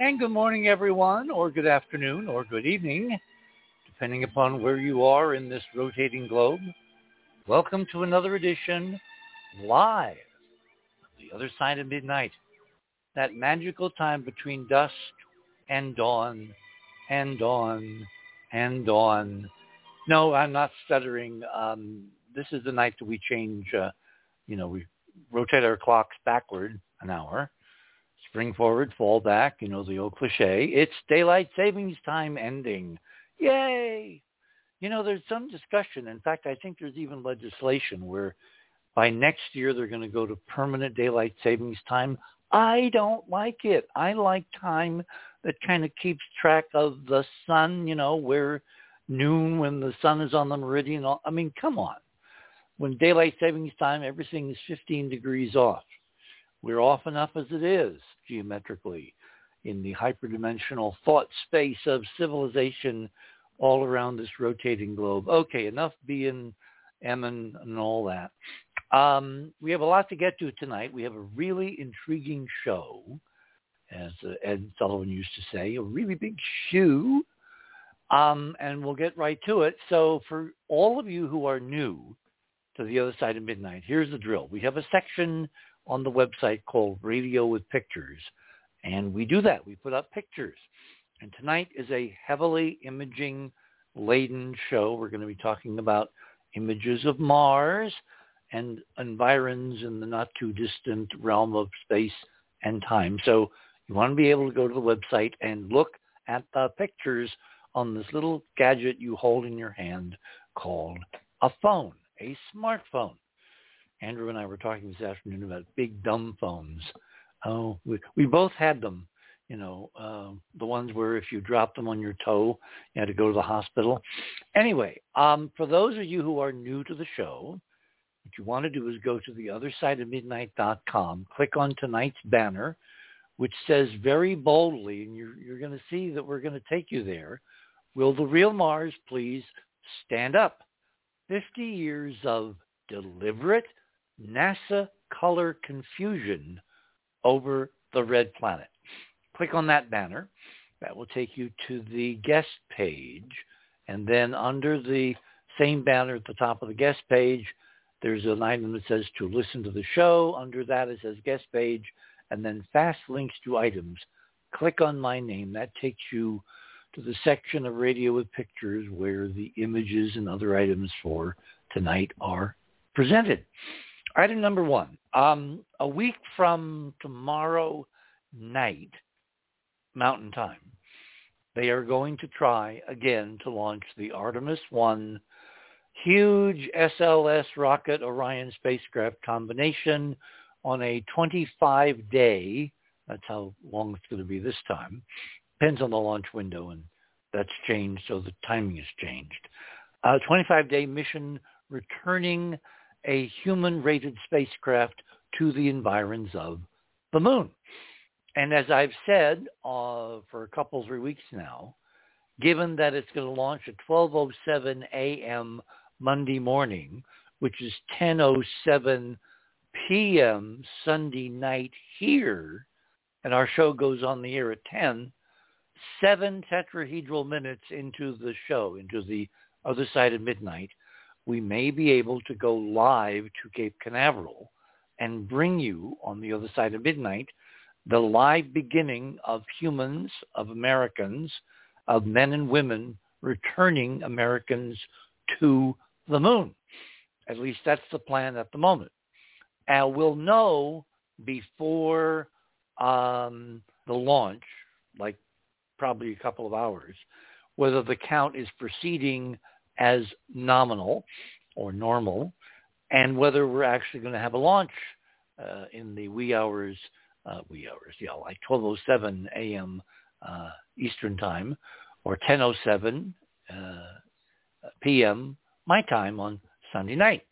And good morning, everyone, or good afternoon, or good evening, depending upon where you are in this rotating globe. Welcome to another edition, live, The Other Side of Midnight, that magical time between dusk and dawn, and dawn, and dawn. No, I'm not stuttering. Um, this is the night that we change, uh, you know, we rotate our clocks backward an hour spring forward, fall back, you know, the old cliche. It's daylight savings time ending. Yay! You know, there's some discussion. In fact, I think there's even legislation where by next year they're going to go to permanent daylight savings time. I don't like it. I like time that kind of keeps track of the sun, you know, where noon when the sun is on the meridian. I mean, come on. When daylight savings time, everything is 15 degrees off. We're off enough as it is geometrically in the hyperdimensional thought space of civilization all around this rotating globe. Okay, enough being Emin and all that. Um, we have a lot to get to tonight. We have a really intriguing show, as uh, Ed Sullivan used to say, a really big shoe. Um, and we'll get right to it. So for all of you who are new to the other side of midnight, here's the drill. We have a section on the website called Radio with Pictures. And we do that. We put up pictures. And tonight is a heavily imaging laden show. We're going to be talking about images of Mars and environs in the not too distant realm of space and time. So you want to be able to go to the website and look at the pictures on this little gadget you hold in your hand called a phone, a smartphone. Andrew and I were talking this afternoon about big dumb phones. Oh, we, we both had them. You know, uh, the ones where if you dropped them on your toe, you had to go to the hospital. Anyway, um, for those of you who are new to the show, what you want to do is go to the other side of midnight.com, click on tonight's banner, which says very boldly, and you're, you're going to see that we're going to take you there. Will the real Mars please stand up? 50 years of deliberate NASA color confusion over the red planet. Click on that banner. That will take you to the guest page. And then under the same banner at the top of the guest page, there's an item that says to listen to the show. Under that, it says guest page and then fast links to items. Click on my name. That takes you to the section of Radio with Pictures where the images and other items for tonight are presented. Item number one. Um, a week from tomorrow night, Mountain Time, they are going to try again to launch the Artemis 1 huge SLS rocket Orion spacecraft combination on a 25-day, that's how long it's going to be this time, depends on the launch window, and that's changed, so the timing has changed. A 25-day mission returning a human-rated spacecraft to the environs of the moon. And as I've said uh, for a couple, three weeks now, given that it's going to launch at 12.07 a.m. Monday morning, which is 10.07 p.m. Sunday night here, and our show goes on the air at 10, seven tetrahedral minutes into the show, into the other side of midnight, we may be able to go live to Cape Canaveral and bring you on the other side of midnight the live beginning of humans, of Americans, of men and women returning Americans to the moon. At least that's the plan at the moment. And we'll know before um, the launch, like probably a couple of hours, whether the count is proceeding as nominal or normal, and whether we're actually going to have a launch uh, in the wee hours, uh, wee hours, yeah, like 12:07 a.m. Uh, Eastern time, or 10:07 uh, p.m. my time on Sunday night.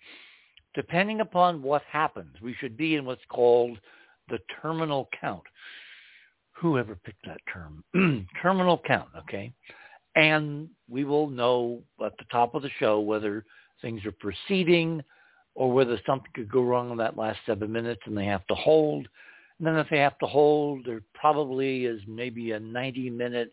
Depending upon what happens, we should be in what's called the terminal count. Whoever picked that term? terminal count, okay? And we will know at the top of the show whether things are proceeding or whether something could go wrong in that last seven minutes and they have to hold. And then if they have to hold, there probably is maybe a 90-minute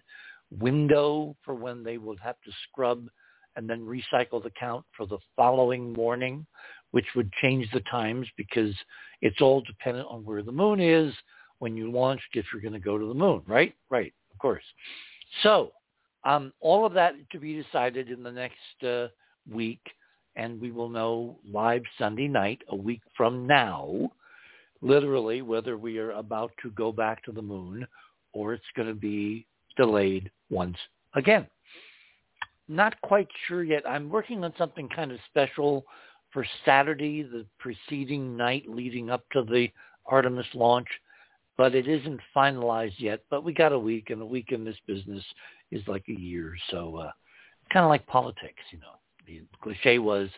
window for when they will have to scrub and then recycle the count for the following morning, which would change the times because it's all dependent on where the moon is when you launched if you're going to go to the moon, right? Right, of course. So um, all of that to be decided in the next uh, week, and we will know live Sunday night, a week from now, literally whether we are about to go back to the moon or it's going to be delayed once again. Not quite sure yet. I'm working on something kind of special for Saturday, the preceding night leading up to the Artemis launch, but it isn't finalized yet. But we got a week, and a week in this business is like a year. So uh, kind of like politics, you know. The cliche was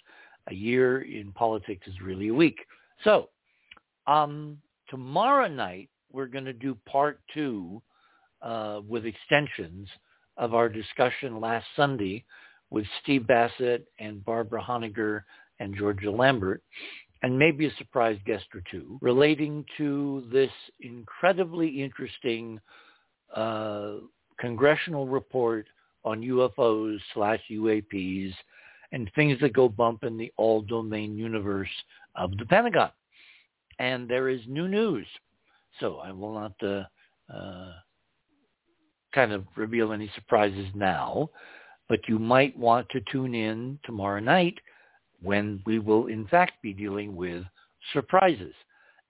a year in politics is really a week. So um, tomorrow night, we're going to do part two uh, with extensions of our discussion last Sunday with Steve Bassett and Barbara Honegger and Georgia Lambert, and maybe a surprise guest or two, relating to this incredibly interesting uh, congressional report on UFOs slash UAPs and things that go bump in the all-domain universe of the Pentagon. And there is new news. So I will not uh, uh, kind of reveal any surprises now, but you might want to tune in tomorrow night when we will in fact be dealing with surprises.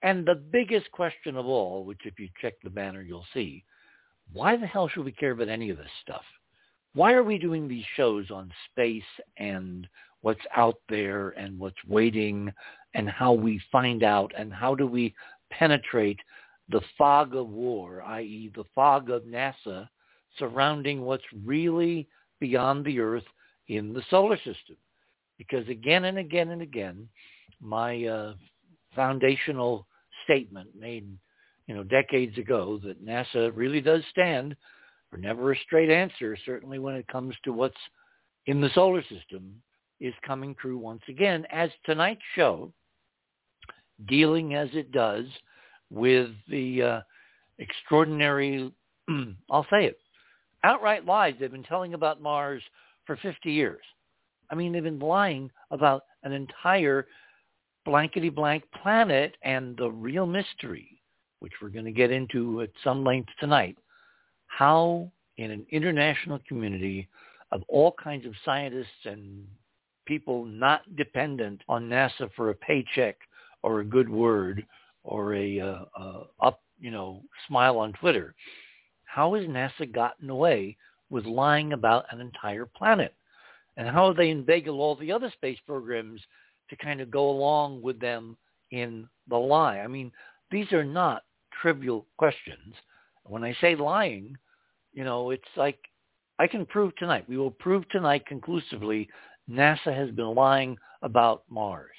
And the biggest question of all, which if you check the banner you'll see, why the hell should we care about any of this stuff? Why are we doing these shows on space and what's out there and what's waiting and how we find out and how do we penetrate the fog of war, i.e. the fog of NASA surrounding what's really beyond the Earth in the solar system. Because again and again and again, my uh, foundational statement made, you know, decades ago that NASA really does stand for never a straight answer, certainly when it comes to what's in the solar system, is coming true once again, as tonight's show, dealing as it does with the uh, extraordinary, I'll say it, outright lies they've been telling about Mars for 50 years. I mean, they've been lying about an entire blankety blank planet and the real mystery, which we're going to get into at some length tonight, how in an international community of all kinds of scientists and people not dependent on NASA for a paycheck or a good word or a uh, uh, up, you know, smile on Twitter, how has NASA gotten away with lying about an entire planet? And how have they inveigled all the other space programs to kind of go along with them in the lie? I mean, these are not trivial questions. When I say lying, you know, it's like I can prove tonight. We will prove tonight conclusively NASA has been lying about Mars.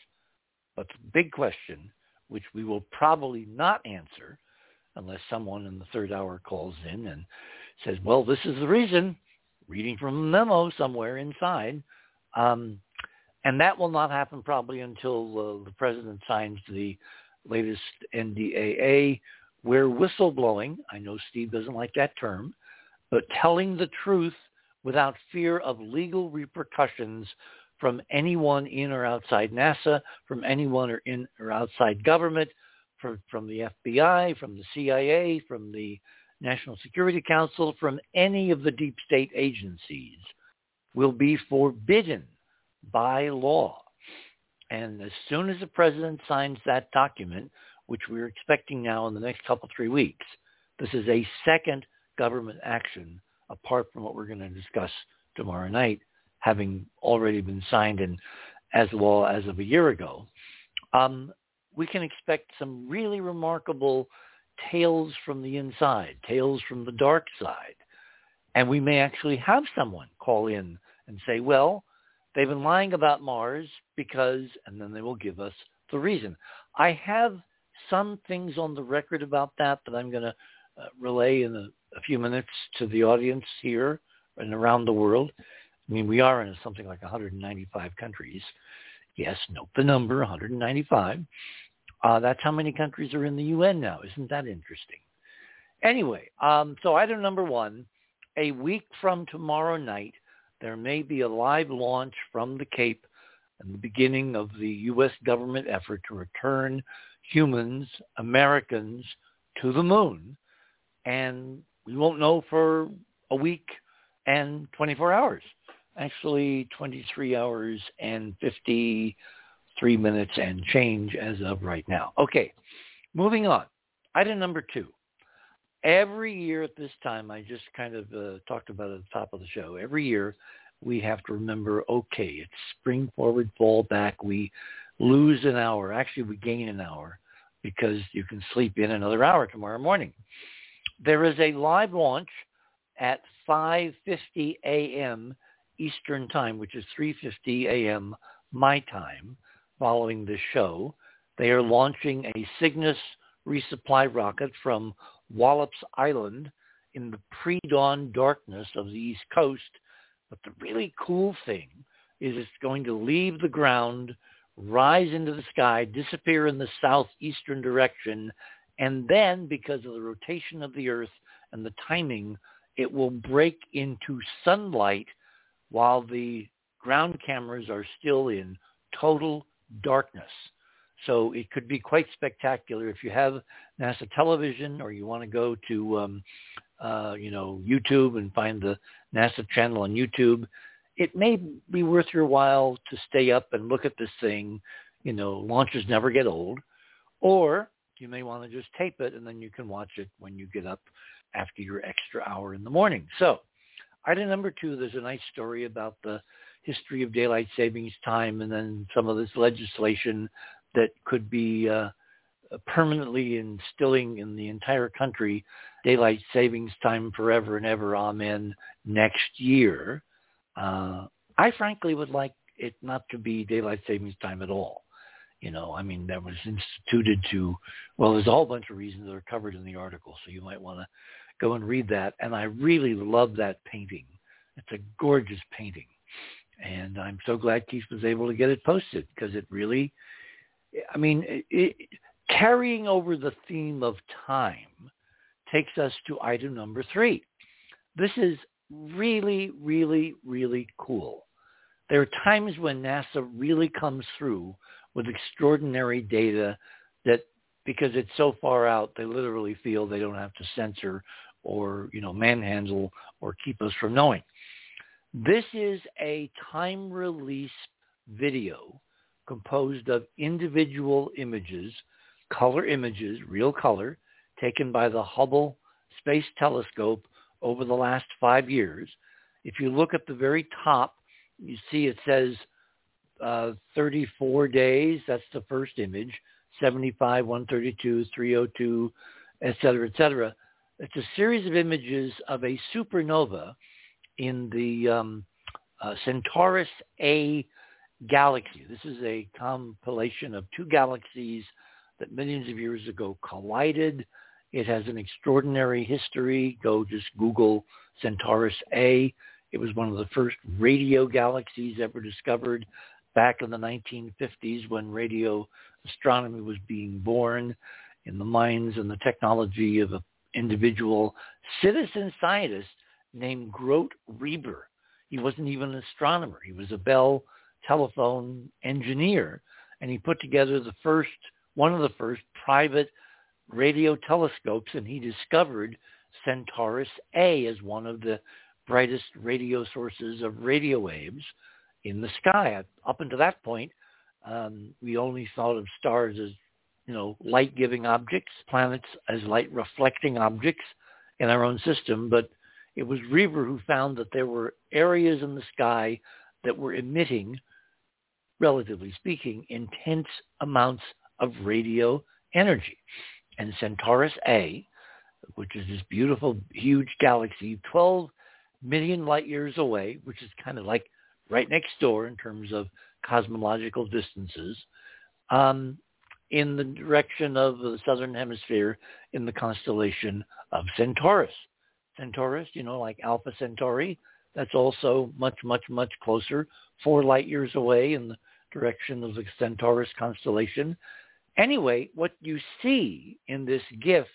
But the big question, which we will probably not answer, unless someone in the third hour calls in and says, well, this is the reason, reading from a memo somewhere inside. Um, and that will not happen probably until uh, the president signs the latest NDAA, where whistleblowing, I know Steve doesn't like that term, but telling the truth without fear of legal repercussions from anyone in or outside NASA, from anyone or in or outside government, from, from the FBI, from the CIA, from the National Security Council, from any of the deep state agencies will be forbidden by law. And as soon as the president signs that document, which we're expecting now in the next couple, three weeks, this is a second government action apart from what we're going to discuss tomorrow night, having already been signed and as well as of a year ago. Um, we can expect some really remarkable tales from the inside, tales from the dark side. And we may actually have someone call in and say, well, they've been lying about Mars because, and then they will give us the reason. I have some things on the record about that that I'm going to uh, relay in a, a, few minutes to the audience here and around the world. I mean, we are in something like 195 countries. Yes, note the number, 195. Uh, that's how many countries are in the UN now. Isn't that interesting? Anyway, um, so item number one, a week from tomorrow night, there may be a live launch from the Cape and the beginning of the U.S. government effort to return humans, Americans, to the moon. And we won't know for a week and 24 hours. Actually, 23 hours and 53 minutes and change as of right now. Okay, moving on. Item number two. Every year at this time, I just kind of uh, talked about at the top of the show, every year we have to remember, okay, it's spring forward, fall back. We lose an hour. Actually, we gain an hour because you can sleep in another hour tomorrow morning. There is a live launch at 5.50 a.m. Eastern Time, which is 3.50 a.m. my time, following the show. They are launching a Cygnus resupply rocket from Wallops Island in the pre-dawn darkness of the East Coast. But the really cool thing is it's going to leave the ground, rise into the sky, disappear in the southeastern direction, and then because of the rotation of the Earth and the timing, it will break into sunlight while the ground cameras are still in total darkness. So it could be quite spectacular if you have NASA television or you want to go to, um, uh, you know, YouTube and find the NASA channel on YouTube. It may be worth your while to stay up and look at this thing. You know, launches never get old. Or you may want to just tape it and then you can watch it when you get up after your extra hour in the morning. So item number two, there's a nice story about the history of daylight savings time and then some of this legislation that could be uh, permanently instilling in the entire country daylight savings time forever and ever, amen, next year. Uh, I frankly would like it not to be daylight savings time at all. You know, I mean, that was instituted to, well, there's a whole bunch of reasons that are covered in the article, so you might want to go and read that. And I really love that painting. It's a gorgeous painting. And I'm so glad Keith was able to get it posted because it really, I mean, it, carrying over the theme of time takes us to item number three. This is really, really, really cool. There are times when NASA really comes through with extraordinary data that because it's so far out, they literally feel they don't have to censor or, you know, manhandle or keep us from knowing. This is a time release video composed of individual images, color images, real color, taken by the Hubble Space Telescope over the last five years. If you look at the very top, you see it says uh, 34 days. That's the first image. 75, 132, 302, et cetera, et cetera. It's a series of images of a supernova in the um, uh, Centaurus A galaxy. This is a compilation of two galaxies that millions of years ago collided. It has an extraordinary history. Go just Google Centaurus A. It was one of the first radio galaxies ever discovered back in the 1950s when radio astronomy was being born in the minds and the technology of an individual citizen scientist named Grote Reber. He wasn't even an astronomer. He was a Bell telephone engineer, and he put together the first, one of the first private radio telescopes, and he discovered Centaurus A as one of the brightest radio sources of radio waves in the sky. Up until that point, um, we only thought of stars as, you know, light-giving objects, planets as light-reflecting objects in our own system. But it was Reber who found that there were areas in the sky that were emitting, relatively speaking, intense amounts of radio energy. And Centaurus A, which is this beautiful, huge galaxy, 12 million light years away, which is kind of like right next door in terms of cosmological distances, um, in the direction of the southern hemisphere in the constellation of Centaurus. Centaurus, you know, like Alpha Centauri, that's also much, much, much closer, four light years away in the direction of the Centaurus constellation. Anyway, what you see in this GIF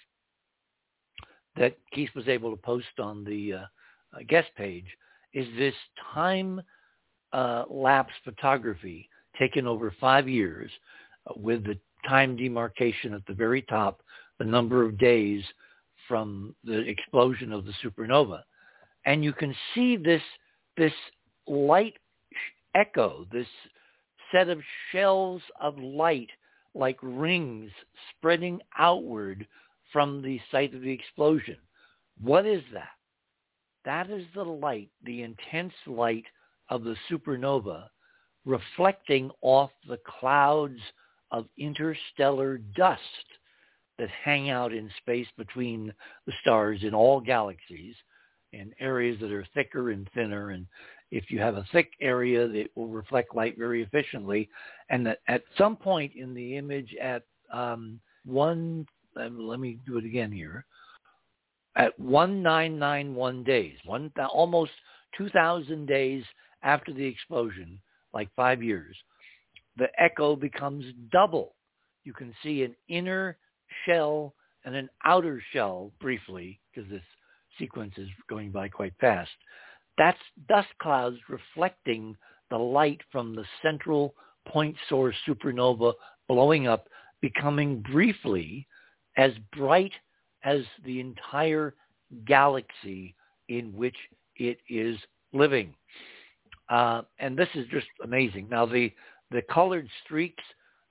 that Keith was able to post on the uh, guest page is this time uh, lapse photography taken over five years uh, with the time demarcation at the very top, the number of days from the explosion of the supernova. And you can see this, this light echo, this set of shells of light like rings spreading outward from the site of the explosion. What is that? That is the light, the intense light of the supernova reflecting off the clouds of interstellar dust that hang out in space between the stars in all galaxies in areas that are thicker and thinner. And if you have a thick area, it will reflect light very efficiently. And that at some point in the image at um, one, let me do it again here, at 1991 days, one almost 2,000 days after the explosion, like five years, the echo becomes double. You can see an inner shell and an outer shell briefly, because this sequence is going by quite fast. That's dust clouds reflecting the light from the central point source supernova blowing up, becoming briefly as bright as the entire galaxy in which it is living. Uh, and this is just amazing. Now, the, the colored streaks,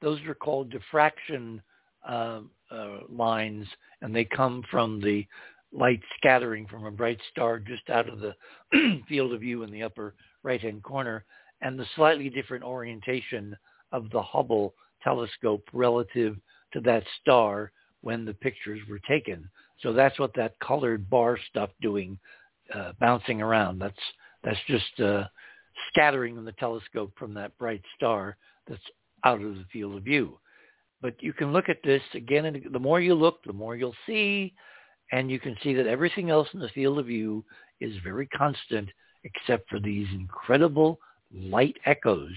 those are called diffraction uh, uh, lines, and they come from the light scattering from a bright star just out of the field of view in the upper right-hand corner, and the slightly different orientation of the Hubble telescope relative to that star when the pictures were taken. So that's what that colored bar stuff doing, uh, bouncing around. That's that's just uh, scattering in the telescope from that bright star that's out of the field of view. But you can look at this again, and the more you look, the more you'll see, and you can see that everything else in the field of view is very constant, except for these incredible light echoes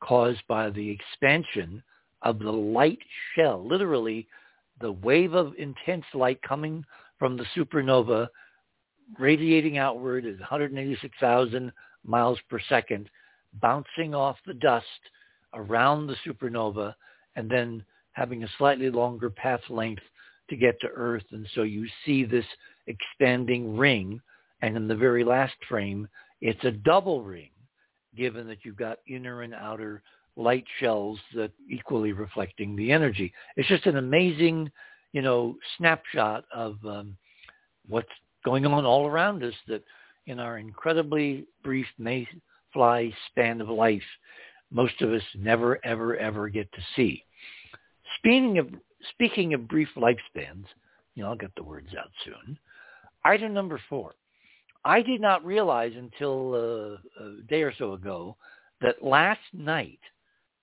caused by the expansion of the light shell, literally the wave of intense light coming from the supernova radiating outward at 186,000 miles per second, bouncing off the dust around the supernova and then having a slightly longer path length to get to Earth. And so you see this expanding ring. And in the very last frame, it's a double ring, given that you've got inner and outer light shells that equally reflecting the energy. It's just an amazing, you know, snapshot of um, what's going on all around us that in our incredibly brief mayfly span of life, most of us never, ever, ever get to see. Speaking of, speaking of brief lifespans, you know, I'll get the words out soon. Item number four. I did not realize until uh, a day or so ago that last night,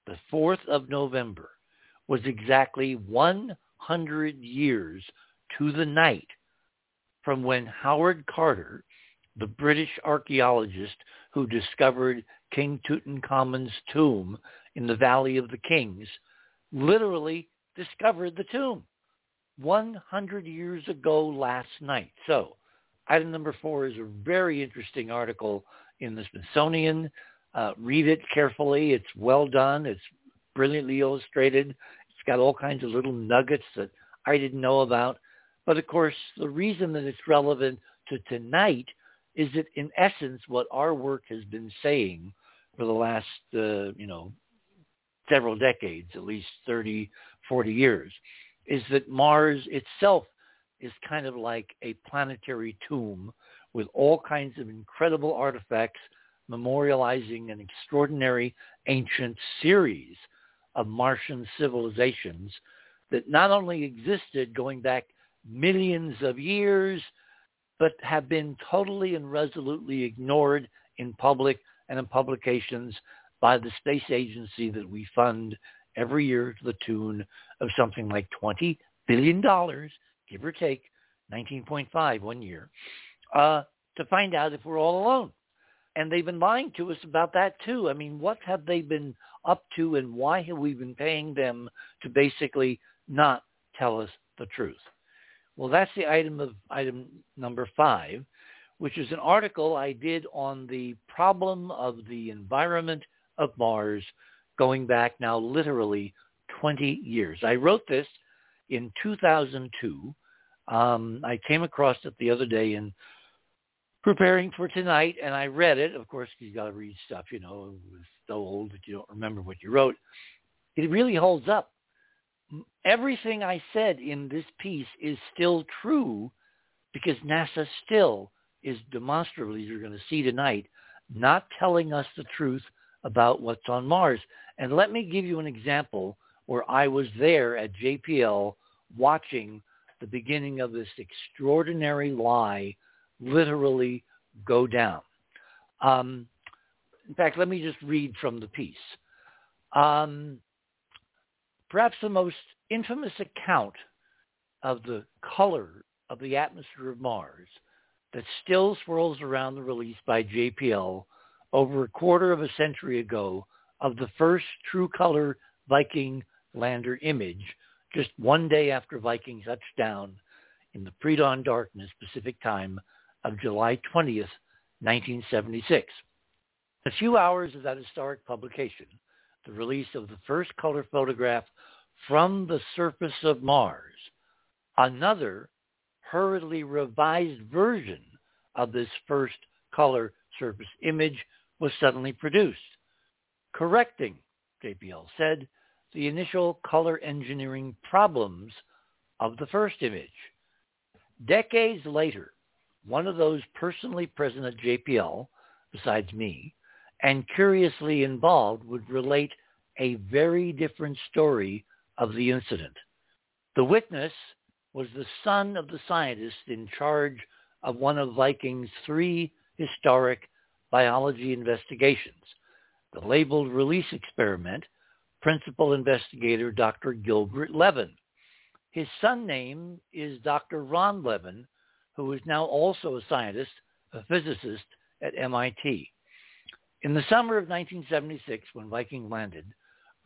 the 4th of November, was exactly 100 years to the night from when Howard Carter the British archaeologist who discovered King Tutankhamun's tomb in the Valley of the Kings, literally discovered the tomb 100 years ago last night. So item number four is a very interesting article in the Smithsonian. Uh, read it carefully. It's well done. It's brilliantly illustrated. It's got all kinds of little nuggets that I didn't know about. But of course, the reason that it's relevant to tonight is that in essence what our work has been saying for the last, uh, you know, several decades, at least 30, 40 years, is that Mars itself is kind of like a planetary tomb with all kinds of incredible artifacts memorializing an extraordinary ancient series of Martian civilizations that not only existed going back millions of years, but have been totally and resolutely ignored in public and in publications by the space agency that we fund every year to the tune of something like $20 billion, give or take, 19.5 one year, uh, to find out if we're all alone. And they've been lying to us about that too. I mean, what have they been up to and why have we been paying them to basically not tell us the truth? Well, that's the item of item number five, which is an article I did on the problem of the environment of Mars going back now literally 20 years. I wrote this in 2002. Um, I came across it the other day in preparing for tonight, and I read it. Of course, you got to read stuff, you know, it was so old that you don't remember what you wrote. It really holds up. Everything I said in this piece is still true because NASA still is demonstrably, you're going to see tonight, not telling us the truth about what's on Mars. And let me give you an example where I was there at JPL watching the beginning of this extraordinary lie literally go down. Um, in fact, let me just read from the piece. Um, perhaps the most infamous account of the color of the atmosphere of Mars that still swirls around the release by JPL over a quarter of a century ago of the first true color Viking lander image just one day after Viking touched down in the pre-dawn darkness Pacific time of July 20th, 1976. A few hours of that historic publication, the release of the first color photograph from the surface of Mars, another hurriedly revised version of this first color surface image was suddenly produced, correcting, JPL said, the initial color engineering problems of the first image. Decades later, one of those personally present at JPL, besides me, and curiously involved would relate a very different story of the incident. The witness was the son of the scientist in charge of one of Viking's three historic biology investigations, the labeled release experiment, principal investigator Dr. Gilbert Levin. His son name is Dr. Ron Levin, who is now also a scientist, a physicist at MIT. In the summer of 1976, when Viking landed,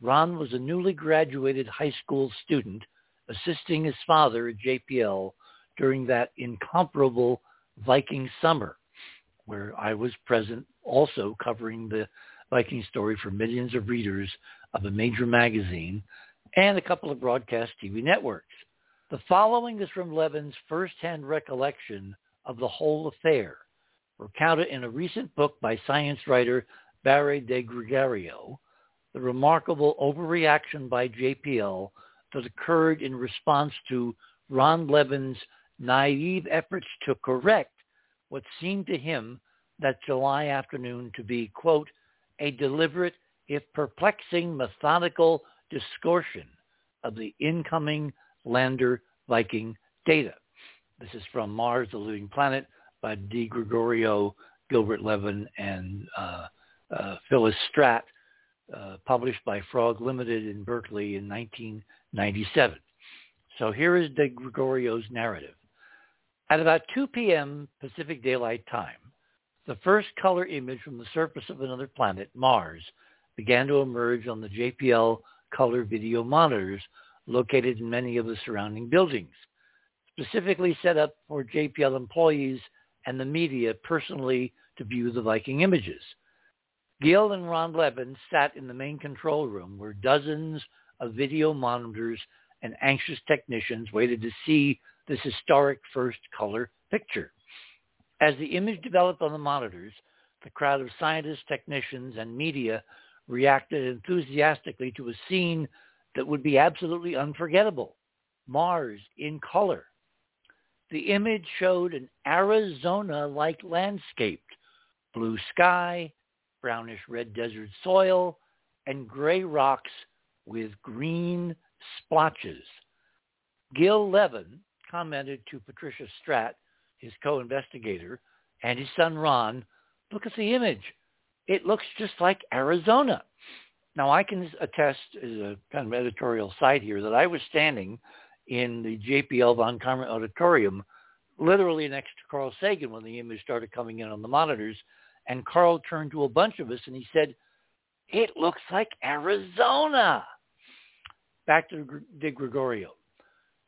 Ron was a newly graduated high school student assisting his father at JPL during that incomparable Viking summer, where I was present also covering the Viking story for millions of readers of a major magazine and a couple of broadcast TV networks. The following is from Levin's first-hand recollection of the whole affair, recounted in a recent book by science writer Barry DiGregorio, the remarkable overreaction by JPL that occurred in response to Ron Levin's naive efforts to correct what seemed to him that July afternoon to be, quote, a deliberate, if perplexing, methodical distortion of the incoming lander Viking data. This is from Mars, the Living Planet by DiGregorio, Gilbert Levin, and uh, uh, Phyllis Straat, uh, published by Frog Limited in Berkeley in 1997. So here is DiGregorio's narrative. At about 2 p.m. Pacific Daylight Time, the first color image from the surface of another planet, Mars, began to emerge on the JPL color video monitors located in many of the surrounding buildings, specifically set up for JPL employees and the media personally to view the Viking images. Gil and Ron Levin sat in the main control room where dozens of video monitors and anxious technicians waited to see this historic first color picture. As the image developed on the monitors, the crowd of scientists, technicians, and media reacted enthusiastically to a scene that would be absolutely unforgettable. Mars in color. The image showed an Arizona-like landscape, blue sky, brownish red desert soil, and gray rocks with green splotches. Gil Levin commented to Patricia Straat, his co-investigator, and his son Ron, look at the image. It looks just like Arizona. Now I can attest as a kind of editorial side here that I was standing in the JPL von Karman auditorium literally next to Carl Sagan when the image started coming in on the monitors. And Carl turned to a bunch of us and he said, it looks like Arizona. Back to DiGregorio.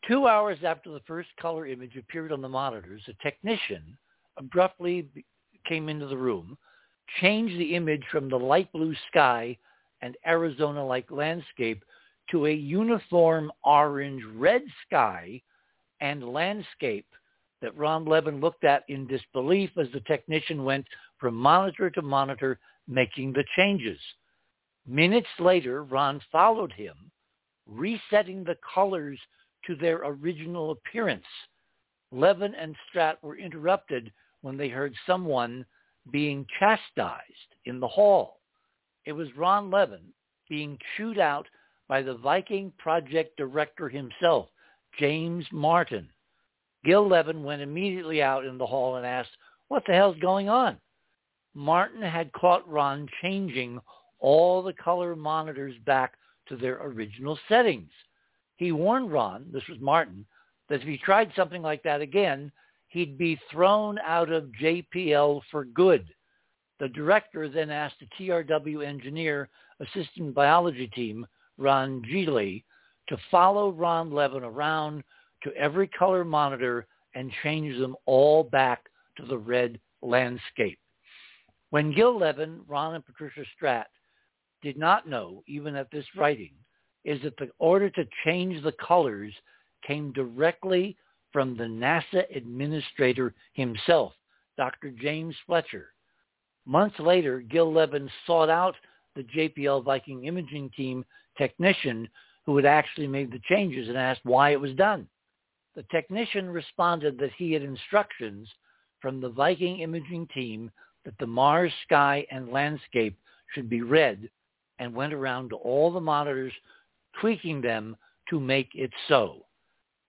Two hours after the first color image appeared on the monitors, a technician abruptly came into the room, changed the image from the light blue sky and Arizona-like landscape to a uniform orange-red sky and landscape that Ron Levin looked at in disbelief as the technician went from monitor to monitor making the changes. Minutes later, Ron followed him, resetting the colors to their original appearance. Levin and Straat were interrupted when they heard someone being chastised in the hall. It was Ron Levin being chewed out by the Viking project director himself, James Martin. Gil Levin went immediately out in the hall and asked, what the hell's going on? Martin had caught Ron changing all the color monitors back to their original settings. He warned Ron, this was Martin, that if he tried something like that again, he'd be thrown out of JPL for good. The director then asked the TRW engineer assistant biology team, Ron Gili, to follow Ron Levin around to every color monitor and change them all back to the red landscape. When Gil Levin, Ron, and Patricia Straat did not know, even at this writing, is that the order to change the colors came directly from the NASA administrator himself, Dr. James Fletcher. Months later, Gil Levin sought out the JPL Viking imaging team technician who had actually made the changes and asked why it was done. The technician responded that he had instructions from the Viking imaging team that the Mars sky and landscape should be red and went around to all the monitors, tweaking them to make it so.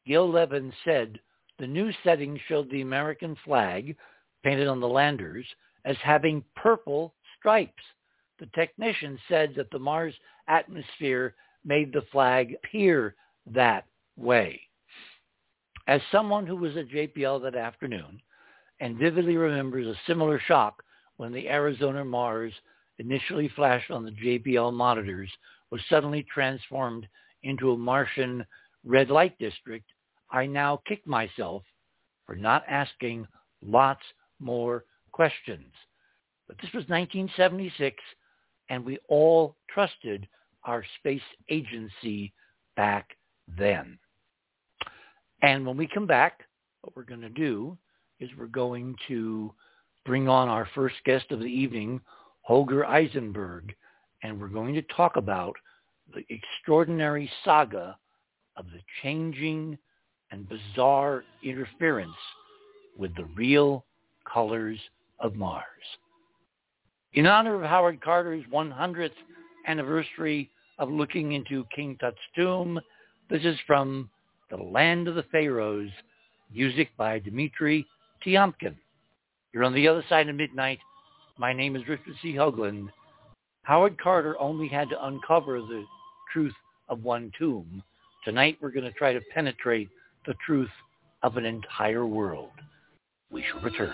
Gil Levin said the new setting showed the American flag, painted on the landers, as having purple stripes. The technician said that the Mars atmosphere made the flag appear that way. As someone who was at JPL that afternoon and vividly remembers a similar shock when the Arizona Mars initially flashed on the JPL monitors was suddenly transformed into a Martian red light district, I now kick myself for not asking lots more questions. But this was 1976, and we all trusted our space agency back then. And when we come back, what we're going to do is we're going to bring on our first guest of the evening, Holger Isenberg, and we're going to talk about the extraordinary saga of the changing and bizarre interference with the real colors of Mars. In honor of Howard Carter's 100th anniversary of looking into King Tut's tomb, this is from The Land of the Pharaohs, music by Dmitri Tiomkin. You're on the other side of midnight. My name is Richard C. Hoagland. Howard Carter only had to uncover the truth of one tomb. Tonight we're going to try to penetrate the truth of an entire world. We shall return.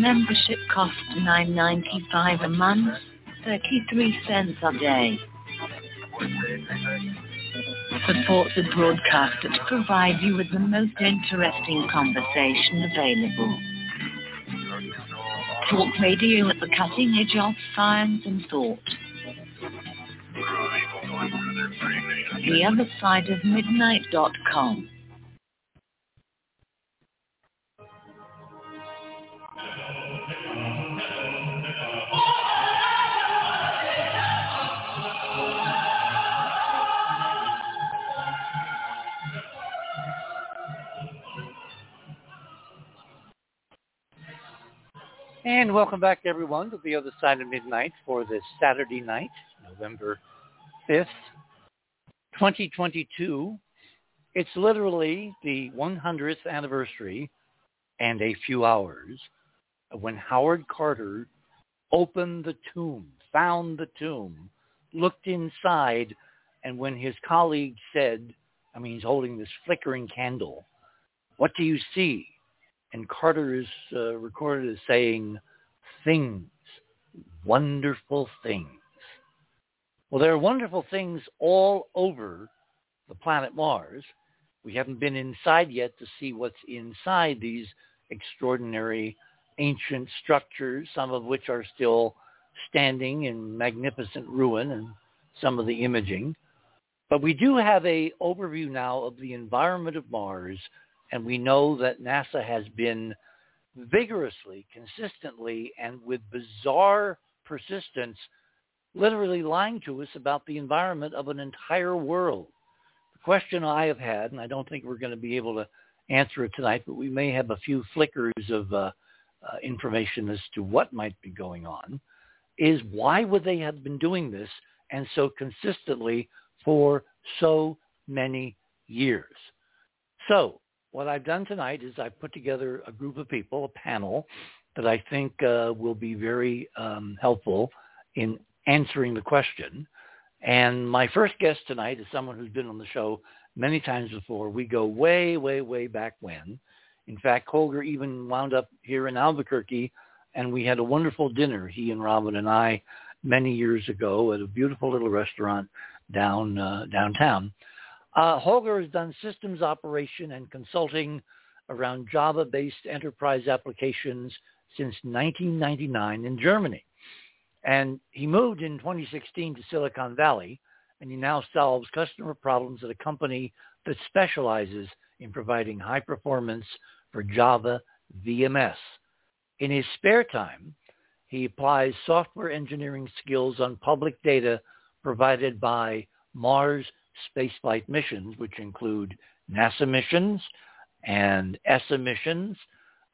Membership costs $9.95 a month, 33 cents a day. Support the broadcaster to provide you with the most interesting conversation available. Talk radio at the cutting edge of science and thought. The other side of midnight.com. And welcome back, everyone, to the other side of midnight for this Saturday night, November 5th, 2022. It's literally the 100th anniversary and a few hours when Howard Carter opened the tomb, found the tomb, looked inside, and when his colleague said, I mean, he's holding this flickering candle, what do you see? and Carter is uh, recorded as saying, things, wonderful things. Well, there are wonderful things all over the planet Mars. We haven't been inside yet to see what's inside these extraordinary ancient structures, some of which are still standing in magnificent ruin and some of the imaging. But we do have a overview now of the environment of Mars and we know that NASA has been vigorously, consistently, and with bizarre persistence, literally lying to us about the environment of an entire world. The question I have had, and I don't think we're going to be able to answer it tonight, but we may have a few flickers of uh, uh, information as to what might be going on, is why would they have been doing this and so consistently for so many years? So what I've done tonight is I've put together a group of people, a panel, that I think uh, will be very um, helpful in answering the question. And my first guest tonight is someone who's been on the show many times before. We go way, way, way back when. In fact, Holger even wound up here in Albuquerque, and we had a wonderful dinner, he and Robin and I, many years ago at a beautiful little restaurant down uh, downtown. Uh, Holger has done systems operation and consulting around Java-based enterprise applications since 1999 in Germany. And he moved in 2016 to Silicon Valley, and he now solves customer problems at a company that specializes in providing high performance for Java VMS. In his spare time, he applies software engineering skills on public data provided by Mars spaceflight missions, which include NASA missions and ESA missions.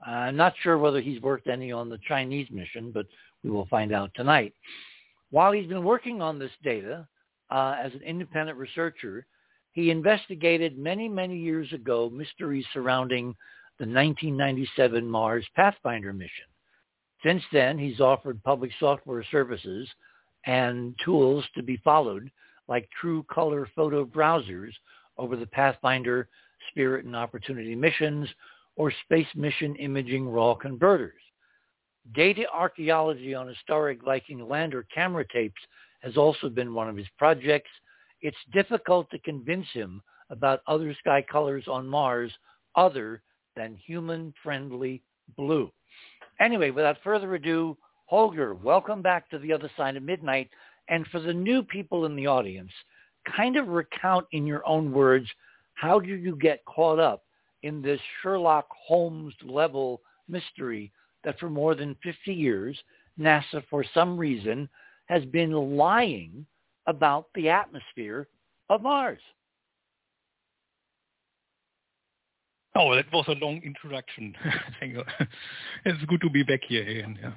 I'm not sure whether he's worked any on the Chinese mission, but we will find out tonight. While he's been working on this data uh, as an independent researcher, he investigated many, many years ago mysteries surrounding the 1997 Mars Pathfinder mission. Since then, he's offered public software services and tools to be followed like true color photo browsers over the Pathfinder Spirit and Opportunity missions or Space Mission Imaging RAW converters. Data archaeology on historic Viking lander camera tapes has also been one of his projects. It's difficult to convince him about other sky colors on Mars other than human-friendly blue. Anyway, without further ado, Holger, welcome back to the other side of midnight. And for the new people in the audience, kind of recount in your own words, how did you get caught up in this Sherlock Holmes level mystery that for more than 50 years, NASA, for some reason, has been lying about the atmosphere of Mars? Oh, that was a long introduction. Thank you. it's good to be back here again. Yeah.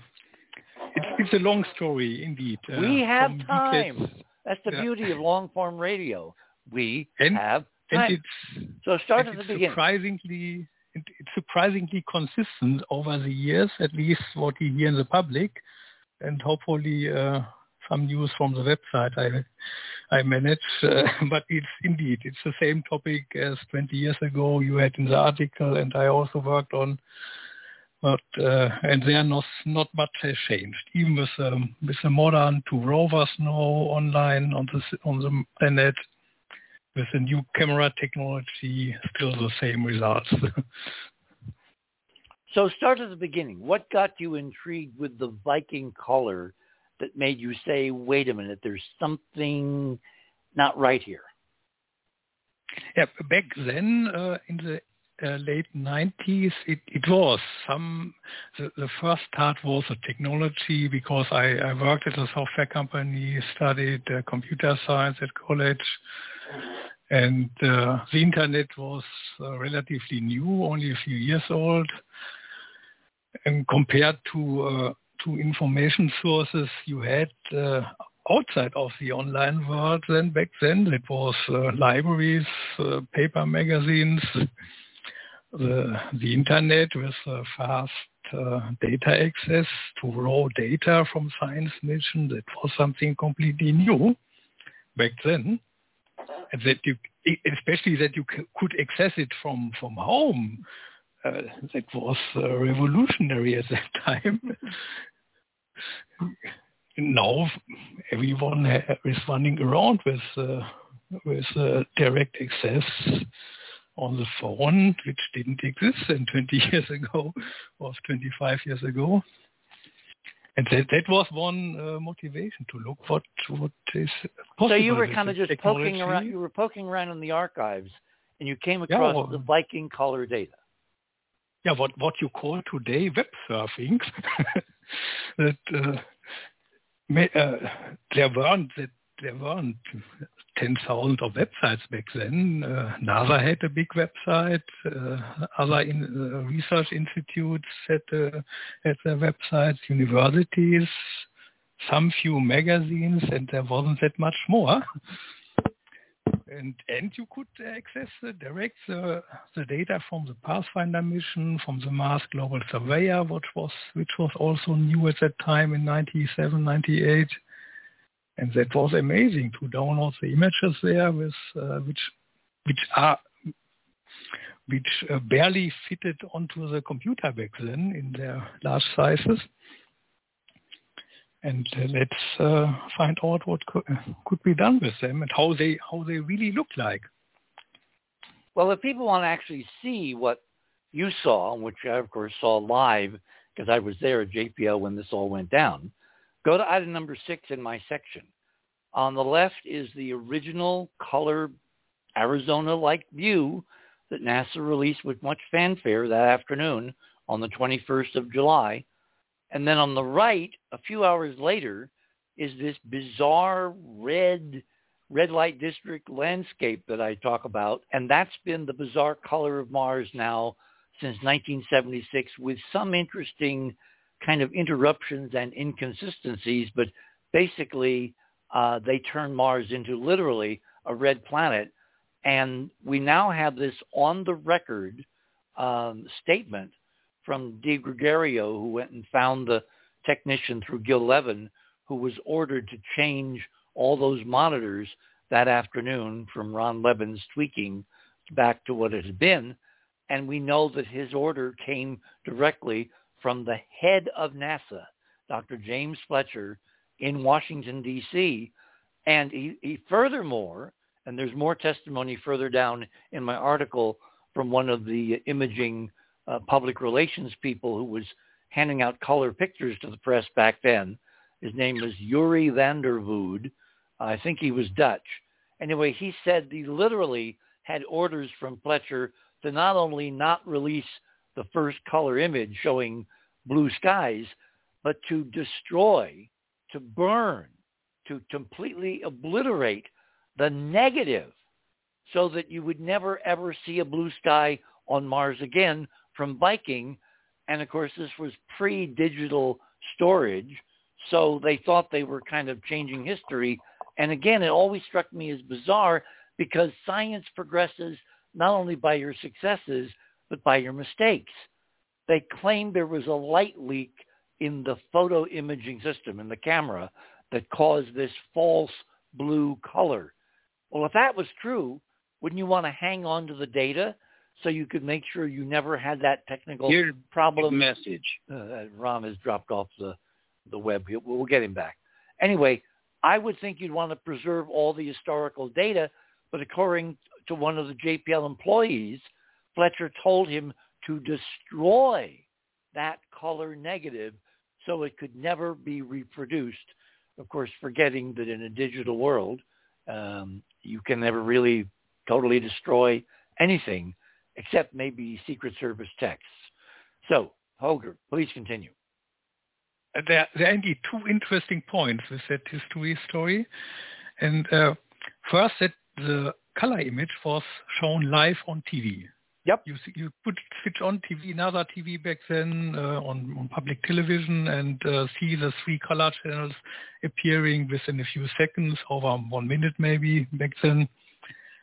It's, a long story indeed. Uh, we have time. That's the yeah. beauty of long form radio. We and, have time. And so start at the beginning. Surprisingly, it's surprisingly consistent over the years, at least what we hear in the public, and hopefully uh, some news from the website I I manage. Uh, but it's indeed it's the same topic as 20 years ago you had in the article, and I also worked on but uh, and there not not much has changed. Even with um, with the modern two rovers now online on the on the planet, with the new camera technology, still the same results. so start at the beginning. What got you intrigued with the Viking color that made you say, "Wait a minute, there's something not right here"? Yeah, back then uh, in the uh, late 90s, it, it was some, the, the, first start was a technology because I, I worked at a software company, studied uh, computer science at college, and uh, the internet was uh, relatively new, only a few years old. And compared to, uh, to information sources you had uh, outside of the online world then back then, it was libraries, paper magazines, the, the internet with fast uh, data access to raw data from science mission. That was something completely new back then. And that you, especially that you c- could access it from, from home. Uh, that was uh, revolutionary at that time. now everyone is running around with uh, with uh, direct access on the phone, which didn't exist then 20 years ago or 25 years ago. And that, that was one uh, motivation to look what what is possible. So you were kind of just technology. poking around. You were poking around in the archives, and you came across yeah, well, the Viking color data. Yeah, what what you call today web surfing. that uh, may, uh, there weren't that there weren't 10,000 of websites back then. Uh, NASA had a big website. Uh, other in, uh, research institutes had, had their websites, universities, some few magazines, and there wasn't that much more. And, and you could access the direct the, the data from the Pathfinder mission, from the Mars Global Surveyor, which was which was also new at that time in 97, 98 and that was amazing to download the images there with uh, which which are which uh, barely fitted onto the computer back then in their large sizes. And uh, let's uh, find out what could, could be done with them and how they how they really look like. Well, if people want to actually see what you saw, which I of course saw live because I was there at JPL when this all went down, Go to item number six in my section. On the left is the original color Arizona-like view that NASA released with much fanfare that afternoon on the 21st of July. And then on the right, a few hours later, is this bizarre red red light district landscape that I talk about. And that's been the bizarre color of Mars now since 1976 with some interesting kind of interruptions and inconsistencies, but basically uh, they turn Mars into literally a red planet. And we now have this on the record um, statement from DiGregorio, who went and found the technician through Gil Levin, who was ordered to change all those monitors that afternoon from Ron Levin's tweaking back to what it had been. And we know that his order came directly from the head of NASA, Dr. James Fletcher, in Washington, D.C. And he, he furthermore, and there's more testimony further down in my article from one of the imaging uh, public relations people who was handing out color pictures to the press back then. His name was Yuri van der Voode. I think he was Dutch. Anyway, he said he literally had orders from Fletcher to not only not release the first color image showing blue skies, but to destroy, to burn, to completely obliterate the negative so that you would never ever see a blue sky on Mars again from Viking. And of course, this was pre-digital storage. So they thought they were kind of changing history. And again, it always struck me as bizarre because science progresses not only by your successes, but by your mistakes. They claimed there was a light leak in the photo imaging system, in the camera, that caused this false blue color. Well, if that was true, wouldn't you want to hang on to the data so you could make sure you never had that technical Here, problem. Message. Uh, Ram has dropped off the, the web. We'll get him back. Anyway, I would think you'd want to preserve all the historical data, but according to one of the JPL employees, Fletcher told him to destroy that color negative so it could never be reproduced. Of course, forgetting that in a digital world, um, you can never really totally destroy anything except maybe Secret Service texts. So, Holger, please continue. Uh, there, there are indeed two interesting points with that history story. And uh, first, that the color image was shown live on TV. Yep. You you put switch on TV, another TV back then uh, on, on public television, and uh, see the three color channels appearing within a few seconds, over one minute maybe back then.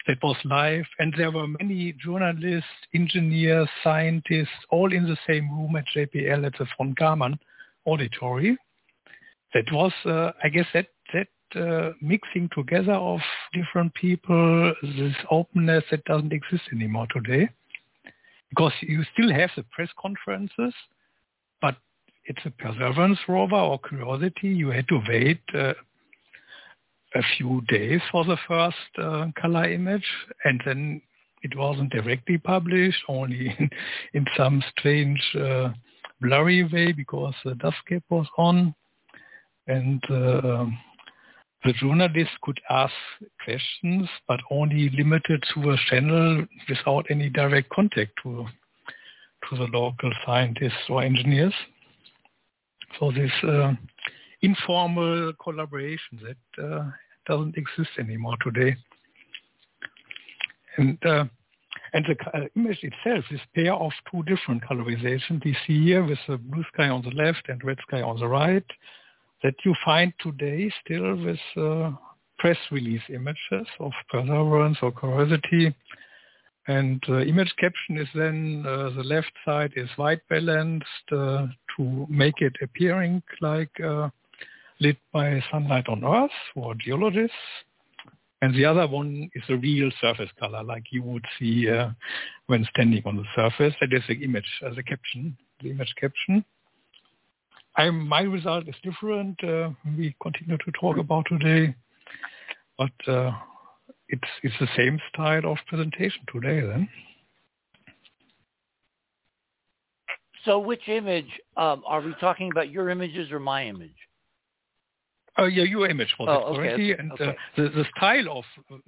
That was live, and there were many journalists, engineers, scientists, all in the same room at JPL at the von Karman auditory. That was, uh, I guess, that that uh, mixing together of different people, this openness that doesn't exist anymore today because you still have the press conferences, but it's a perseverance rover or curiosity. You had to wait uh, a few days for the first uh, color image, and then it wasn't directly published, only in, in some strange uh, blurry way because the dust cap was on, and uh, the journalist could ask questions, but only limited to a channel without any direct contact to, to the local scientists or engineers. So this uh, informal collaboration that uh, doesn't exist anymore today. And uh, and the uh, image itself, this pair of two different colorizations we see here with the blue sky on the left and red sky on the right, that you find today still with uh, press release images of perseverance or curiosity. And uh, image caption is then uh, the left side is white balanced uh, to make it appearing like uh, lit by sunlight on Earth for geologists. And the other one is a real surface color like you would see uh, when standing on the surface. That is the image, as a caption, the image caption. I'm, my result is different. Uh, we continue to talk about today, but uh, it's it's the same style of presentation today. Then. So, which image um, are we talking about? Your images or my image? Oh yeah, your image was oh, it correctly, okay, and okay. Uh, the the style of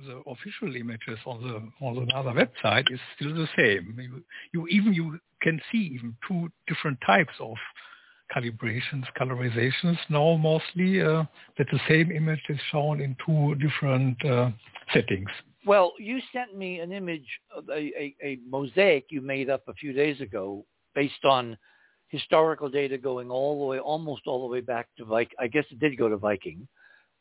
the official images on the on the other website is still the same. You, you even you can see even two different types of calibrations, colorizations now mostly uh, that the same image is shown in two different uh, settings. Well, you sent me an image, a, a, a mosaic you made up a few days ago based on historical data going all the way, almost all the way back to Viking. I guess it did go to Viking.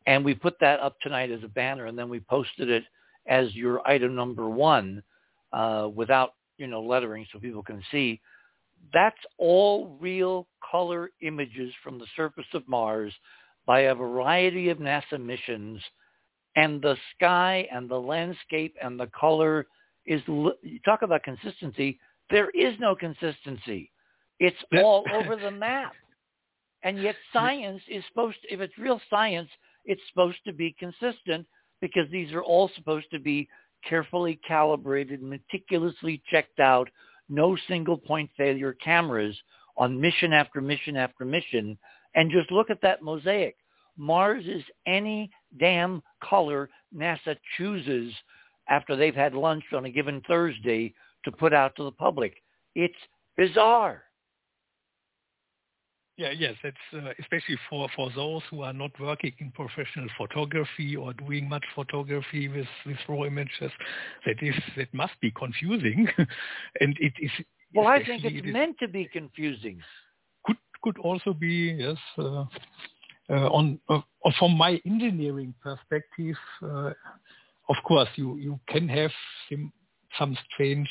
And we put that up tonight as a banner, and then we posted it as your item number one uh, without, you know, lettering so people can see that's all real color images from the surface of Mars by a variety of NASA missions. And the sky and the landscape and the color is, you talk about consistency, there is no consistency. It's all over the map. And yet science is supposed to, if it's real science, it's supposed to be consistent because these are all supposed to be carefully calibrated, meticulously checked out no single point failure cameras on mission after mission after mission. And just look at that mosaic. Mars is any damn color NASA chooses after they've had lunch on a given Thursday to put out to the public. It's bizarre. Yeah, yes, it's uh, especially for, for those who are not working in professional photography or doing much photography with, with raw images. That is that must be confusing, and it is. Well, I think it's it meant to be confusing. Could could also be yes. Uh, uh, on uh, from my engineering perspective, uh, of course, you you can have some some strange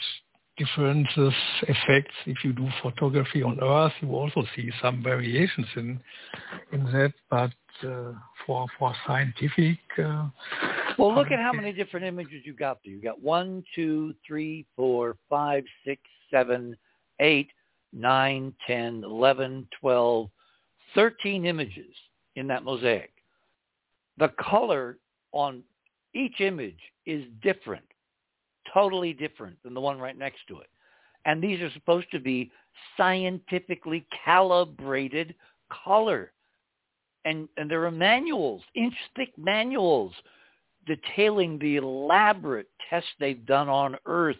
differences, effects. If you do photography on Earth, you also see some variations in in that. But uh, for for scientific uh, Well, look at how many different images you got there. You got one, two, three, four, five, six, seven, eight, nine, ten, eleven, twelve, thirteen images in that mosaic. The color on each image is different, totally different than the one right next to it. And these are supposed to be scientifically calibrated color. And, and there are manuals, inch-thick manuals, detailing the elaborate tests they've done on Earth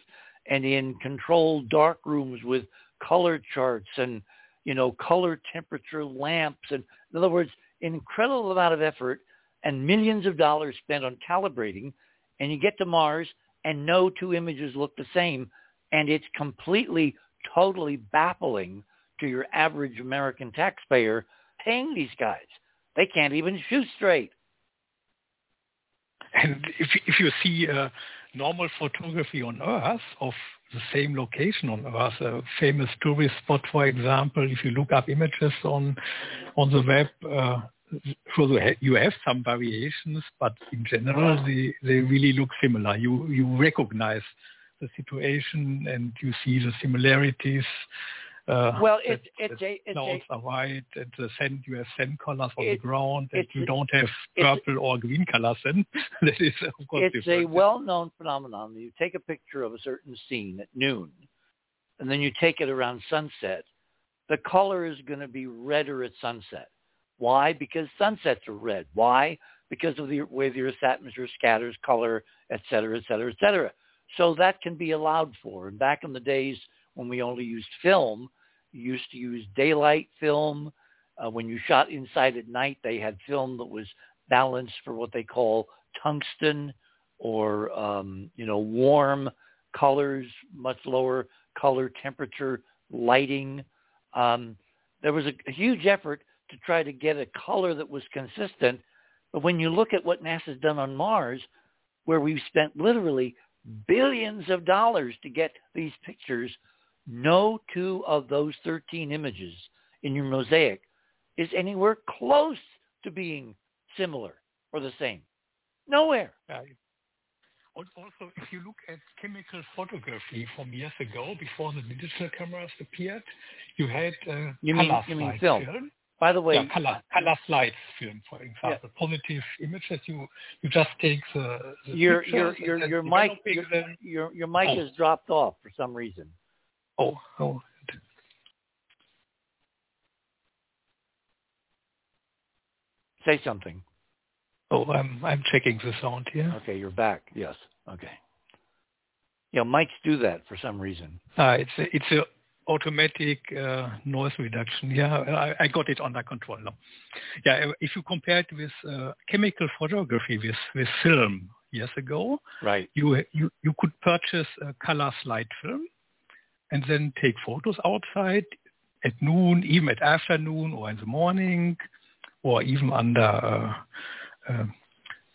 and in controlled dark rooms with color charts and, you know, color temperature lamps. And in other words, an incredible amount of effort and millions of dollars spent on calibrating. And you get to Mars and no two images look the same. And it's completely totally baffling to your average American taxpayer paying these guys. They can't even shoot straight. And if, if you see uh, normal photography on Earth of the same location on Earth, a famous tourist spot, for example, if you look up images on on the web, uh, so you have some variations, but in general, they, they really look similar. You you recognize the situation and you see the similarities. Uh, well, it, it's a it's clouds a, are white, and the sand you have sand colors on the ground, and you don't have purple or green colors. And that is of course it's different. a well-known phenomenon. You take a picture of a certain scene at noon, and then you take it around sunset. The color is going to be redder at sunset. Why? Because sunsets are red. Why? Because of the way the Earth's atmosphere scatters color, et cetera, et cetera, et cetera. So that can be allowed for. And back in the days when we only used film, you used to use daylight film. Uh, when you shot inside at night, they had film that was balanced for what they call tungsten or, um, you know, warm colors, much lower color temperature, lighting. Um, there was a, a huge effort to try to get a color that was consistent. But when you look at what NASA's done on Mars, where we've spent literally billions of dollars to get these pictures, no two of those 13 images in your mosaic is anywhere close to being similar or the same. Nowhere. Also, if you look at chemical photography from years ago, before the digital cameras appeared, you had uh, you mean, you mean film. film. By the way, yeah, color, color slide film, for example, yeah. positive images. You you just take the, the your your your your mic your, your, your mic oh. has dropped off for some reason. Oh oh. Say something. Oh, I'm I'm checking the sound here. Okay, you're back. Yes. Okay. Yeah, mics do that for some reason. Uh, it's a, it's a automatic uh, noise reduction. Yeah, I, I, got it under control now. Yeah, if you compare it with uh, chemical photography with, with film years ago, right? You, you you could purchase a color slide film and then take photos outside at noon, even at afternoon or in the morning, or even under uh, uh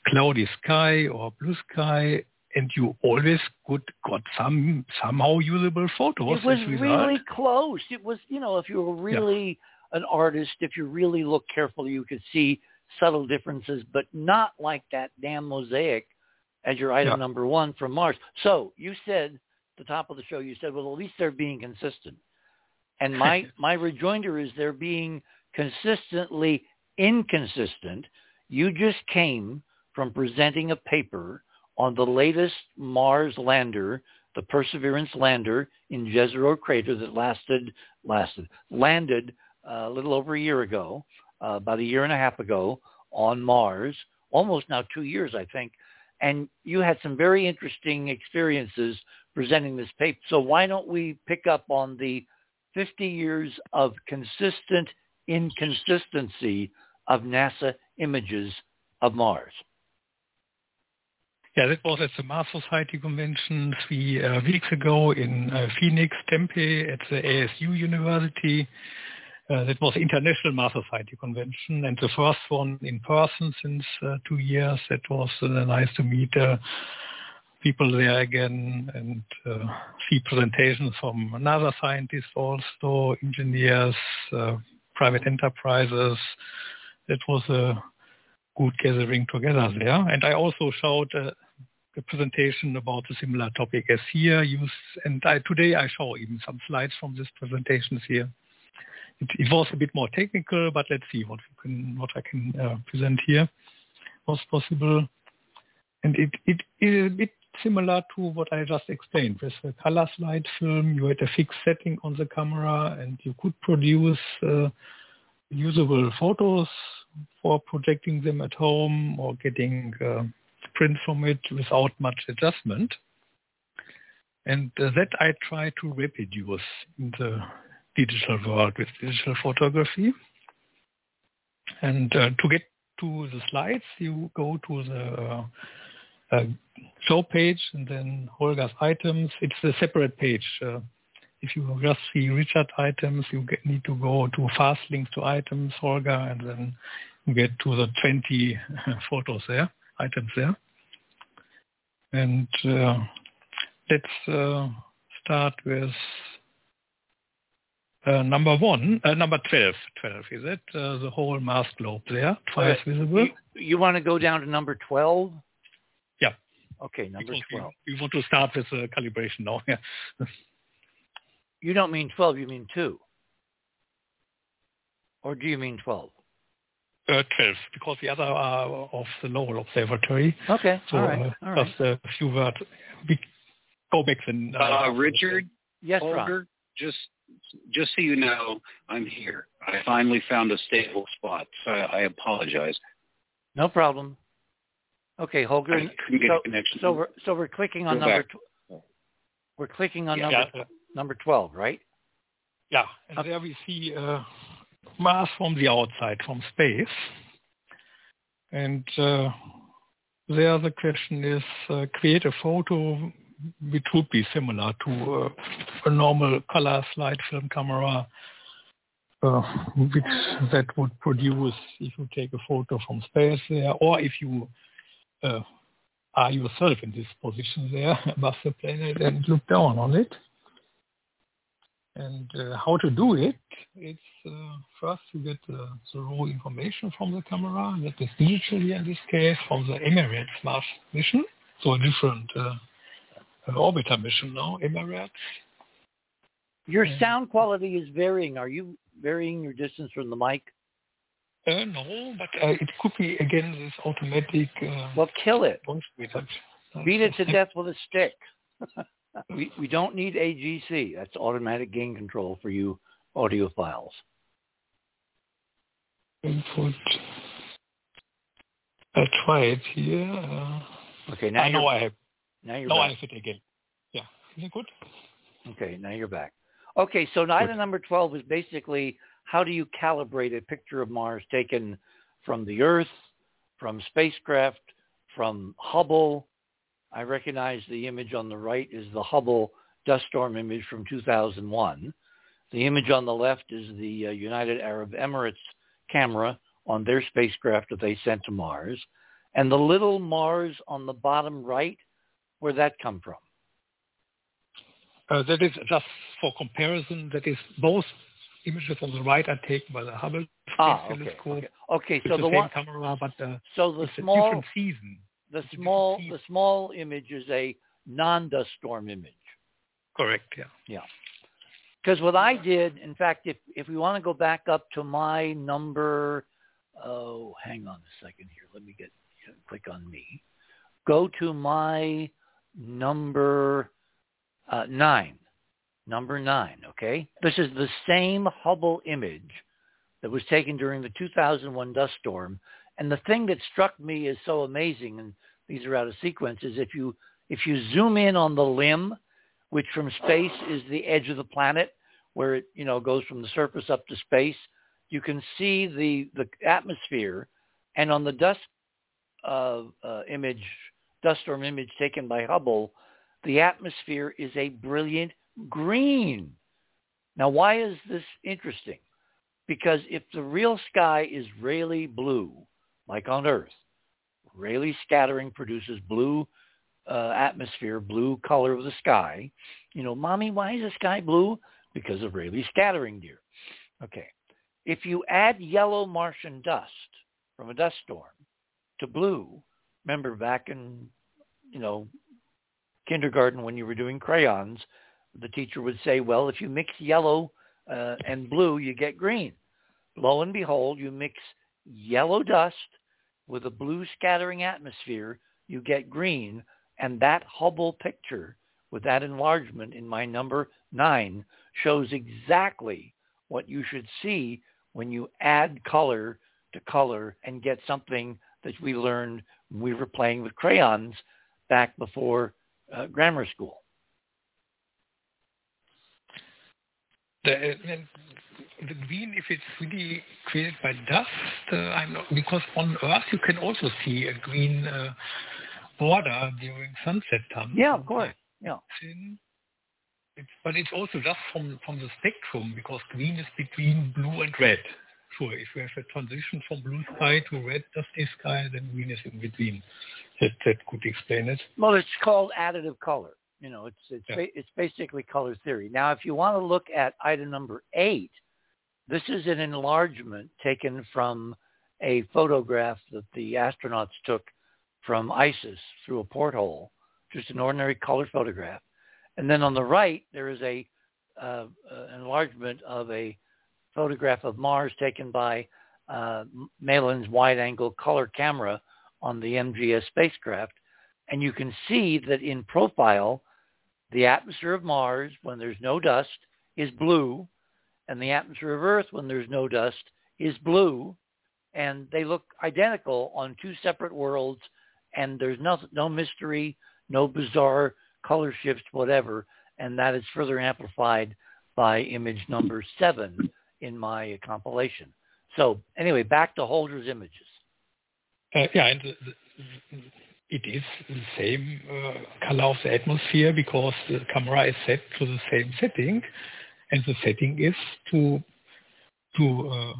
cloudy sky or blue sky and you always could got some somehow usable photos. It was really close. It was, you know, if you were really yeah. an artist, if you really look carefully, you could see subtle differences, but not like that damn mosaic as your item yeah. number one from Mars. So you said, at the top of the show, you said, well, at least they're being consistent. And my, my rejoinder is they're being consistently inconsistent. You just came from presenting a paper on the latest Mars lander, the Perseverance lander in Jezero crater that lasted lasted landed uh, a little over a year ago, uh, about a year and a half ago on Mars, almost now two years, I think. And you had some very interesting experiences presenting this paper. So why don't we pick up on the 50 years of consistent inconsistency of NASA images of Mars? Yeah, that was at the Mars Society convention three uh, weeks ago in uh, Phoenix, Tempe, at the ASU University. Uh, that was the International Mars Society convention, and the first one in person since uh, two years. That was uh, nice to meet uh, people there again and see presentations from another scientists also, engineers, private enterprises. That was a good gathering together there. And I also showed uh, a presentation about a similar topic as here. Use, and I, today I show even some slides from these presentations here. It, it, was a bit more technical, but let's see what can, what I can uh, present here was possible. And it, it is a bit similar to what I just explained. With the color slide film, you had a fixed setting on the camera and you could produce uh, usable photos for projecting them at home or getting uh, print from it without much adjustment. And uh, that I try to reproduce in the digital world with digital photography. And uh, to get to the slides, you go to the uh, show page and then Holger's items. It's a separate page. Uh, if you just see Richard items, you get, need to go to fast links to items, Holger, and then get to the 20 photos there, items there. And uh, let's uh, start with uh, number one, uh, number 12, 12 is it? Uh, the whole Mars globe there, twice visible. You, you, want to go down to number 12? Yeah. Okay, number 12. You, you want to start with uh, calibration now. Yeah. you don't mean 12, you mean 2. Or do you mean 12? Uh, 12, because the other are of the Lowell Observatory. Okay, so, all right. Uh, all just right. a few words. We go back then. Uh, Richard? Yes, Holger, Just, just so you know, I'm here. I finally found a stable spot, so I, I apologize. No problem. Okay, Holger. I couldn't get so, a connection. So we're, so we're clicking on Go number... back. we're clicking on Yeah. number Yeah. Number 12, right? Yeah, and Okay. there we see uh, Mars from the outside, from space. And uh, there the question is, uh, create a photo which would be similar to uh, a normal color slide film camera, uh, which that would produce if you take a photo from space there, or if you uh, are yourself in this position there above the planet and look down on it. And uh, how to do it? It's uh, first you get uh, the raw information from the camera, that is digitally in this case from the Emirates Mars mission, so a different uh, orbiter mission now, Emirates. Your sound quality is varying. Are you varying your distance from the mic? Uh, no, but uh, it could be again this automatic uh, Well, kill it. Beat it to death with a stick. we, we don't need AGC. That's automatic gain control for you audiophiles. Input. I try it here. Uh, Okay, now I know I have. now you're Now I back. have it again. Yeah, is it good? Okay, now you're back. Okay, so now item number 12 is basically how do you calibrate a picture of Mars taken from the Earth, from spacecraft, from Hubble. I recognize the image on the right is the Hubble dust storm image from 2001. The image on the left is the uh, United Arab Emirates camera on their spacecraft that they sent to Mars. And the little Mars on the bottom right, where'd that come from? Uh, that is just for comparison. That is both images on the right are taken by the Hubble Space Ah, okay. Telescope. Okay, okay so the, the same one, camera, but uh, so the small, different season. The small, the small image is a non-dust storm image. Correct. Yeah. Because what I did, in fact, if if we want to go back up to my number, oh, hang on a second here. Let me get click on me. Go to my number uh, nine. Number nine. Okay. This is the same Hubble image that was taken during the 2001 dust storm. And the thing that struck me is so amazing, and these are out of sequence, is if you if you zoom in on the limb, which from space is the edge of the planet, where it you know goes from the surface up to space, you can see the the atmosphere, and on the dust uh, uh, image, dust storm image taken by Hubble, the atmosphere is a brilliant green. Now, why is this interesting? Because if the real sky is really blue, like on Earth, Rayleigh scattering produces blue uh, atmosphere, blue color of the sky. You know, mommy, why is the sky blue? Because of Rayleigh scattering, dear. Okay. If you add yellow Martian dust from a dust storm, to blue. Remember back in, you know, kindergarten when you were doing crayons, the teacher would say, well, if you mix yellow uh, and blue, you get green. Lo and behold, you mix yellow dust with a blue scattering atmosphere, you get green. And that Hubble picture with that enlargement in my number nine shows exactly what you should see when you add color to color and get something that we learned when we were playing with crayons back before uh, grammar school. The, the green, if it's really created by dust, uh, I'm not, because on Earth you can also see a green uh, border during sunset time. Yeah, of course. Yeah. It's, but it's also just from, from the spectrum because green is between blue and red. So if we have a transition from blue sky to red dusty sky, then green is in between. That that could explain it. Well, it's called additive color. You know, it's it's yeah. it's basically color theory. Now, if you want to look at item number eight, this is an enlargement taken from a photograph that the astronauts took from ISIS through a porthole, just an ordinary color photograph. And then on the right, there is a uh, uh, enlargement of a photograph of Mars taken by uh, Malin's wide-angle color camera on the MGS spacecraft. And you can see that in profile, the atmosphere of Mars, when there's no dust, is blue, and the atmosphere of Earth, when there's no dust, is blue. And they look identical on two separate worlds, and there's no, no mystery, no bizarre color shifts, whatever. And that is further amplified by image number seven in my compilation. So anyway, back to Holger's images. Uh, yeah, and the, the, it is the same uh, color of the atmosphere because the camera is set to the same setting, and the setting is to to uh,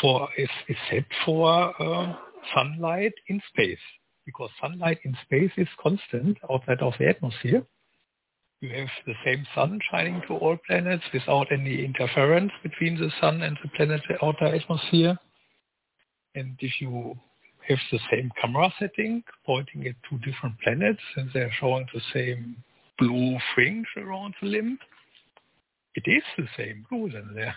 for is, is set for uh, sunlight in space because sunlight in space is constant outside of the atmosphere you have the same sun shining to all planets without any interference between the sun and the planet's outer atmosphere. And if you have the same camera setting pointing at two different planets and they're showing the same blue fringe around the limb, it is the same blue then there.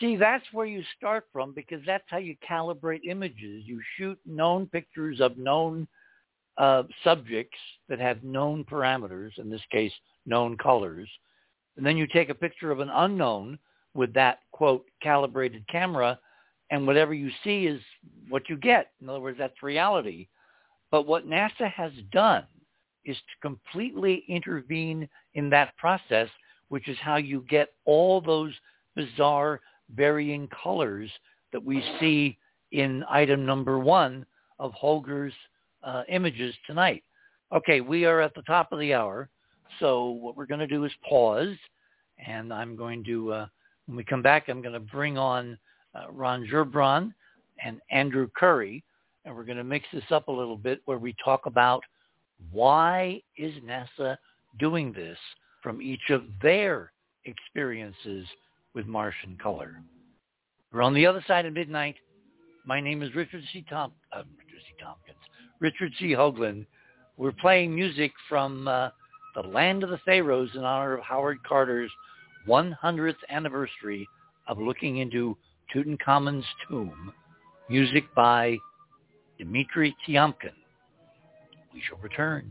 See, that's where you start from because that's how you calibrate images. You shoot known pictures of known uh, subjects that have known parameters, in this case, known colors, and then you take a picture of an unknown with that, quote, calibrated camera, and whatever you see is what you get. In other words, that's reality. But what NASA has done is to completely intervene in that process, which is how you get all those bizarre varying colors that we see in item number one of Holger's uh, images tonight. Okay, we are at the top of the hour, so what we're going to do is pause, and I'm going to, uh, when we come back, I'm going to bring on uh, Ron Gerbron and Andrew Curry, and we're going to mix this up a little bit where we talk about why is NASA doing this from each of their experiences with Martian color. We're on the other side of midnight. My name is Richard C. Tom, uh, Richard C. Tompkins. Richard C. Hoagland. We're playing music from uh, the land of the Pharaohs in honor of Howard Carter's 100th anniversary of looking into Tutankhamun's tomb. Music by Dmitri Tiomkin. We shall return.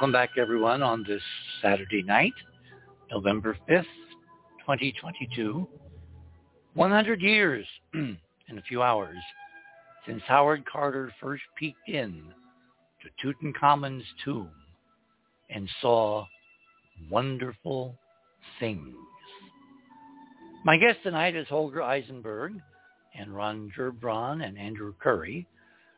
welcome back, everyone, on this Saturday night, November 5th, 2022. 100 years in a few hours since Howard Carter first peeked in to Tutankhamun's tomb and saw wonderful things. My guest tonight is Holger Isenberg and Ron Gerbron and Andrew Curry.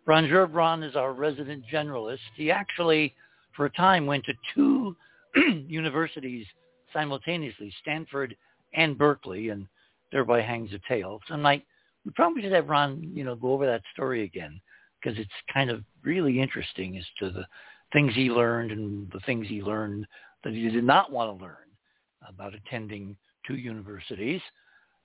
Ron Gerbron is our resident generalist. He actually for a time went to two universities simultaneously, Stanford and Berkeley, and thereby hangs a tale. So tonight we probably should have Ron, you know, go over that story again because it's kind of really interesting as to the things he learned and the things he learned that he did not want to learn about attending two universities.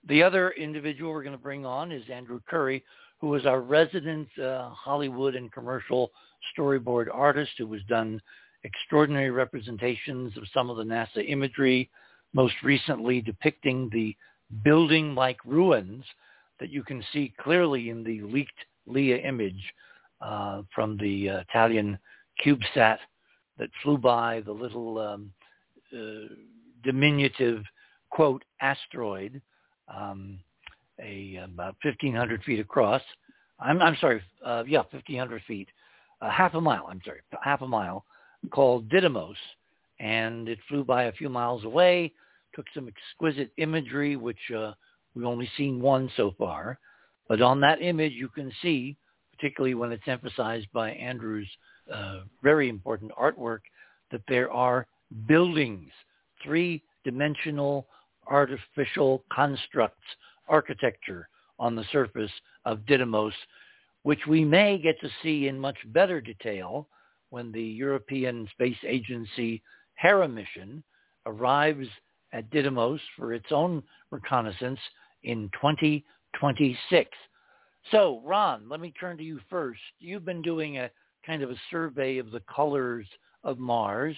The other individual we're going to bring on is Andrew Curry, who is our resident uh, Hollywood and commercial storyboard artist who has done extraordinary representations of some of the NASA imagery, most recently depicting the building-like ruins that you can see clearly in the leaked Leia image uh, from the uh, Italian CubeSat that flew by the little um, uh, diminutive, quote, asteroid, um, a about 1,500 feet across. I'm, I'm sorry, uh, yeah, 1,500 feet, uh, half a mile, I'm sorry, half a mile, called Didymos. And it flew by a few miles away, took some exquisite imagery, which uh, we've only seen one so far. But on that image, you can see, particularly when it's emphasized by Andrew's uh, very important artwork, that there are buildings, three-dimensional artificial constructs, architecture on the surface of Didymos, which we may get to see in much better detail when the European Space Agency Hera mission arrives at Didymos for its own reconnaissance in 2026. So, Ron, let me turn to you first. You've been doing a kind of a survey of the colors of Mars.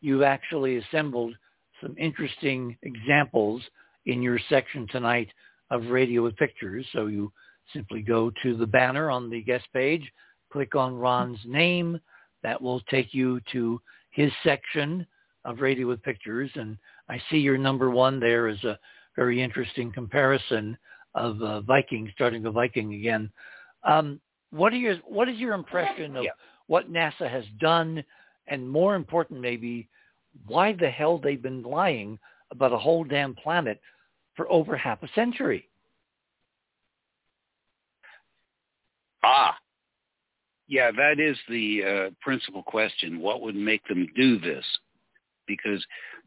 You've actually assembled some interesting examples in your section tonight of Radio with Pictures. So you simply go to the banner on the guest page, click on Ron's name. That will take you to his section of Radio with Pictures. And I see your number one there is a very interesting comparison of uh, Viking, starting a Viking again. Um, what are your what is your impression of yeah. what NASA has done, and more important, maybe why the hell they've been lying about a whole damn planet for over half a century? Ah, yeah, that is the uh, principal question. What would make them do this? Because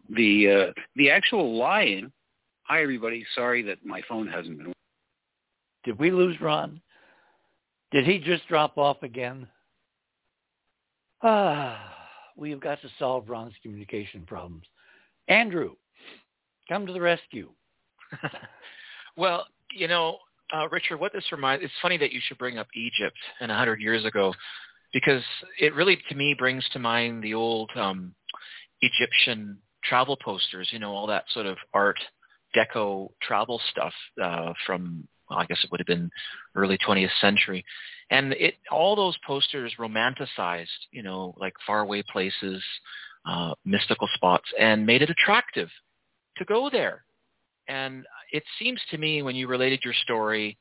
the uh, the actual lying. Hi, everybody. Sorry that my phone hasn't been. Did we lose Ron? Did he just drop off again? Ah, we have got to solve Ron's communication problems. Andrew, come to the rescue. well, you know, uh, Richard, what this reminds, it's funny that you should bring up Egypt and 100 years ago because it really, to me, brings to mind the old um, Egyptian travel posters, you know, all that sort of art deco travel stuff uh, from well, I guess it would have been early 20th century, and it all those posters romanticized, you know, like faraway places, uh, mystical spots, and made it attractive to go there. And it seems to me when you related your story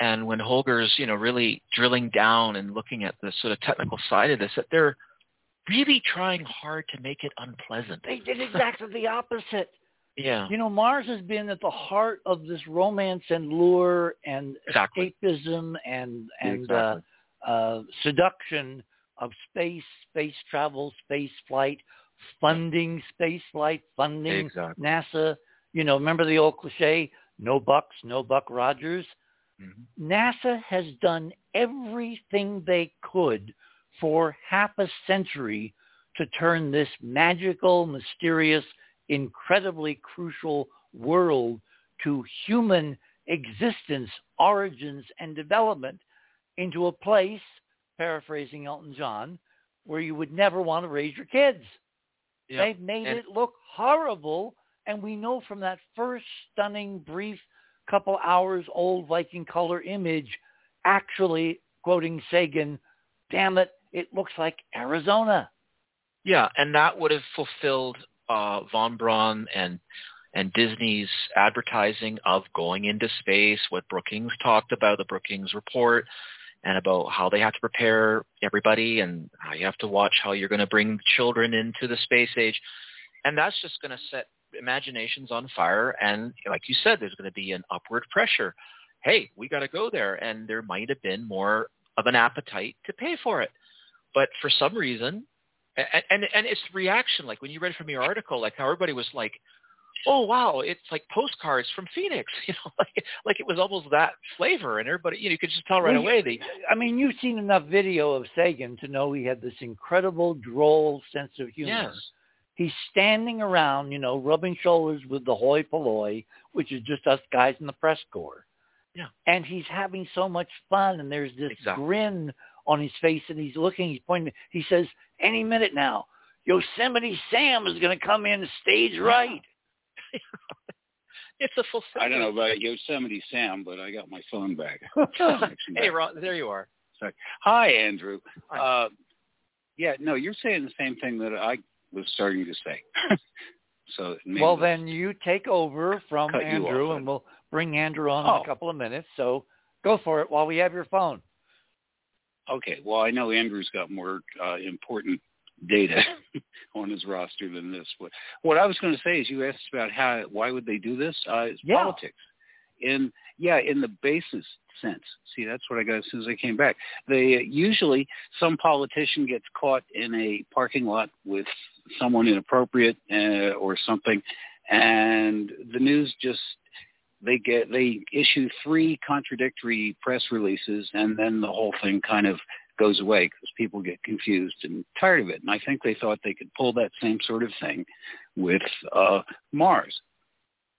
and when Holger's, you know, really drilling down and looking at the sort of technical side of this, that they're really trying hard to make it unpleasant. They did exactly the opposite. Yeah. You know, Mars has been at the heart of this romance and lure and exactly. escapism and and exactly. uh, uh, seduction of space, space travel, space flight, funding space flight, funding exactly. NASA. You know, remember the old cliche, no bucks, no Buck Rogers? Mm-hmm. NASA has done everything they could for half a century to turn this magical, mysterious, incredibly crucial world to human existence, origins, and development into a place, paraphrasing Elton John, where you would never want to raise your kids. Yeah. They've made and, it look horrible, and we know from that first stunning, brief, couple hours old Viking color image, actually, quoting Sagan, damn it, it looks like Arizona. Yeah, and that would have fulfilled uh, von Braun and and Disney's advertising of going into space, what Brookings talked about, the Brookings report, and about how they have to prepare everybody and how you have to watch how you're going to bring children into the space age. And that's just going to set imaginations on fire. And like you said, there's going to be an upward pressure. Hey, we got to go there. And there might have been more of an appetite to pay for it. But for some reason, and, and and it's the reaction like when you read from your article like how everybody was like oh wow it's like postcards from phoenix you know like like it was almost that flavor and everybody you know you could just tell right Well, away they I mean, you've seen enough video of Sagan to know he had this incredible droll sense of humor. yes He's standing around, you know, rubbing shoulders with the hoi polloi, which is just us guys in the press corps. Yeah. And he's having so much fun, and there's this Exactly. grin on his face, and he's looking, he's pointing. He says, "Any minute now, Yosemite Sam is going to come in stage right." it's a full I don't know about Yosemite Sam, but I got my phone back. hey Ron, there you are Sorry. Hi, Andrew. Hi. Uh, yeah, no, you're saying the same thing that I was starting to say. so maybe well, then you take over from Andrew, and we'll bring Andrew on in Oh. a couple of minutes. So go for it while we have your phone. Okay. Well, I know Andrew's got more uh, important data on his roster than this. But what I was going to say is, you asked about how why would they do this? Uh, it's Yeah. politics. In yeah, in the basis sense. See, that's what I got as soon as I came back. They usually some politician gets caught in a parking lot with someone inappropriate uh, or something, and the news just they get they issue three contradictory press releases, and then the whole thing kind of goes away because people get confused and tired of it. And I think they thought they could pull that same sort of thing with uh, Mars.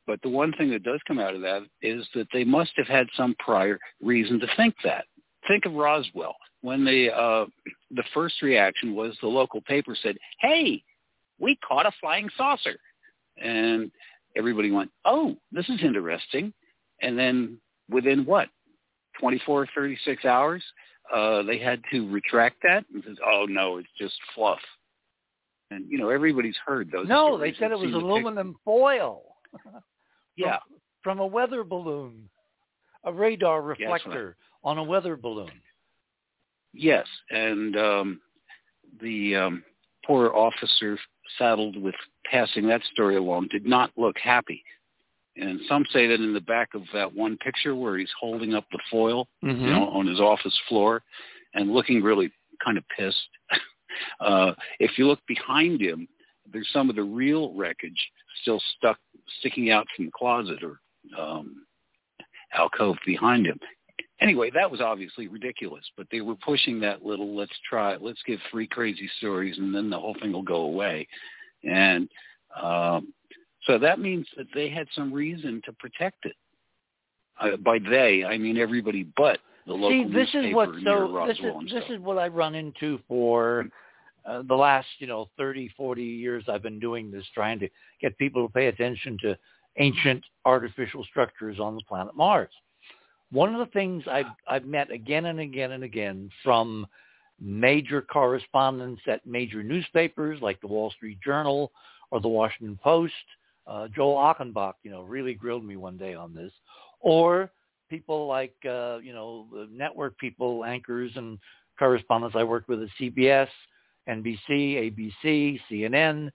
But the one thing that does come out of that is that they must have had some prior reason to think that. Think of Roswell. When the uh, the first reaction was the local paper said, "Hey, we caught a flying saucer," and everybody went, "Oh, this is interesting." And then within what, 24, 36 hours, uh, they had to retract that and says, "Oh no, it's just fluff." And you know, everybody's heard those. No, they said it was aluminum foil. Yeah, from a weather balloon, a radar right. reflector on a weather balloon. Yes, and um, the um, poor officer saddled with passing that story along did not look happy. And some say that in the back of that one picture where he's holding up the foil, Mm-hmm. you know, on his office floor and looking really kind of pissed. uh, if you look behind him, there's some of the real wreckage still stuck, sticking out from the closet or um, alcove behind him. Anyway, that was obviously ridiculous, but they were pushing that little, let's try, it, let's give three crazy stories and then the whole thing will go away. And um, so that means that they had some reason to protect it. Uh, by they, I mean everybody but the local See, this is newspaper what near so this is this is what I run into for uh, the last you know 30, 40 years I've been doing this, trying to get people to pay attention to ancient artificial structures on the planet Mars. one of the things I've, I've met again and again and again from major correspondents at major newspapers like the Wall Street Journal or the Washington Post. Uh, Joel Achenbach, you know, really grilled me one day on this. Or people like, uh, you know, network people, anchors and correspondents I worked with at CBS, NBC, ABC, CNN.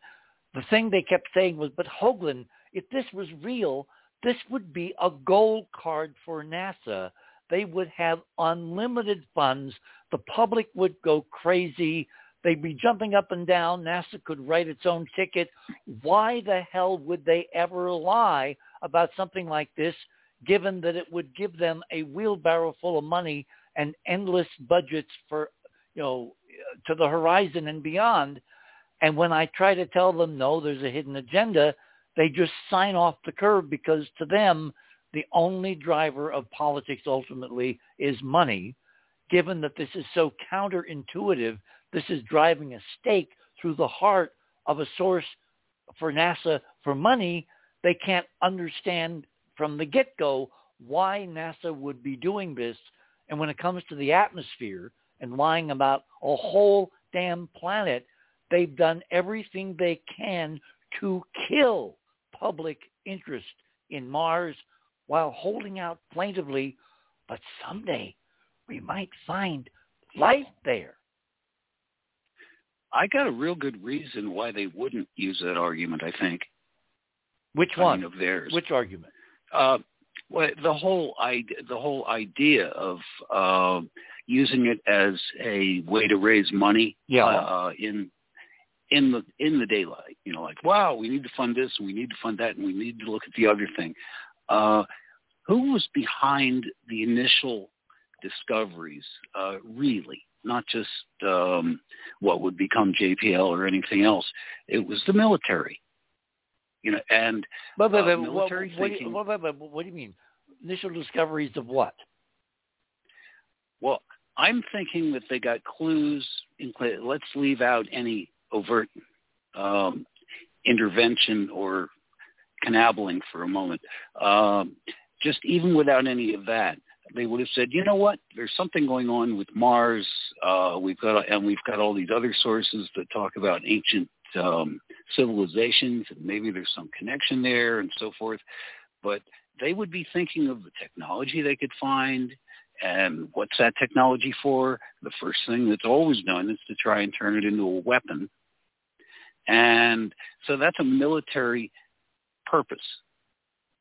The thing they kept saying was, but Hoagland, if this was real, this would be a gold card for NASA. They would have unlimited funds. The public would go crazy. They'd be jumping up and down. NASA could write its own ticket. Why the hell would they ever lie about something like this, given that it would give them a wheelbarrow full of money and endless budgets for, you know, to the horizon and beyond? And when I try to tell them, no, there's a hidden agenda, they just sign off the curve because to them, the only driver of politics ultimately is money. Given that this is so counterintuitive, this is driving a stake through the heart of a source for NASA for money. They can't understand from the get-go why NASA would be doing this. And when it comes to the atmosphere and lying about a whole damn planet, they've done everything they can to kill public interest in Mars while holding out plaintively, but someday we might find life there. I got a real good reason why they wouldn't use that argument, I think. Which I one? mean, of theirs. Which argument? Uh, well, the whole idea, the whole idea of uh, using it as a way to raise money Yeah. uh, in in the in the daylight. You know, like wow, we need to fund this, and we need to fund that, and we need to look at the other thing. Uh, who was behind the initial discoveries? Uh, really, not just um, what would become JPL or anything else. It was the military. You know, and But, but, uh, but, what, military what, do you, thinking- what, but, what do you mean? Initial discoveries of what? Well, I'm thinking that they got clues. In, let's leave out any overt um, intervention or cannibling for a moment. Um, just even without any of that, they would have said, you know what? There's something going on with Mars. Uh, we've got and we've got all these other sources that talk about ancient um, civilizations, and maybe there's some connection there, and so forth. But they would be thinking of the technology they could find, and what's that technology for? The first thing that's always done is to try and turn it into a weapon. And so that's a military purpose.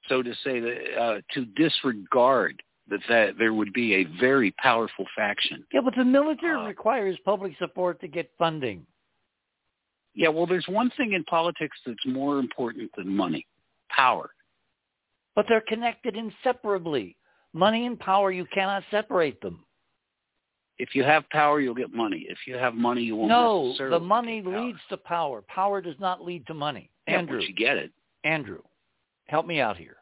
So to say that uh, to disregard that, that there would be a very powerful faction. Yeah, but the military Uh, requires public support to get funding. Yeah, well, there's one thing in politics that's more important than money, power. But they're connected inseparably. Money and power, you cannot separate them. If you have power, you'll get money. If you have money, you won't No, necessarily the money get power. leads to power. Power does not lead to money. Yeah, Andrew, you get it. Andrew, help me out here.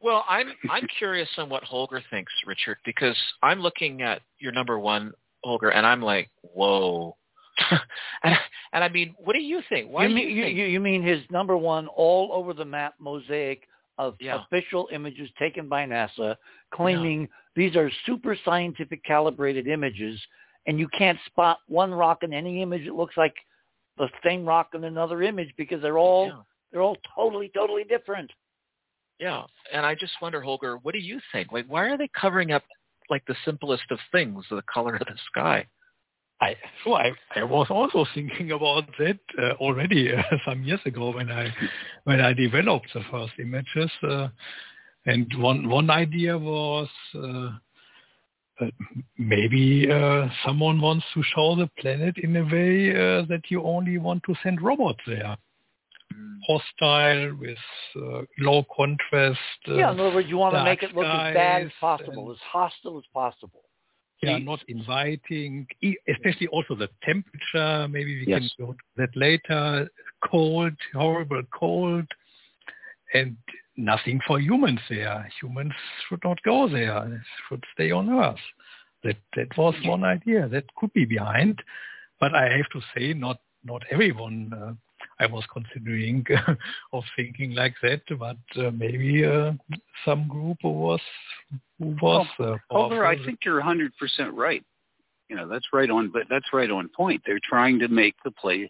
Well, I'm I'm curious on what Holger thinks, Richard, because I'm looking at your number one, Holger, and I'm like, whoa. and, and I mean, what do you think? Why you do mean you you, think? you, you mean his number one all over the map mosaic of Yeah. official images taken by NASA, claiming these are super scientific calibrated images, and you can't spot one rock in any image. It looks like the same rock in another image because they're all yeah. they're all totally totally different. Yeah, and I just wonder, Holger, what do you think? Like, why are they covering up like the simplest of things, the color of the sky? I, so I, I was also thinking about that uh, already uh, some years ago when I when I developed the first images. Uh, and one one idea was uh, uh, maybe uh, someone wants to show the planet in a way uh, that you only want to send robots there, hostile with uh, low contrast. Uh, yeah, in other words, you want to make it look as bad as possible, and- as hostile as possible. Yeah, not inviting, especially also the temperature. Maybe we Yes. can go to that later. Cold, horrible cold, and nothing for humans there. Humans should not go there. They should stay on Earth. That that was one idea that could be behind, but I have to say, not not everyone. Uh, I was considering of thinking like that, but uh, maybe uh, some group was who was. Well, over, I think you're 100% right. You know, that's right on, but that's right on point. They're trying to make the play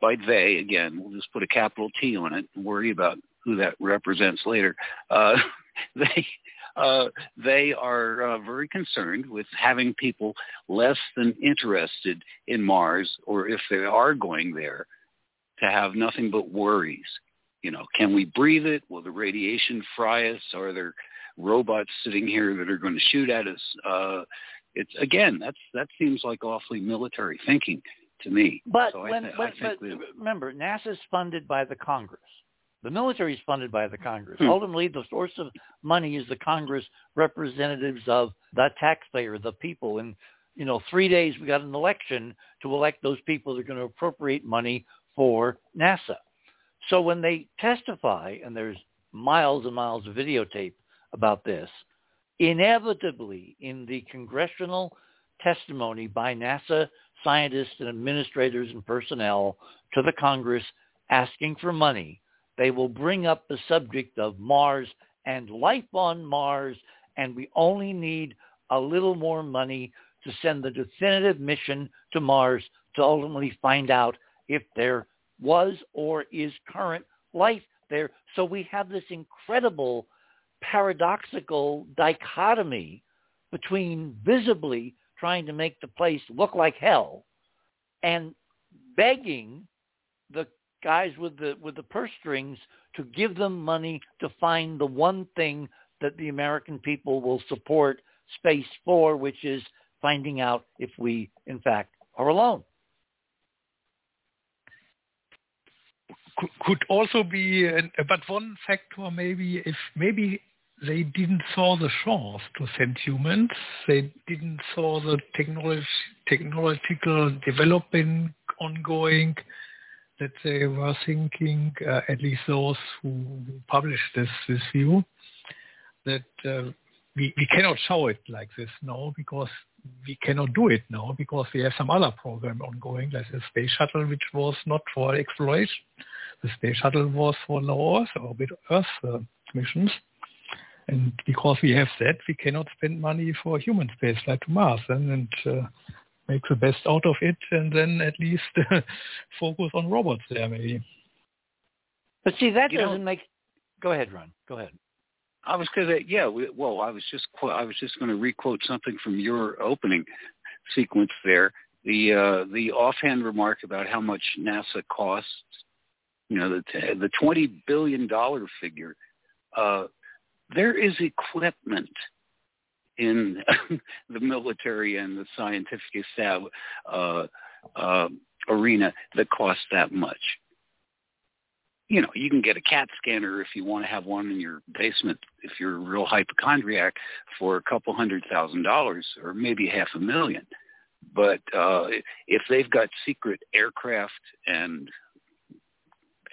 by they again. We'll just put a capital T on it and worry about who that represents later. Uh, they uh, they are uh, very concerned with having people less than interested in Mars, or if they are going there, to have nothing but worries. You know, can we breathe it? Will the radiation fry us? Are there robots sitting here that are going to shoot at us? Uh, it's again, that's that seems like awfully military thinking to me. But so when, th- but, remember, NASA is funded by the Congress. The military is funded by the Congress. Hmm. Ultimately, the source of money is the Congress representatives of the taxpayer, the people. And, you know, three days we got an election to elect those people that are going to appropriate money for NASA. So when they testify, and there's miles and miles of videotape about this, inevitably in the congressional testimony by NASA scientists and administrators and personnel to the Congress asking for money, they will bring up the subject of Mars and life on Mars, and we only need a little more money to send the definitive mission to Mars to ultimately find out if there was or is current life there. So we have this incredible paradoxical dichotomy between visibly trying to make the place look like hell and begging the guys with the with the purse strings to give them money to find the one thing that the American people will support space for, which is finding out if we in fact are alone. Could also be, but one factor maybe if maybe they didn't saw the chance to send humans. They didn't saw the technology, technological development ongoing that they were thinking, uh, at least those who published this, this view, that uh, we, we cannot show it like this now because we cannot do it now because we have some other program ongoing, like the space shuttle, which was not for exploration. The space shuttle was for low Earth orbit Earth uh, missions. And because we have that, we cannot spend money for human space flight to Mars and, and uh, make the best out of it and then at least focus on robots there maybe. But see, that you doesn't know, make. Go ahead, Ron. Go ahead. I was going to, yeah. We, well, I was just, I was just going to requote something from your opening sequence there. The uh, the offhand remark about how much NASA costs. You know, the the twenty billion dollar figure. Uh, there is equipment in the military and the scientific staff uh, uh, arena that costs that much. You know, you can get a CAT scanner if you want to have one in your basement if you're a real hypochondriac for a couple hundred thousand dollars or maybe half a million. But uh, if they've got secret aircraft and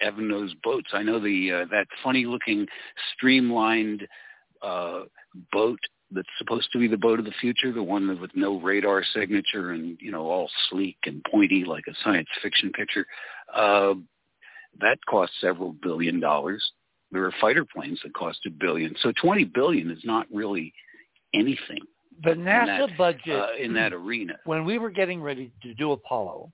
knows boats. I know the uh, that funny looking streamlined uh, boat that's supposed to be the boat of the future, the one with no radar signature and you know all sleek and pointy like a science fiction picture. Uh, that cost several billion dollars. There are fighter planes that cost a billion. So 20 billion is not really anything. The NASA that, budget uh, in that arena. When we were getting ready to do Apollo,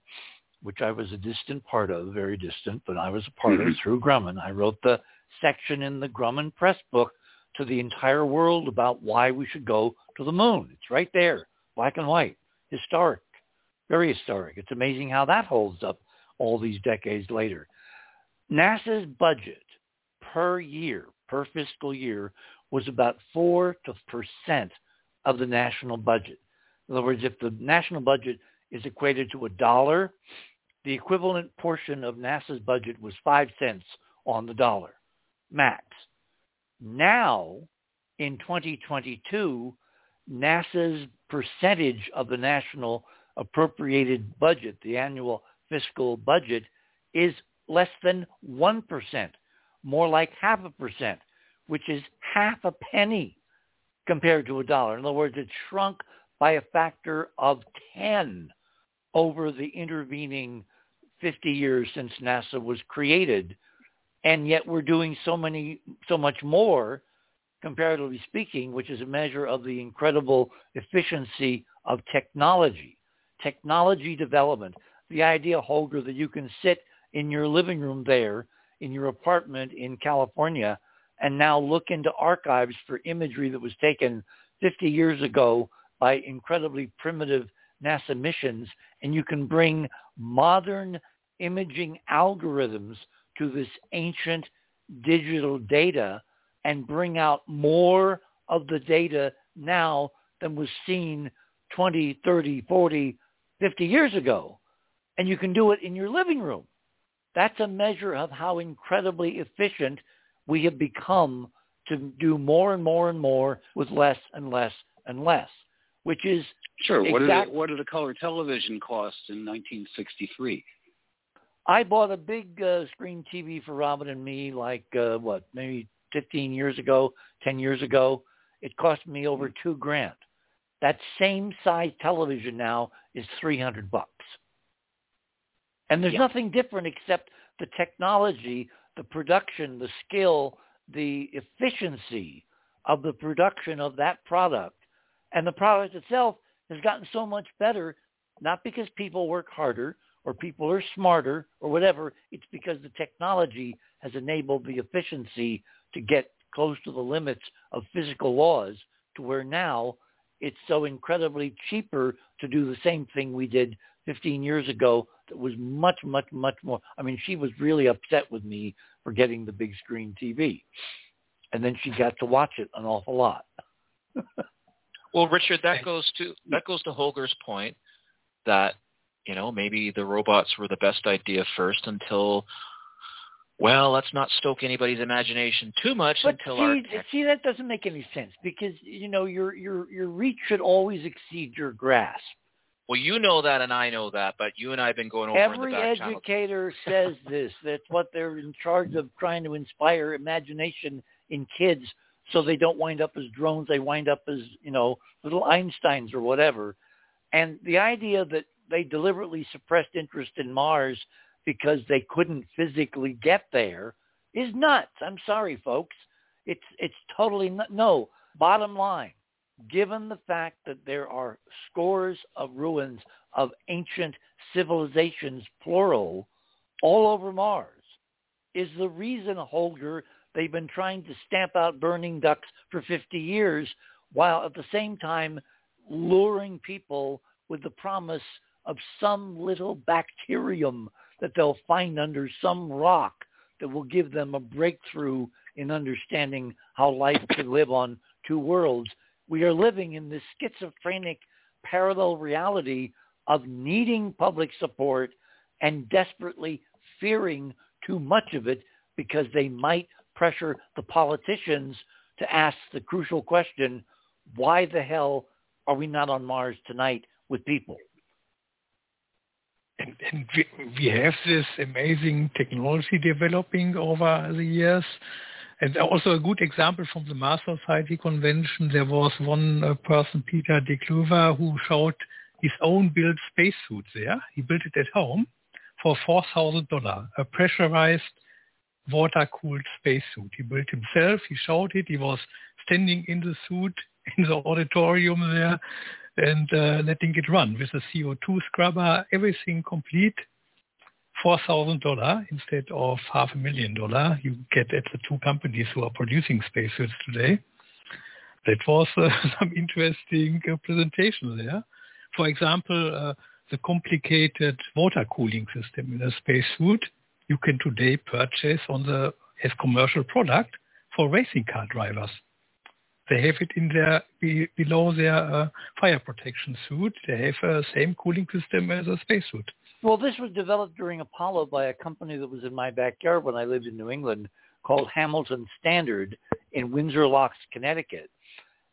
which I was a distant part of, very distant, but I was a part mm-hmm. of through Grumman. I wrote the section in the Grumman press book to the entire world about why we should go to the moon. It's right there, black and white, historic, very historic. It's amazing how that holds up all these decades later. NASA's budget per year, per fiscal year, was about 4 to percent of the national budget. In other words, if the national budget is equated to a dollar, the equivalent portion of NASA's budget was five cents on the dollar, max. Now, in 2022, NASA's percentage of the national appropriated budget, the annual fiscal budget, is less than 1%, more like half a percent, which is half a penny compared to a dollar. In other words, it shrunk by a factor of 10 over the intervening 50 years since NASA was created, and yet we're doing so many, so much more, comparatively speaking, which is a measure of the incredible efficiency of technology, technology development. The idea, Holger, that you can sit in your living room there in your apartment in California and now look into archives for imagery that was taken 50 years ago by incredibly primitive NASA missions, and you can bring modern imaging algorithms to this ancient digital data and bring out more of the data now than was seen 20, 30, 40, 50 years ago. And you can do it in your living room. That's a measure of how incredibly efficient we have become to do more and more and more with less and less and less, which is sure. Exact- What did the, what did the color television cost in 1963? I bought a big uh, screen TV for Robin and me, like uh, what, maybe 15 years ago, 10 years ago. It cost me over two grand. That same size television now is 300 bucks. And there's Yeah. nothing different except the technology, the production, the skill, the efficiency of the production of that product. And the product itself has gotten so much better, not because people work harder or people are smarter or whatever. It's because the technology has enabled the efficiency to get close to the limits of physical laws to where now it's so incredibly cheaper to do the same thing we did 15 years ago that was much, much, much more. I mean, she was really upset with me for getting the big screen TV. And then she got to watch it an awful lot. Well, Richard, that goes to that goes to Holger's point that you know maybe the robots were the best idea first until well, let's not stoke anybody's imagination too much But until see, our tech- see, that doesn't make any sense because you know your your your reach should always exceed your grasp. well, you know that and I know that, but you and I have been going over Every the back channel. educator says this. That's what they're in charge of trying to inspire imagination in kids so they don't wind up as drones. They wind up as, you know, little Einsteins or whatever. And the idea that they deliberately suppressed interest in Mars because they couldn't physically get there is nuts. I'm sorry, folks. It's it's totally no. Bottom line, given the fact that there are scores of ruins of ancient civilizations, plural, all over Mars, is the reason, Holger, they've been trying to stamp out burning ducks for 50 years, while at the same time luring people with the promise of some little bacterium that they'll find under some rock that will give them a breakthrough in understanding how life could live on two worlds. We are living in this schizophrenic parallel reality of needing public support and desperately fearing too much of it because they might pressure the politicians to ask the crucial question, why the hell are we not on Mars tonight with people? And, and we, have this amazing technology developing over the years. And also a good example from the Mars Society convention, there was one uh, person, Peter de Kluver, who showed his own built spacesuit there. He built it at home for $4,000, a pressurized water-cooled spacesuit. He built himself. He showed it. He was standing in the suit in the auditorium there and uh, letting it run with a CO2 scrubber, everything complete. $4,000 instead of half a million dollar you get at the two companies who are producing spacesuits today. That was uh, some interesting uh, presentation there. For example, uh, the complicated water cooling system in a spacesuit you can today purchase on the as commercial product for racing car drivers. They have it in their be, below their uh, fire protection suit. They have the same cooling system as a spacesuit. Well, this was developed during Apollo by a company that was in my backyard when I lived in New England called Hamilton Standard in Windsor Locks, Connecticut.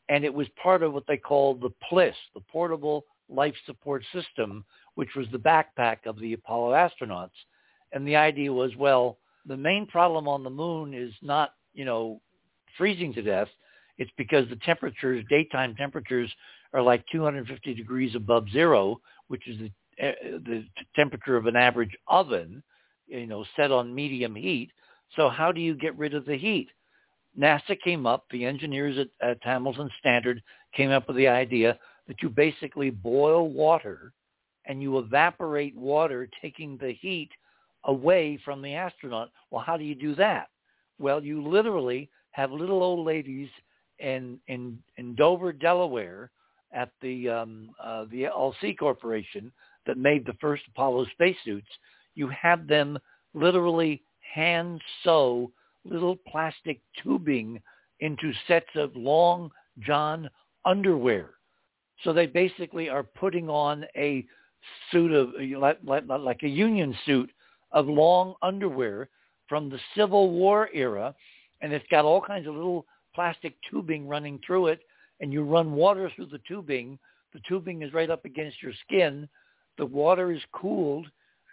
And it was part of what they called the PLSS, the Portable Life Support System, which was the backpack of the Apollo astronauts. And the idea was, well, the main problem on the moon is not, you know, freezing to death. It's because the temperatures, daytime temperatures, are like 250 degrees above zero, which is the uh, the temperature of an average oven, you know, set on medium heat. So how do you get rid of the heat? NASA came up, the engineers at, at Hamilton Standard came up with the idea that you basically boil water and you evaporate water, taking the heat away from the astronaut. Well, how do you do that? Well, you literally have little old ladies in in, in Dover, Delaware, at the um, uh, the ILC Corporation that made the first Apollo spacesuits. You have them literally hand sew little plastic tubing into sets of long john underwear. So they basically are putting on a suit of like, like, like a union suit of long underwear from the Civil War era, and it's got all kinds of little plastic tubing running through it, and you run water through the tubing. The tubing is right up against your skin. The water is cooled.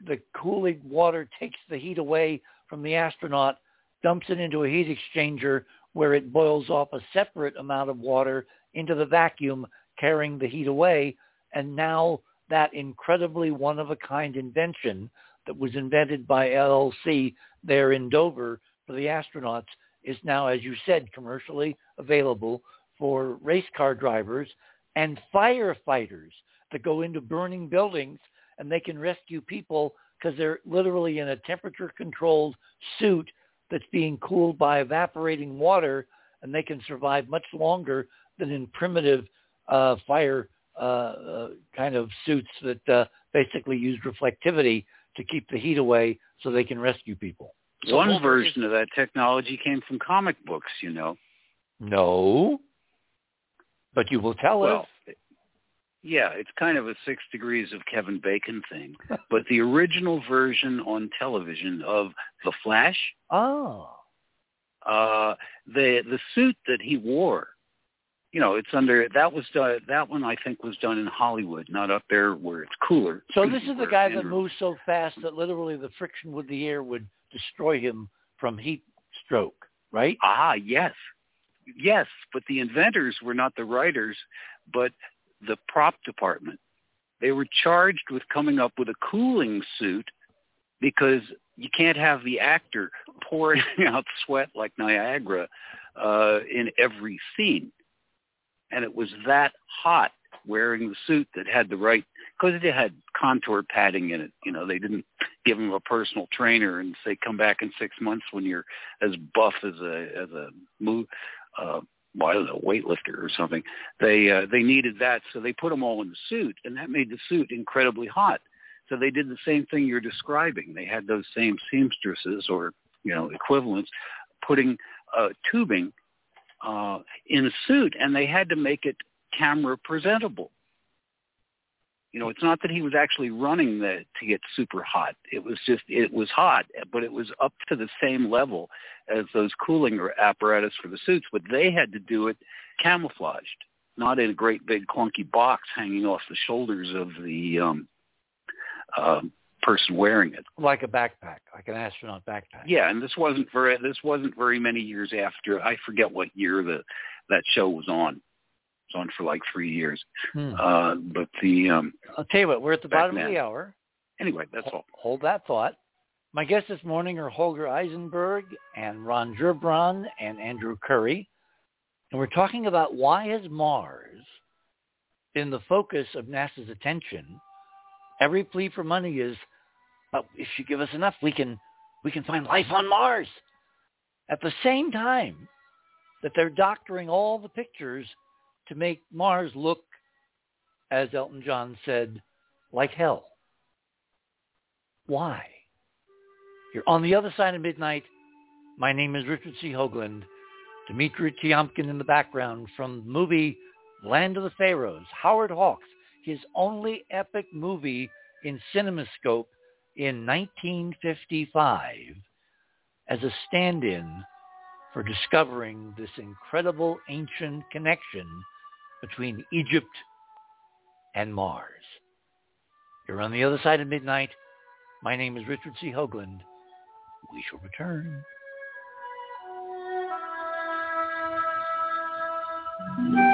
The cooling water takes the heat away from the astronaut, dumps it into a heat exchanger where it boils off a separate amount of water into the vacuum, carrying the heat away. And now that incredibly one-of-a-kind invention that was invented by ILC there in Dover for the astronauts is now, as you said, commercially available for race car drivers and firefighters that go into burning buildings and they can rescue people because they're literally in a temperature controlled suit that's being cooled by evaporating water and they can survive much longer than in primitive uh, fire uh, uh, kind of suits that uh, basically use reflectivity to keep the heat away so they can rescue people. So One version of that technology came from comic books, you know. No. But you will tell well, us. Yeah, it's kind of a six degrees of Kevin Bacon thing. but the original version on television of The Flash. Oh. Uh, the the suit that he wore you know, it's under that was done. That one I think was done in Hollywood, not up there where it's cooler. So this is the guy that moves so fast that literally the friction with the air would destroy him from heat stroke, right? Ah, yes, yes. But the inventors were not the writers, but the prop department. They were charged with coming up with a cooling suit because you can't have the actor pouring out sweat like Niagara uh, in every scene and it was that hot wearing the suit that had the right because it had contour padding in it. You know, they didn't give him a personal trainer and say come back in six months when you're as buff as a as a move. Uh, well, I don't know, weightlifter or something. They uh, they needed that, so they put them all in the suit, and that made the suit incredibly hot. So they did the same thing you're describing. They had those same seamstresses or you know equivalents putting uh, tubing uh, in a suit, and they had to make it camera presentable. You know, it's not that he was actually running the to get super hot. It was just it was hot, but it was up to the same level as those cooling apparatus for the suits. But they had to do it camouflaged, not in a great big clunky box hanging off the shoulders of the um, um, person wearing it. Like a backpack, like an astronaut backpack. Yeah, and this wasn't very this wasn't very many years after I forget what year the that show was on. It was on for like three years. Hmm. Uh, but the um, I'll tell you what, we're at the bottom then. of the hour. Anyway, that's hold, all. Hold that thought. My guests this morning are Holger Isenberg and Ron Gerbron and Andrew Curry. And we're talking about why has Mars been the focus of NASA's attention. Every plea for money is but if you give us enough, we can we can find life on Mars. At the same time that they're doctoring all the pictures to make Mars look, as Elton John said, like hell. Why? You're on the other side of midnight. My name is Richard C. Hoagland. Dimitri Tiomkin in the background from the movie Land of the Pharaohs. Howard Hawks, his only epic movie in CinemaScope in 1955 as a stand-in for discovering this incredible ancient connection between Egypt and Mars. You're on the other side of midnight. My name is Richard C. Hoagland. We shall return.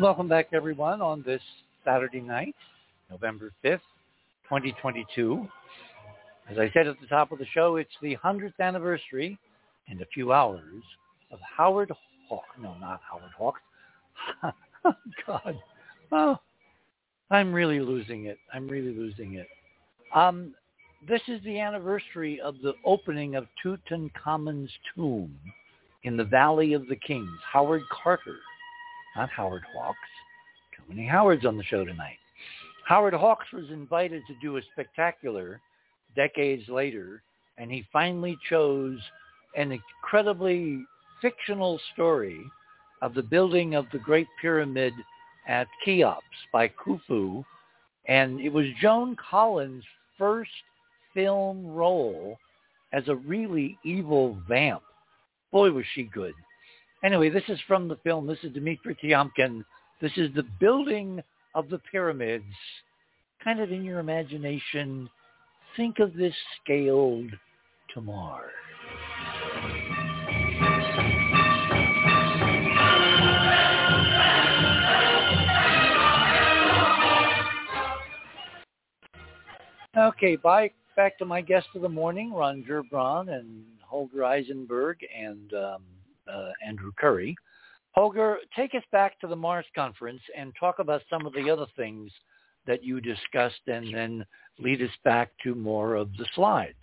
Welcome back, everyone, on this Saturday night, November 5th, 2022. As I said at the top of the show, it's the 100th anniversary in a few hours of Howard Hawk. No, not Howard Hawks. God. Oh, I'm really losing it. I'm really losing it. Um, this is the anniversary of the opening of Tutankhamun's tomb in the Valley of the Kings. Howard Carter not Howard Hawks. Too many Howards on the show tonight. Howard Hawks was invited to do a spectacular decades later, and he finally chose an incredibly fictional story of the building of the Great Pyramid at Cheops by Khufu. And it was Joan Collins' first film role as a really evil vamp. Boy, was she good. Anyway, this is from the film. This is Dimitri Tiomkin. This is the building of the pyramids. Kind of in your imagination, think of this scaled to Mars. Okay, bye. Back to my guest of the morning, Ron Gerbron and Holger Isenberg and um, uh, Andrew Curry. Holger, take us back to the Mars conference and talk about some of the other things that you discussed and then lead us back to more of the slides.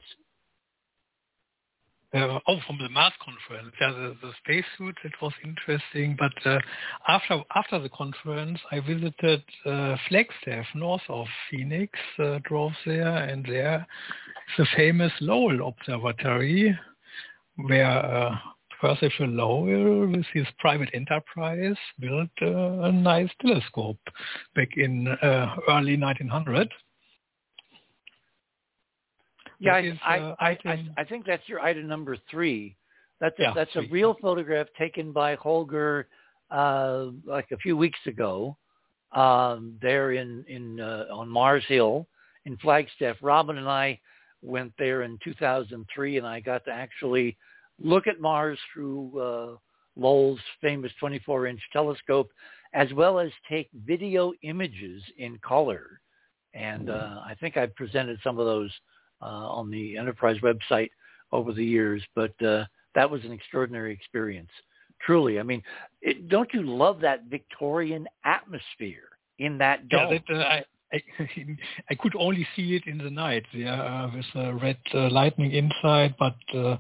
Uh, oh, from the Mars conference, yeah, the, the spacesuit, it was interesting. But uh, after after the conference, I visited uh, Flagstaff, north of Phoenix, uh, drove there, and there is the famous Lowell Observatory, where uh, Percival Lowell, with his private enterprise, built uh, a nice telescope back in uh, early 1900. Yeah, is, I, uh, I, I, I, think that's your item number three. That's a, yeah, that's a real photograph taken by Holger uh, like a few weeks ago um, there in in uh, on Mars Hill in Flagstaff. Robin and I went there in 2003, and I got to actually look at Mars through uh, Lowell's famous 24-inch telescope, as well as take video images in color. And uh, I think I've presented some of those uh, on the Enterprise website over the years, but uh, that was an extraordinary experience. Truly, I mean, it, don't you love that Victorian atmosphere in that dome? Yeah, I, I, could only see it in the night yeah, uh, with the red uh, lightning inside. But uh,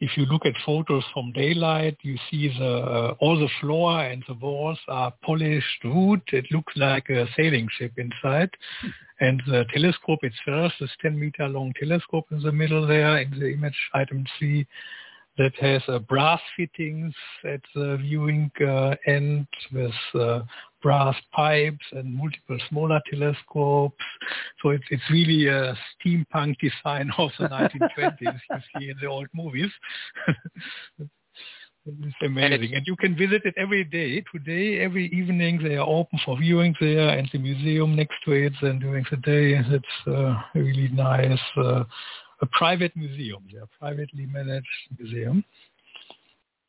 if you look at photos from daylight, you see the uh, all the floor and the walls are polished wood. It looks like a sailing ship inside. And the telescope itself, this 10 meter long telescope in the middle there in the image item C, that has uh, brass fittings at the viewing uh, end with uh, brass pipes and multiple smaller telescopes. So it's, it's really a steampunk design of the 1920s you see in the old movies. It's amazing. And, you can visit it every day. Today, every evening, they are open for viewing there and the museum next to it. And during the day, it's uh, really nice. Uh, a private museum. They're a privately managed museum.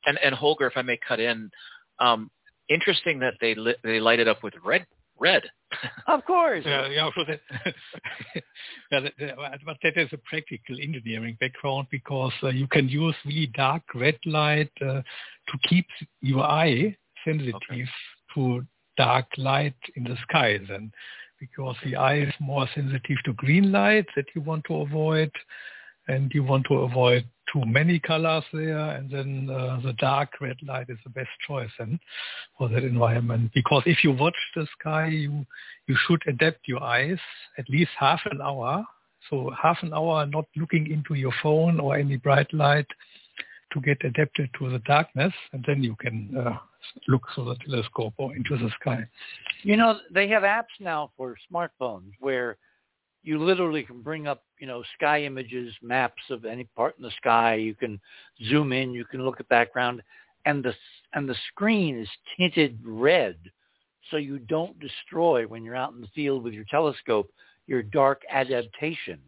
And, and Holger, if I may cut in, um, interesting that they lit, they light it up with red red. of course. Yeah, yeah, so that, yeah, that, but that is a practical engineering background because uh, you can use really dark red light uh, to keep your eye sensitive okay. to dark light in the sky then because the eye is more sensitive to green light that you want to avoid and you want to avoid too many colors there, and then uh, the dark red light is the best choice then for that environment. Because if you watch the sky, you you should adapt your eyes at least half an hour. So half an hour not looking into your phone or any bright light to get adapted to the darkness, and then you can uh, look through the telescope or into the sky. You know, they have apps now for smartphones where you literally can bring up, you know, sky images, maps of any part in the sky. You can zoom in, you can look at background, and the and the screen is tinted red, so you don't destroy when you're out in the field with your telescope your dark adaptation.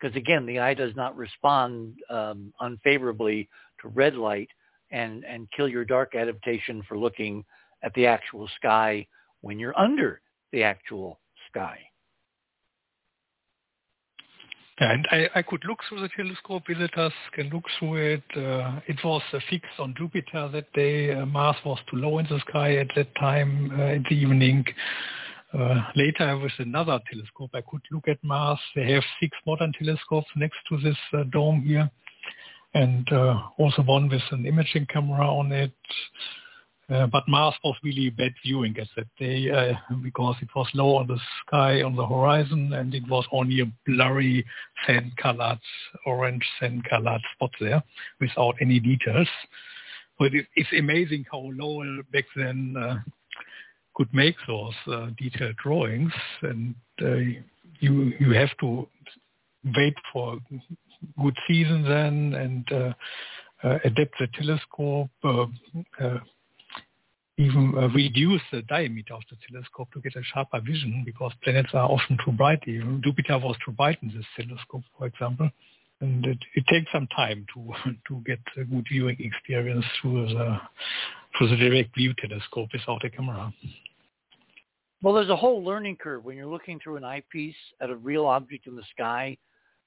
Because again, the eye does not respond um, unfavorably to red light and and kill your dark adaptation for looking at the actual sky when you're under the actual sky. And I, I, could look through the telescope. Visitors can look through it. Uh, it was uh, fixed on Jupiter that day. Uh, Mars was too low in the sky at that time uh, in the evening. Uh, later, with another telescope, I could look at Mars. They have six modern telescopes next to this uh, dome here, and also one with an imaging camera on it. Uh, but Mars was really bad viewing at that day uh, because it was low on the sky on the horizon and it was only a blurry sand-colored, orange sand-colored spot there without any details. But it, it's amazing how Lowell back then uh, could make those uh, detailed drawings and uh, you you have to wait for good season then and uh, uh, adapt the telescope uh, even uh, reduce the diameter of the telescope to get a sharper vision because planets are often too bright. Even Jupiter was too bright in this telescope, for example. And it, it takes some time to to get a good viewing experience through the through the direct view telescope without a camera. Well, there's a whole learning curve when you're looking through an eyepiece at a real object in the sky.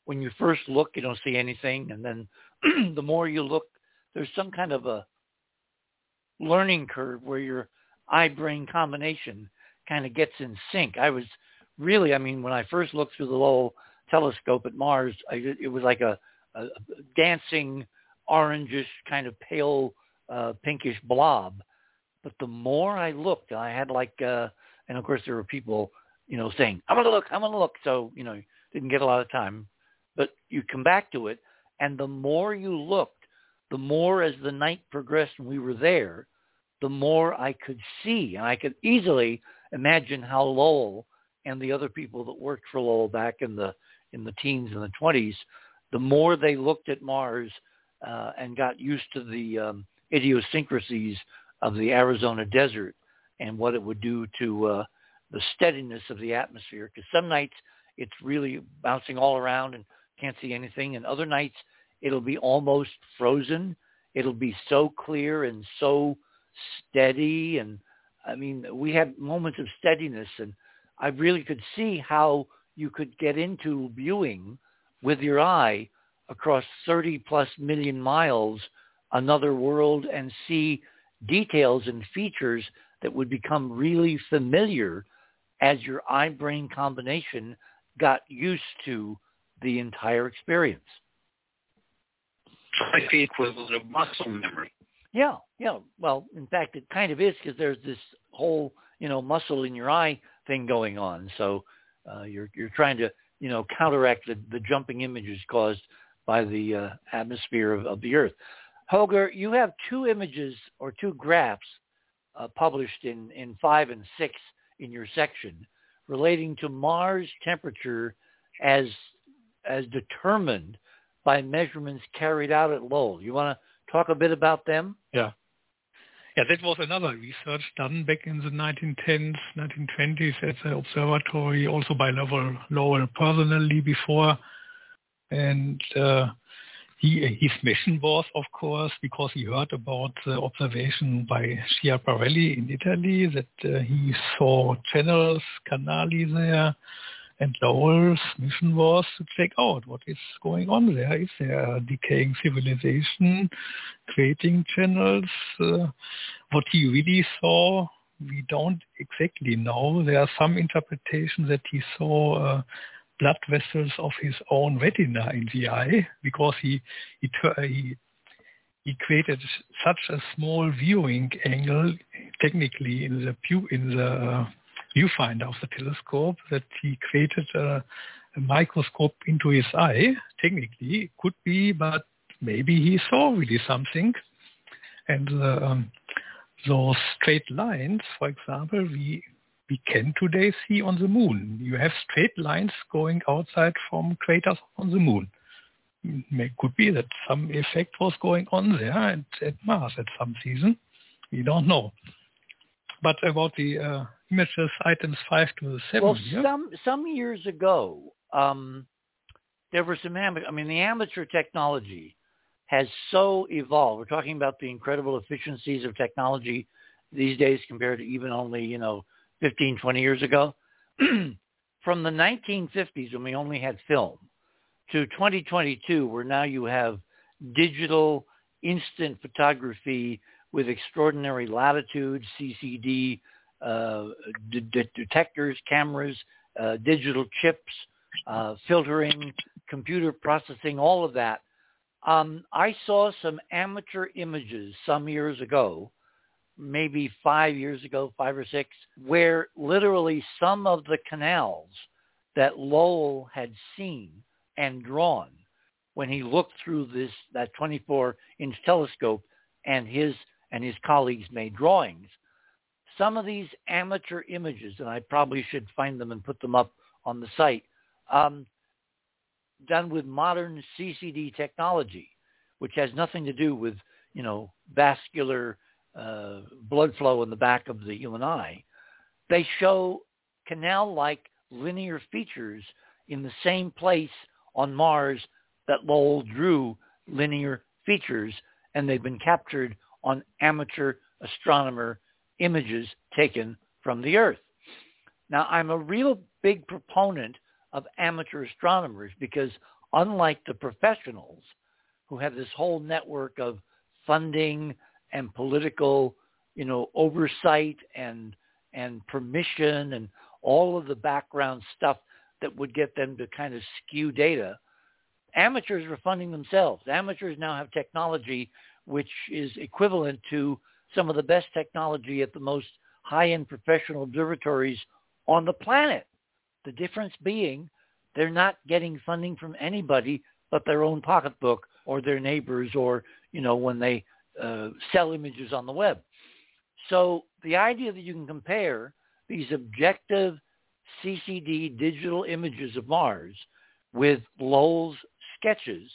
When you first look, you don't see anything, and then the more you look, there's some kind of a learning curve where your eye-brain combination kind of gets in sync. I was really, I mean, when I first looked through the Lowell telescope at Mars, I, it was like a, a dancing orangish kind of pale uh, pinkish blob. But the more I looked, I had like, uh, and of course there were people, you know, saying, I'm to look, I'm to look. So, you know, didn't get a lot of time. But you come back to it, and the more you looked, the more as the night progressed and we were there, the more I could see. And I could easily imagine how Lowell and the other people that worked for Lowell back in the in the teens and the 20s, the more they looked at Mars uh, and got used to the um, idiosyncrasies of the Arizona desert and what it would do to uh, the steadiness of the atmosphere. Because some nights it's really bouncing all around and can't see anything, and other nights It'll be almost frozen. It'll be so clear and so steady. And I mean, we had moments of steadiness and I really could see how you could get into viewing with your eye across 30 plus million miles another world and see details and features that would become really familiar as your eye-brain combination got used to the entire experience like the equivalent of muscle memory. Yeah, yeah. Well, in fact, it kind of is because there's this whole, you know, muscle in your eye thing going on. So uh, you're you're trying to, you know, counteract the, the jumping images caused by the uh, atmosphere of, of the Earth. Holger, you have two images or two graphs uh, published in, in five and six in your section relating to Mars temperature as as determined by measurements carried out at Lowell. You want to talk a bit about them? Yeah. Yeah, that was another research done back in the 1910s, 1920s at the observatory, also by Lowell, Lowell personally before. And uh, he, his mission was, of course, because he heard about the observation by Schiaparelli in Italy, that uh, he saw channels, canali there, and Lowell's mission was to check out what is going on there. Is there a decaying civilization creating channels? Uh, what he really saw, we don't exactly know. There are some interpretations that he saw uh, blood vessels of his own retina in the eye because he he, he he created such a small viewing angle technically in the in the uh, viewfinder of the telescope that he created a, a microscope into his eye. Technically, could be, but maybe he saw really something. And uh, um, those straight lines, for example, we we can today see on the moon. You have straight lines going outside from craters on the moon. It could be that some effect was going on there at, at Mars at some season. We don't know. But about the uh, images items five to seven. Well, some some years ago, um, there were some. amateur. I mean, the amateur technology has so evolved. We're talking about the incredible efficiencies of technology these days compared to even only you know 15, 20 years ago. From the 1950s, when we only had film, to 2022, where now you have digital instant photography with extraordinary latitude, CCD uh, detectors, cameras, uh, digital chips, uh, filtering, computer processing, all of that. Um, I saw some amateur images some years ago, maybe five years ago, five or six, where literally some of the canals that Lowell had seen and drawn when he looked through this that 24-inch telescope and his and his colleagues made drawings some of these amateur images, and I probably should find them and put them up on the site, um, done with modern CCD technology, which has nothing to do with, you know, vascular uh, blood flow in the back of the human eye. They show canal-like linear features in the same place on Mars that Lowell drew linear features, and they've been captured on amateur astronomer images taken from the Earth. Now, I'm a real big proponent of amateur astronomers because unlike the professionals who have this whole network of funding and political, you know, oversight and and permission and all of the background stuff that would get them to kind of skew data, amateurs are funding themselves. Amateurs now have technology which is equivalent to some of the best technology at the most high-end professional observatories on the planet. The difference being they're not getting funding from anybody but their own pocketbook or their neighbors or, you know, when they uh, sell images on the web. So the idea that you can compare these objective CCD digital images of Mars with Lowell's sketches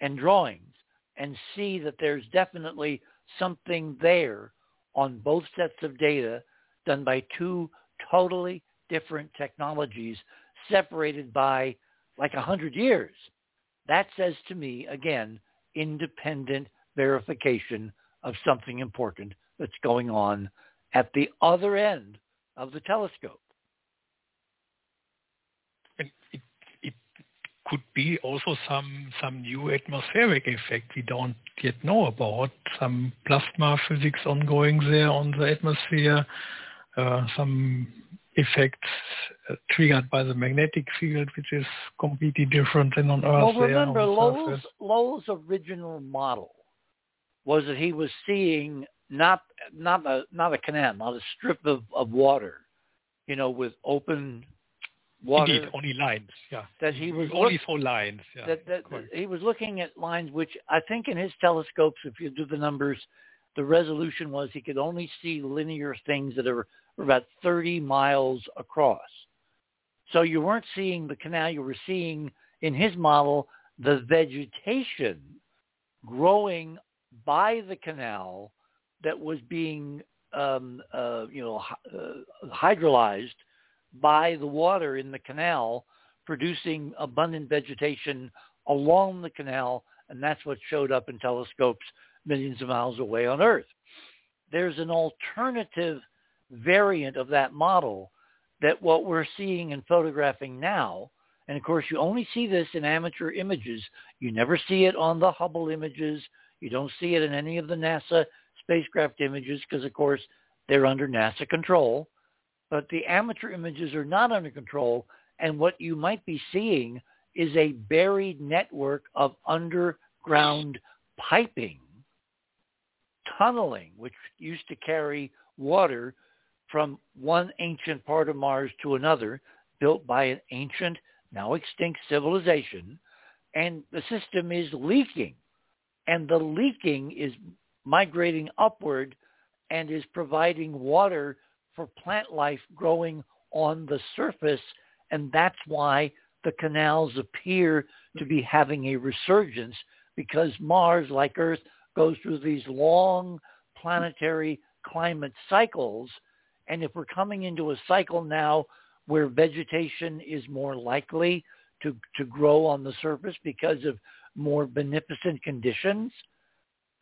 and drawings and see that there's definitely something there on both sets of data done by two totally different technologies separated by like a hundred years. That says to me, again, independent verification of something important that's going on at the other end of the telescope. Could be also some some new atmospheric effect we don't yet know about. Some plasma physics ongoing there on the atmosphere, uh, some effects uh, triggered by the magnetic field, which is completely different than on Earth. Well, remember Lowell's, Lowell's original model was that he was seeing not not a not a canal, not a strip of, of water, you know, with open water. Indeed, only lines. Yeah. That he was only look, for lines. Yeah. That, that, that he was looking at lines, which I think in his telescopes, if you do the numbers, the resolution was he could only see linear things that are about 30 miles across. So you weren't seeing the canal. You were seeing in his model the vegetation growing by the canal that was being um, uh, you know uh, hydrolyzed by the water in the canal, producing abundant vegetation along the canal, and that's what showed up in telescopes millions of miles away on Earth. There's an alternative variant of that model that what we're seeing and photographing now, and of course you only see this in amateur images. You never see it on the Hubble images. You don't see it in any of the NASA spacecraft images because of course they're under NASA control. But the amateur images are not under control and what you might be seeing is a buried network of underground piping, tunneling, which used to carry water from one ancient part of Mars to another, built by an ancient, now extinct civilization, and the system is leaking. And the leaking is migrating upward and is providing water for plant life growing on the surface. And that's why the canals appear to be having a resurgence because Mars, like Earth, goes through these long planetary climate cycles and if we're coming into a cycle now where vegetation is more likely to, to grow on the surface because of more beneficent conditions,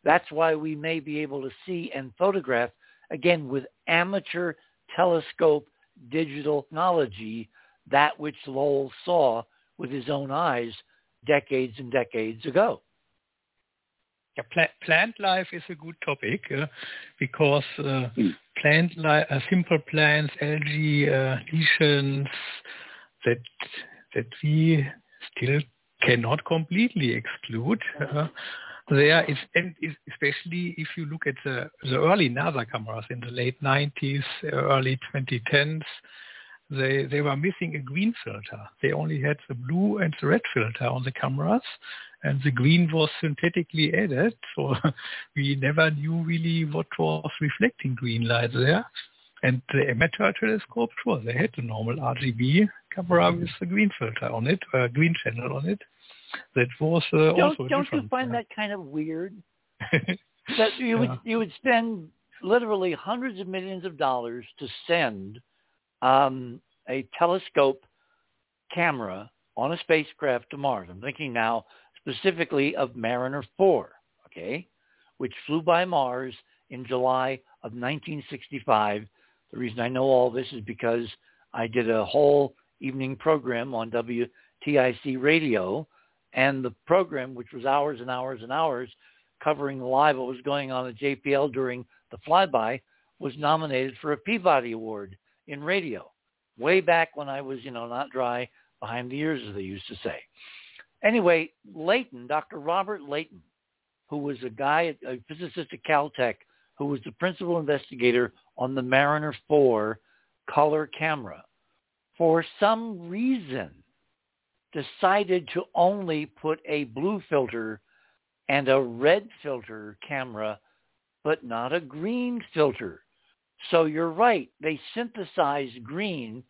that's why we may be able to see and photograph, again, with amateur telescope digital technology, that which Lowell saw with his own eyes decades and decades ago. Yeah, pla- plant life is a good topic uh, because uh, mm. plant life, uh, simple plants, algae, uh, lichens that that we still cannot completely exclude. There is, and especially if you look at the, the early NASA cameras in the late 90s, early 2010s, they they were missing a green filter. They only had the blue and the red filter on the cameras, and the green was synthetically added. So we never knew really what was reflecting green light there. And the amateur telescope, sure, they had the normal RGB camera with the green filter on it, uh, green channel on it. That was uh, don't, also Don't you find that kind of weird? that you yeah. would you would spend literally hundreds of millions of dollars to send um, a telescope camera on a spacecraft to Mars. I'm thinking now specifically of Mariner 4, okay, which flew by Mars in July of 1965. The reason I know all this is because I did a whole evening program on WTIC radio, and the program, which was hours and hours and hours, covering live what was going on at JPL during the flyby, was nominated for a Peabody Award in radio, way back when I was, you know, not dry behind the ears, as they used to say. Anyway, Leighton, Dr. Robert Leighton, who was a guy, a physicist at Caltech, who was the principal investigator on the Mariner 4 color camera, for some reason decided to only put a blue filter and a red filter camera, but not a green filter. So you're right. They synthesized green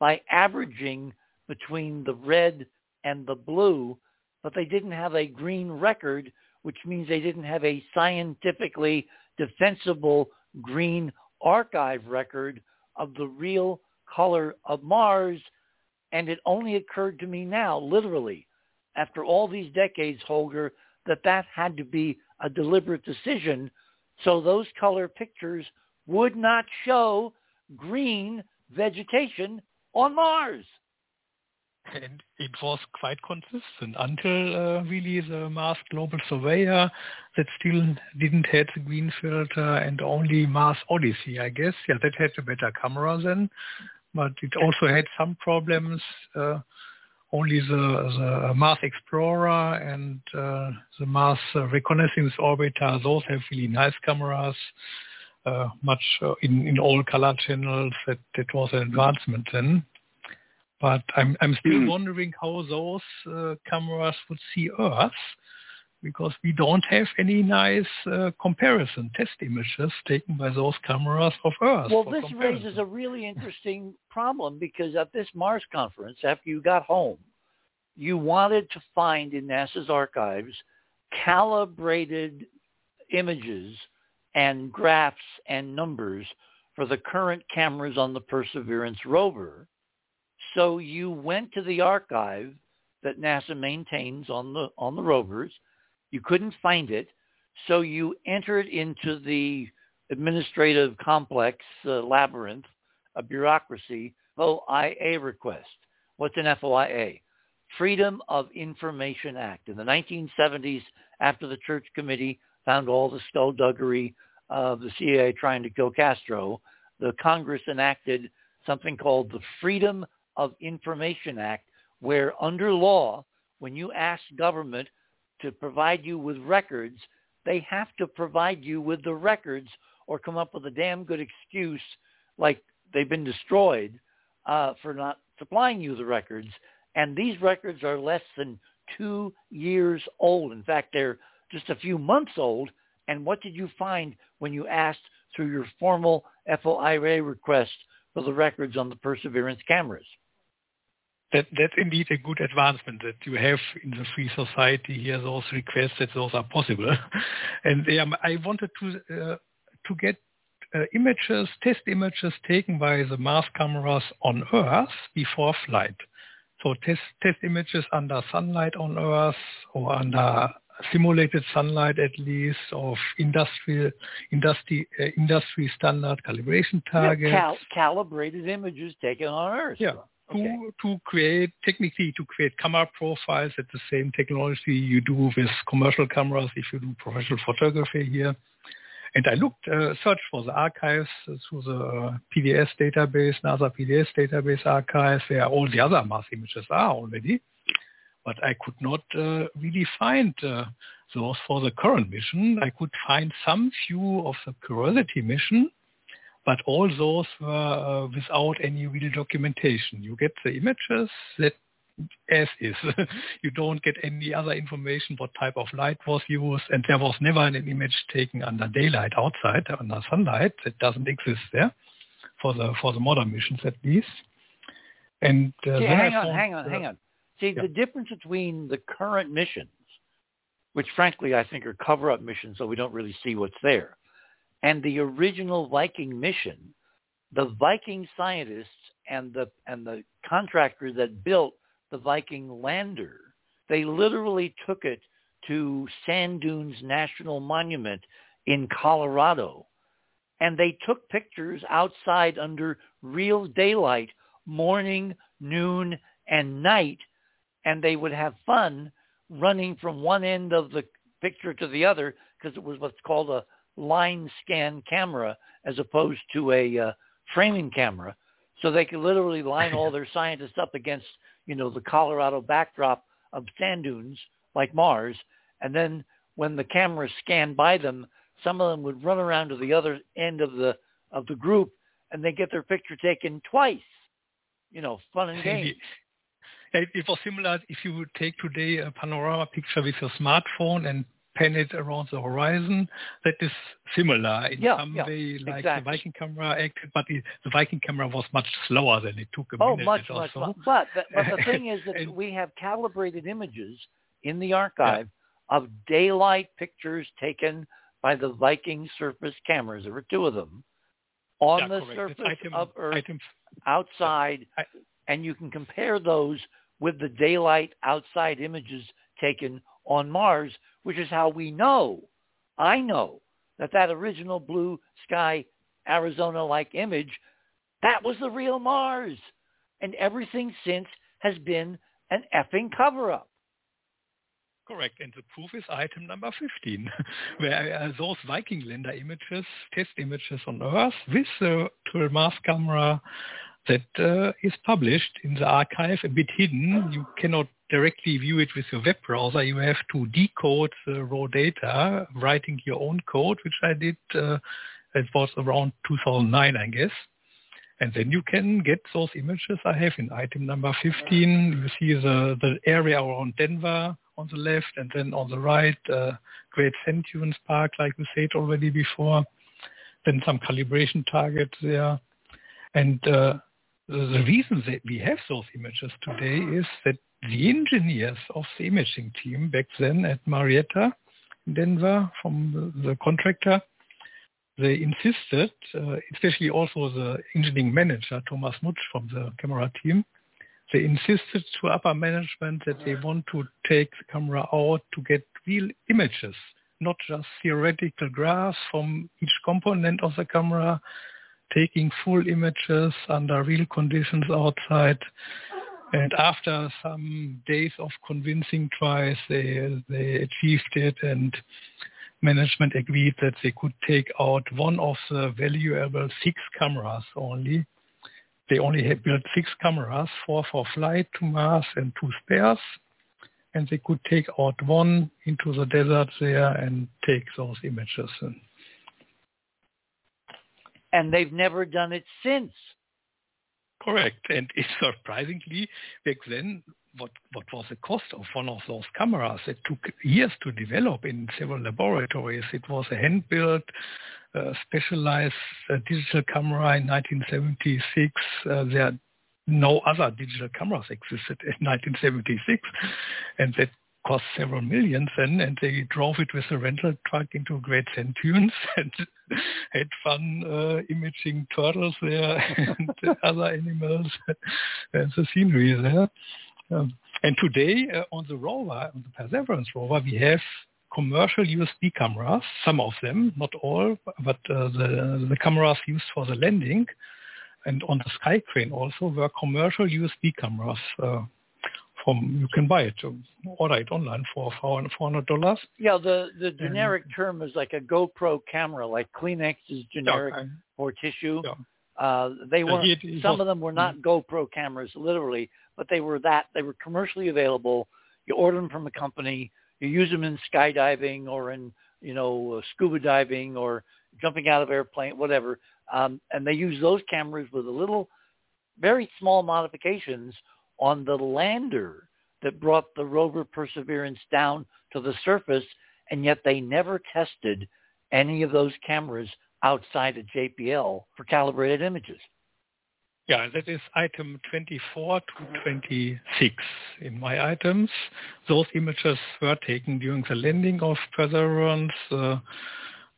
by averaging between the red and the blue, but they didn't have a green record, which means they didn't have a scientifically defensible green archive record of the real color of Mars. And it only occurred to me now, literally, after all these decades, Holger, that that had to be a deliberate decision. So those color pictures would not show green vegetation on Mars. And it was quite consistent until uh, really the Mars Global Surveyor that still didn't have the green filter and only Mars Odyssey, I guess. Yeah, that had a better camera then, but it also had some problems. Uh, only the, the Mars Explorer and uh, the Mars Reconnaissance Orbiter, those have really nice cameras uh, much uh, in, in all color channels. That, that was an advancement then. But I'm, I'm still mm. wondering how those uh, cameras would see Earth because we don't have any nice uh, comparison test images taken by those cameras of Earth. Well, this comparison. raises a really interesting problem because at this Mars conference, after you got home, you wanted to find in NASA's archives calibrated images and graphs and numbers for the current cameras on the Perseverance rover. So you went to the archive that NASA maintains on the on the rovers. You couldn't find it, so you entered into the administrative complex uh, labyrinth, a bureaucracy, FOIA request. What's an FOIA? Freedom of Information Act. In the 1970s, after the Church Committee found all the skullduggery of the CIA trying to kill Castro, the Congress enacted something called the Freedom of Information Act, where under law, when you ask government to provide you with records, they have to provide you with the records or come up with a damn good excuse like they've been destroyed uh, for not supplying you the records. And these records are less than two years old. In fact, they're just a few months old. And what did you find when you asked through your formal FOIA request for the records on the Perseverance cameras? That, that's indeed a good advancement that you have in the free society here those requests that those are possible. and um, I wanted to uh, to get uh, images, test images taken by the Mars cameras on Earth before flight. So test, test images under sunlight on Earth or under simulated sunlight at least of industrial industry uh, industry standard calibration targets. Yeah, cal- calibrated images taken on Earth. Yeah. Okay. To, to create technically to create camera profiles at the same technology you do with commercial cameras if you do professional photography here. And I looked, uh, searched for the archives through the PDS database, NASA PDS database archives, where all the other Mars images are already. But I could not uh, really find uh, those for the current mission. I could find some few of the Curiosity mission, but all those were uh, without any real documentation. You get the images that as is. you don't get any other information what type of light was used, and there was never an image taken under daylight outside, under sunlight. It doesn't exist there for the for the modern missions at least. And uh, See, hang on, hang on, hang on. See, yeah. the difference between the current missions, which frankly I think are cover-up missions, so we don't really see what's there, and the original Viking mission, the mm-hmm. Viking scientists and the and the contractor that built the Viking lander. They literally took it to Sand Dunes National Monument in Colorado. And they took pictures outside under real daylight, morning, noon, and night. And they would have fun running from one end of the picture to the other because it was what's called a line scan camera as opposed to a uh, framing camera. So they could literally line all their scientists up against you know, the Colorado backdrop of sand dunes like Mars. And then when the cameras scanned by them, some of them would run around to the other end of the of the group and they get their picture taken twice. You know, fun and games. It was similar if you would take today a panorama picture with your smartphone and pan it around the horizon. That is similar in yeah, some yeah, way, like exactly. the Viking camera acted, but it, the Viking camera was much slower than it took a oh, minute. much, or much, so. much. But, the, but the thing is that we have calibrated images in the archive yeah. of daylight pictures taken by the Viking surface cameras. There were two of them on yeah, the correct. surface item, of Earth item, outside, I, and you can compare those with the daylight outside images taken on Mars, which is how we know, I know, that that original blue sky Arizona-like image, that was the real Mars. And everything since has been an effing cover-up. Correct. And the proof is item number 15, where uh, those Viking lander images, test images on Earth with the Mars camera that uh, is published in the archive, a bit hidden. You cannot directly view it with your web browser. You have to decode the raw data, writing your own code, which I did. Uh, it was around 2009, I guess. And then you can get those images I have in item number 15. You see the, the area around Denver on the left, and then on the right, uh, Great Sand Dunes Park, like we said already before. Then some calibration targets there. And uh, the reason that we have those images today is that the engineers of the imaging team back then at Marietta in Denver from the, the contractor, they insisted, uh, especially also the engineering manager, Thomas Mutch from the camera team, they insisted to upper management that they want to take the camera out to get real images, not just theoretical graphs from each component of the camera, taking full images under real conditions outside. And after some days of convincing tries, they, they achieved it and management agreed that they could take out one of the valuable six cameras only. They only had built six cameras, four for flight to Mars and two spares. And they could take out one into the desert there and take those images. And they've never done it since. Correct. And it's surprisingly, back then, what, what was the cost of one of those cameras? It took years to develop in several laboratories. It was a hand-built, uh, specialized uh, digital camera in 1976. Uh, there no other digital cameras existed in 1976, and that cost several millions then, and they drove it with a rental truck into Great Sand Dunes and had fun uh, imaging turtles there and other animals and the scenery there. Um, and today uh, on the rover, on the Perseverance rover, we have commercial USB cameras, some of them, not all, but uh, the, the cameras used for the landing and on the Sky Crane also were commercial USB cameras. Uh, from you can buy it, order it online for four hundred dollars. Yeah, the the generic and, term is like a GoPro camera, like Kleenex is generic yeah, for tissue. Yeah. Uh, they were some of them were not mm-hmm. GoPro cameras literally, but they were that they were commercially available. You order them from a company, you use them in skydiving or in you know scuba diving or jumping out of airplane, whatever. Um, and they use those cameras with a little, very small modifications on the lander that brought the rover Perseverance down to the surface, and yet they never tested any of those cameras outside of JPL for calibrated images. Yeah, that is item 24 to 26 in my items. Those images were taken during the landing of Perseverance. Uh,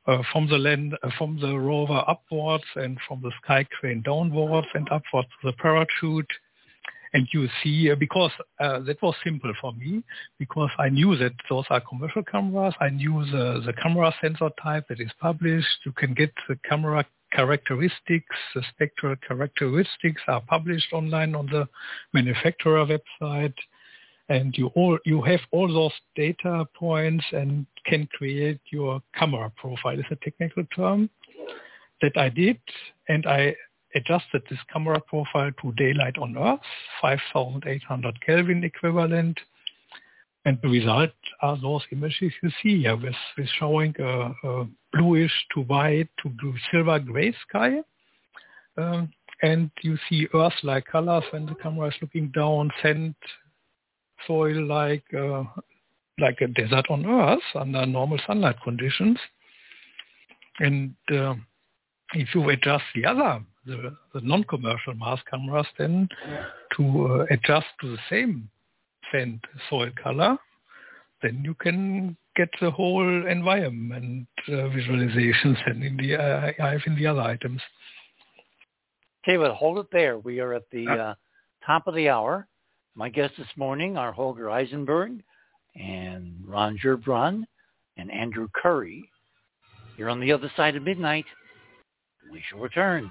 uh, from the land, uh, from the rover upwards and from the sky crane downwards and upwards to the parachute. And you see, uh, because uh, that was simple for me, because I knew that those are commercial cameras. I knew the, the camera sensor type that is published. You can get the camera characteristics, the spectral characteristics are published online on the manufacturer website and you all you have all those data points and can create your camera profile is a technical term that I did and I adjusted this camera profile to daylight on Earth, 5800 Kelvin equivalent. And the result are those images you see here with, with showing a, a bluish to white to blue silver gray sky. Um, and you see Earth-like colors when the camera is looking down, sand, soil like uh, like a desert on Earth under normal sunlight conditions. And uh, if you adjust the other, the, the non-commercial Mars cameras then to uh, adjust to the same sand soil color, then you can get the whole environment uh, visualizations and in the uh, I have in the other items. Okay, well, hold it there. We are at the uh, top of the hour. My guests this morning are Holger Isenberg and Ron Gerbron and Andrew Curry. You're on the other side of midnight. We shall return.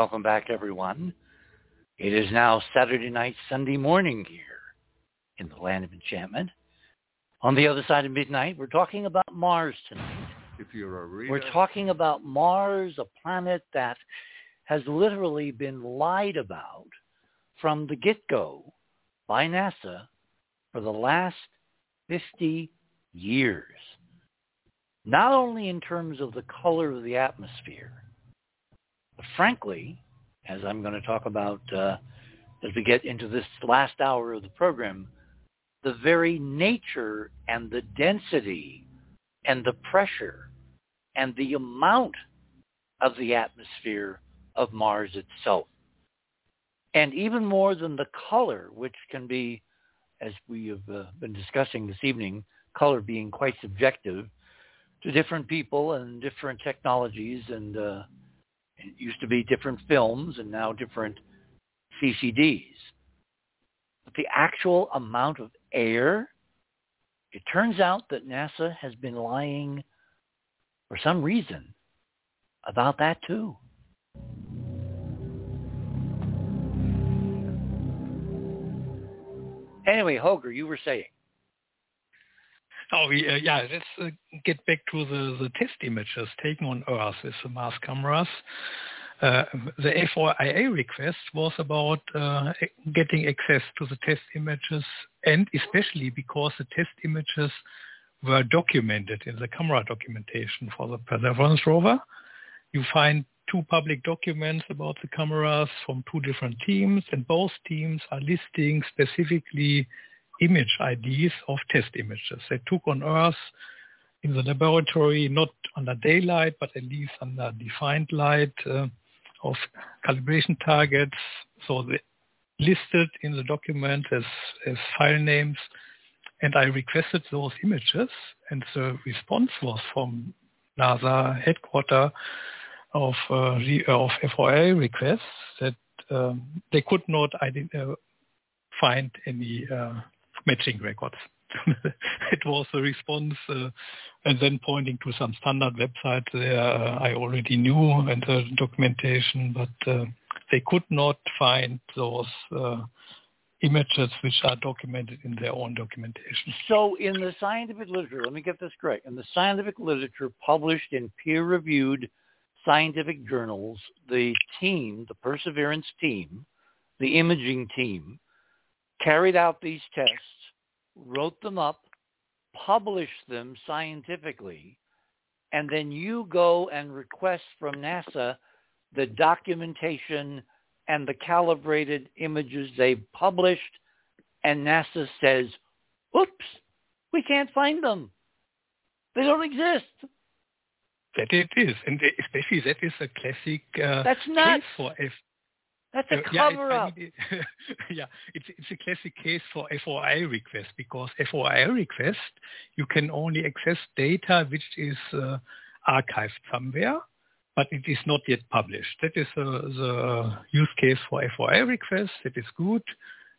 welcome back, everyone. It is now Saturday night, Sunday morning here in the land of enchantment. On the other side of midnight, we're talking about Mars tonight. If you're a reader, We're talking about Mars, a planet that has literally been lied about from the get-go by NASA for the last 50 years. Not only in terms of the color of the atmosphere, frankly, as I'm going to talk about uh, as we get into this last hour of the program, the very nature and the density and the pressure and the amount of the atmosphere of Mars itself. And even more than the color, which can be, as we have uh, been discussing this evening, color being quite subjective to different people and different technologies and uh, it used to be different films and now different CCDs. But the actual amount of air, it turns out that NASA has been lying for some reason about that too. Anyway, Holger, you were saying. Oh, uh, yeah, let's uh, get back to the, the test images taken on Earth with the Mars cameras. Uh, the FOIA request was about uh, getting access to the test images and especially because the test images were documented in the camera documentation for the Perseverance rover. You find two public documents about the cameras from two different teams and both teams are listing specifically image IDs of test images. They took on Earth in the laboratory, not under daylight, but at least under defined light uh, of calibration targets. So they listed in the document as, as file names. And I requested those images and the response was from NASA headquarters of, uh, of FOA requests that um, they could not uh, find any uh, matching records. it was a response uh, and then pointing to some standard websites there uh, I already knew and the documentation, but uh, they could not find those uh, images which are documented in their own documentation. So in the scientific literature, let me get this correct, in the scientific literature published in peer-reviewed scientific journals, the team, the Perseverance team, the imaging team, carried out these tests, wrote them up, published them scientifically, and then you go and request from NASA the documentation and the calibrated images they've published, and NASA says, oops, we can't find them. They don't exist. That it is, and especially that is a classic uh, That's case for F- That's a Uh, yeah, cover up. it- yeah, it's it's a classic case for FOI request because FOI request you can only access data which is uh, archived somewhere, but it is not yet published. That is uh, the use case for FOI request. That is good.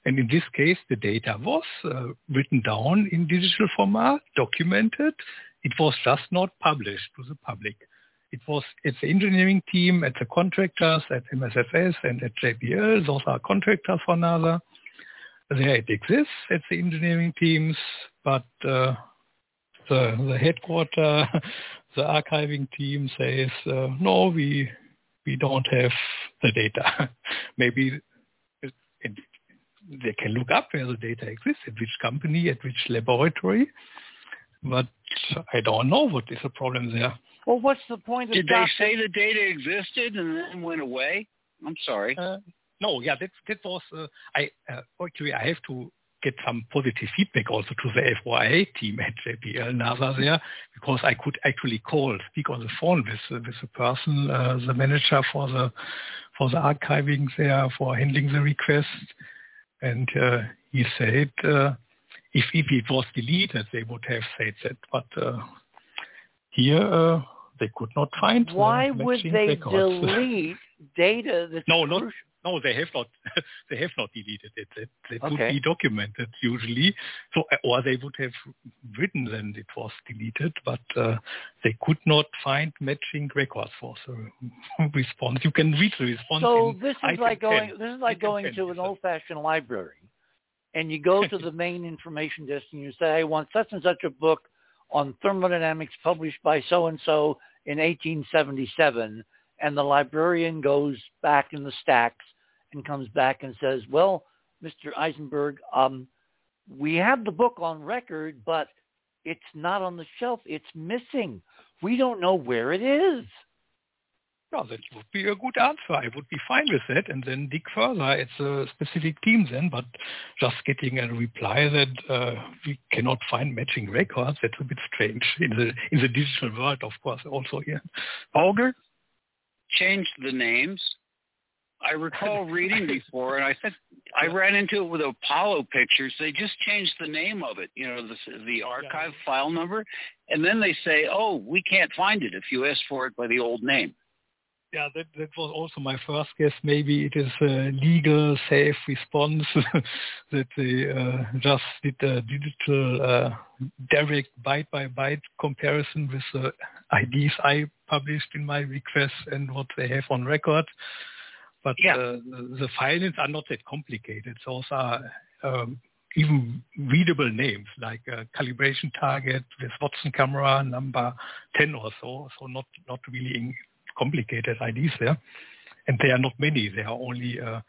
And in this case, the data was uh, written down in digital format, documented. It was just not published to the public. It was it's the engineering team at the contractors at MSSS and at JPL. Those are contractors for NASA. There it exists at the engineering teams, but uh, the the headquarter, the archiving team says uh, no, we we don't have the data. Maybe it, it, they can look up where the data exists, at which company, at which laboratory, but I don't know what is the problem there. Well, what's the point of Did they say the data existed and then went away? I'm sorry. Uh, no, yeah, that that was uh, I uh, actually I have to get some positive feedback also to the FOIA team at JPL NASA there because I could actually call, speak on the phone with with the person, uh, the manager for the for the archiving there for handling the request, and uh, he said uh, if if it was deleted they would have said that, but uh, here uh, they could not find. Why would they records. delete data that's no, not crucial? no, they have not. they have not deleted it. It, it would Okay. be documented usually. So, or they would have written then it was deleted, but uh, they could not find matching records for the response. You can read the response. So this is like going 10. this is like going 10 to an old-fashioned library, and you go to the main information desk and you say, "I want such and such a book on thermodynamics published by so and so in 1877," and the librarian goes back in the stacks and comes back and says, "Well, Mr. Isenberg, um, we have the book on record, but it's not on the shelf. It's missing. We don't know where it is." Yeah, that would be a good answer. I would be fine with that and then dig further at the specific team then, but just getting a reply that uh, we cannot find matching records, that's a bit strange in the in the digital world, of course, also here. Auger changed the names. I recall reading before, and I said I ran into it with Apollo pictures. They just changed the name of it, you know, the the archive file number, and then they say, "Oh, we can't find it if you ask for it by the old name." Yeah, that, that was also my first guess. Maybe it is a legal, safe response that they uh, just did a digital, uh, direct byte-by-byte comparison with the IDs I published in my request and what they have on record. But Yeah. uh, the, files are not that complicated. Those are um, even readable names like uh, calibration target with Watson camera number 10 or so. So not, not really in complicated IDs there. And there are not many. There are only uh,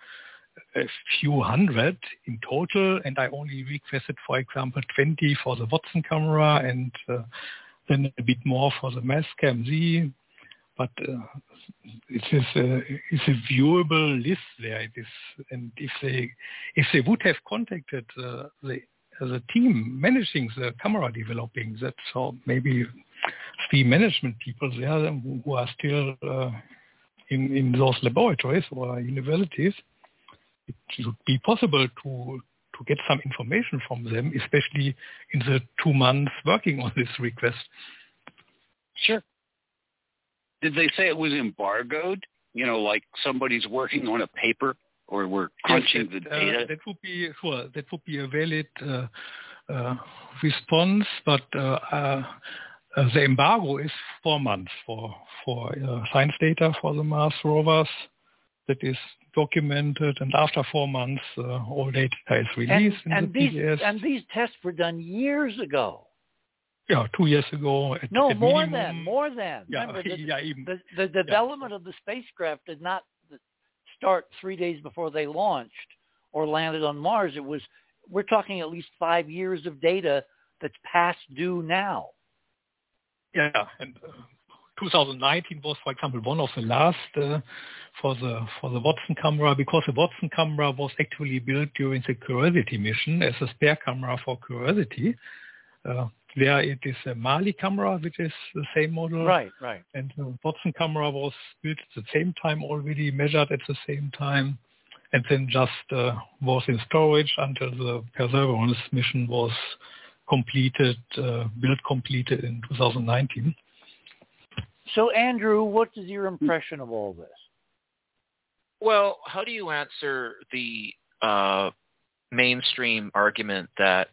a few hundred in total. And I only requested, for example, 20 for the Watson camera and uh, then a bit more for the Mastcam Z. But uh, it is a, it's a viewable list there. It is, and if they if they would have contacted uh, the the team managing the camera developing, that's how maybe the management people there who are still uh, in in those laboratories or universities, it should be possible to to get some information from them, especially in the two months working on this request. Sure. Did they say it was embargoed? You know, like somebody's working on a paper or we're crunching Yes, the that, uh, data? that would be sure. That would be a valid uh, uh, response, but uh, the embargo is four months for for uh, science data for the Mars rovers. That is documented, and after four months, uh, all data is And, released in and the these and these tests were done years ago. yeah, two years ago. At, No, at more minimum. than more than. Yeah, Remember, the, yeah, even, the, the development of the spacecraft did not start three days before they launched or landed on Mars. It was we're talking at least five years of data that's past due now. Yeah, and uh, 2019 was, for example, one of the last uh, for the for the Watson camera because the Watson camera was actually built during the Curiosity mission as a spare camera for Curiosity. Uh, there it is a MAHLI camera, which is the same model, Right, right. and the Watson camera was built at the same time already, measured at the same time, and then just uh, was in storage until the Perseverance mission was completed, uh, build completed in 2019. So Andrew, what is your impression of all this? Well, how do you answer the uh, mainstream argument that,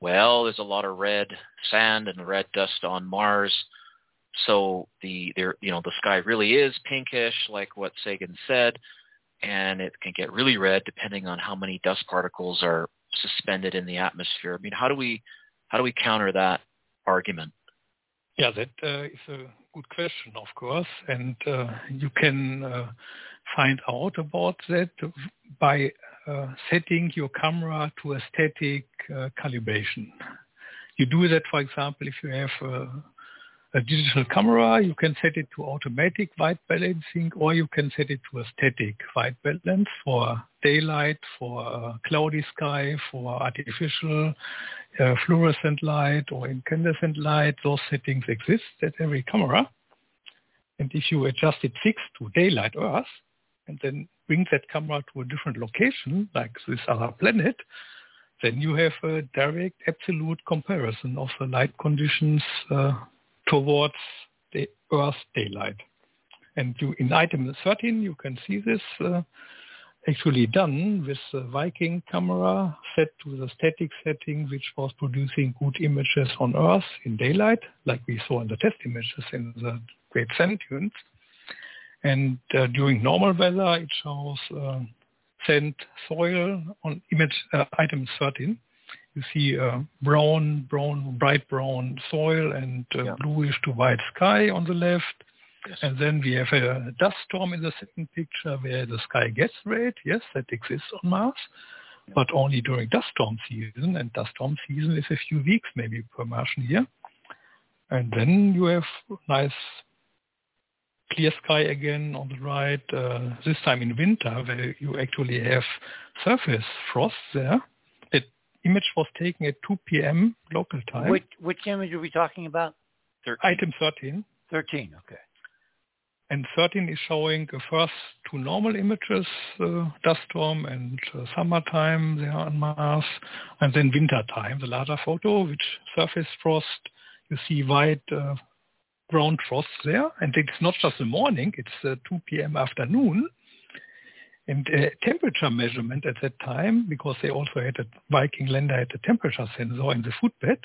well, there's a lot of red sand and red dust on Mars, so the there you know the sky really is pinkish, like what Sagan said, and it can get really red depending on how many dust particles are suspended in the atmosphere. I mean, how do we how do we counter that argument? Yeah, that uh, is a good question, of course, and uh, you can uh, find out about that by uh, setting your camera to a static uh, calibration. You do that, for example, if you have uh, a digital camera, you can set it to automatic white balancing or you can set it to a static white balance for daylight, for cloudy sky, for artificial uh, fluorescent light or incandescent light. Those settings exist at every camera. And if you adjust it fixed to daylight Earth and then bring that camera to a different location, like this other planet, then you have a direct absolute comparison of the light conditions uh, towards the Earth daylight. And you, in item 13, you can see this uh, actually done with the Viking camera set to the static setting, which was producing good images on Earth in daylight, like we saw in the test images in the Great Sand Dunes. And uh, during normal weather, it shows uh, sand soil on image uh, item 13 you see uh, brown, brown, bright brown soil and uh, yeah. bluish to white sky on the left. Yes. And then we have a dust storm in the second picture where the sky gets red. Yes, that exists on Mars, yeah. but only during dust storm season. And dust storm season is a few weeks maybe per Martian year. And then you have nice clear sky again on the right, uh, this time in winter where you actually have surface frost there image was taken at 2 p.m. local time. Which, which image are we talking about? 13. Item 13. 13, okay. And 13 is showing the first two normal images, uh, dust storm and uh, summertime there on Mars, and then winter time, the larger photo, which surface frost, you see white uh, ground frost there. And it's not just the morning, it's uh, 2 p.m. afternoon. And uh, temperature measurement at that time, because they also had a Viking lander had a temperature sensor in the footbed,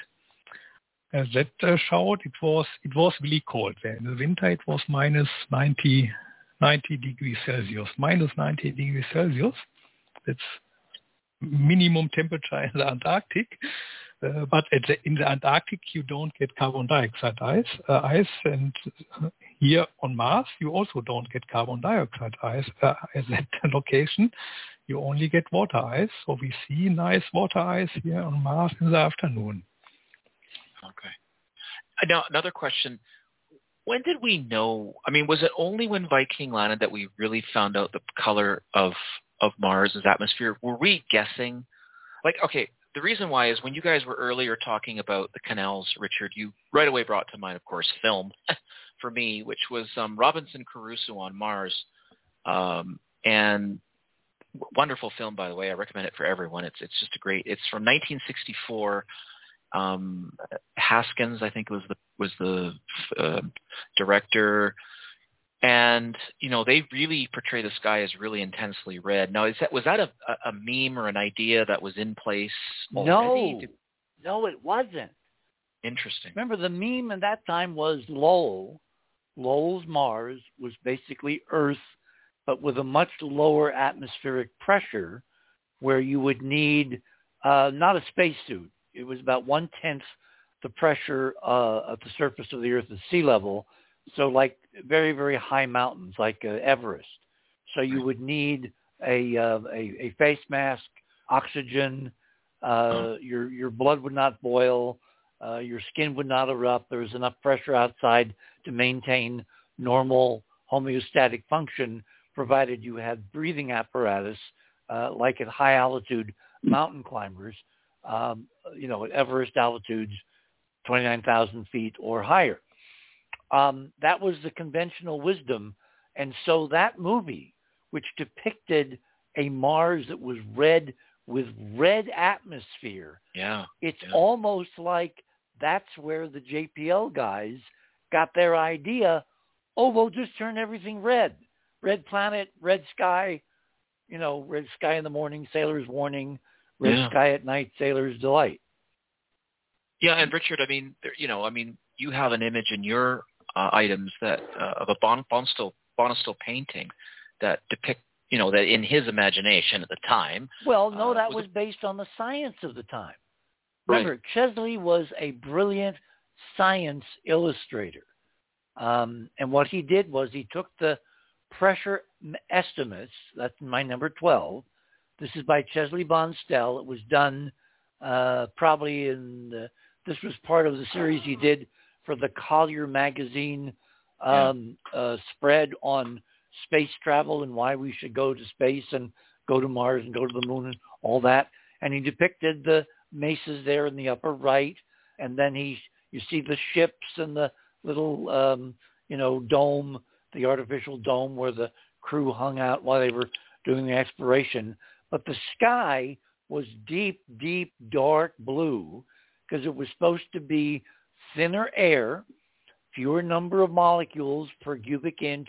uh, that uh, showed it was it was really cold there. In the winter it was minus 90, 90 degrees Celsius, minus 90 degrees Celsius. That's minimum temperature in the Antarctic. Uh, but the, in the Antarctic, you don't get carbon dioxide ice, uh, ice, and here on Mars, you also don't get carbon dioxide ice uh, at that location. You only get water ice. So we see nice water ice here on Mars in the afternoon. Okay. Now, another question. When did we know? I mean, was it only when Viking landed that we really found out the color of of Mars's atmosphere? Were we guessing? Like, okay, the reason why is when you guys were earlier talking about the canals, Richard, you right away brought to mind, of course, film for me, which was um, Robinson Crusoe on Mars, um, and wonderful film by the way. I recommend it for everyone. It's it's just a great. It's from 1964. Um, Haskins, I think was the was the uh, director and you know they really portray the sky as really intensely red. Now, is that was that a, a meme or an idea that was in place? Already? No, no, it wasn't. Interesting. Remember, the meme at that time was Lowell. Lowell's Mars was basically Earth, but with a much lower atmospheric pressure, where you would need uh, not a spacesuit. It was about one tenth the pressure uh, at the surface of the Earth at sea level so like very very high mountains like uh, Everest. So you would need a uh, a, a face mask, oxygen. Uh, your your blood would not boil. Uh, your skin would not erupt. There was enough pressure outside to maintain normal homeostatic function, provided you had breathing apparatus, uh, like at high altitude mountain climbers. Um, you know, at Everest altitudes, 29,000 feet or higher. Um, that was the conventional wisdom. And so that movie, which depicted a Mars that was red with red atmosphere, yeah, it's yeah. almost like that's where the JPL guys got their idea. Oh, we'll just turn everything red. Red planet, red sky, you know, red sky in the morning, sailor's warning, red yeah. sky at night, sailor's delight. Yeah, and Richard, I mean, you know, I mean, you have an image in your uh, items that uh, of a bon, Bonestell Bonestell painting that depict you know that in his imagination at the time. Well, no, uh, that was was based on the science of the time. Right. Remember, Chesley was a brilliant science illustrator. Um, and what he did was he took the pressure estimates, that's my number 12. This is by Chesley Bonestell. It was done uh, probably in the, this was part of the series he did for the Collier magazine um, uh, spread on space travel and why we should go to space and go to Mars and go to the moon and all that. And he depicted the mesas there in the upper right, and then he you see the ships and the little um, you know dome, the artificial dome where the crew hung out while they were doing the exploration. But the sky was deep, deep, dark blue because it was supposed to be thinner air, fewer number of molecules per cubic inch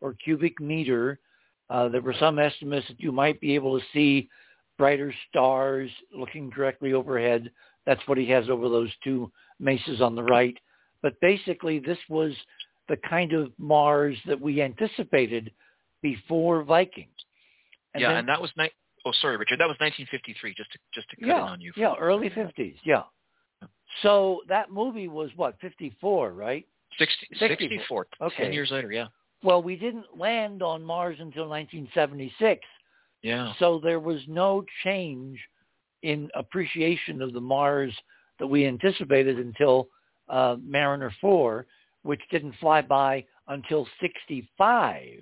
or cubic meter. Uh, there were some estimates that you might be able to see brighter stars looking directly overhead. That's what he has over those two mesas on the right. But basically, this was the kind of Mars that we anticipated before Viking. yeah, then- and that was ni- Oh, sorry, Richard. That was 1953. Just to just to cut yeah, in on you. for- yeah, early 50s, yeah. So that movie was what, 54, right? 60, 64. 64. Okay. Ten years later. Yeah. Well, we didn't land on Mars until 1976. Yeah. So there was no change in appreciation of the Mars that we anticipated until uh, Mariner 4, which didn't fly by until 65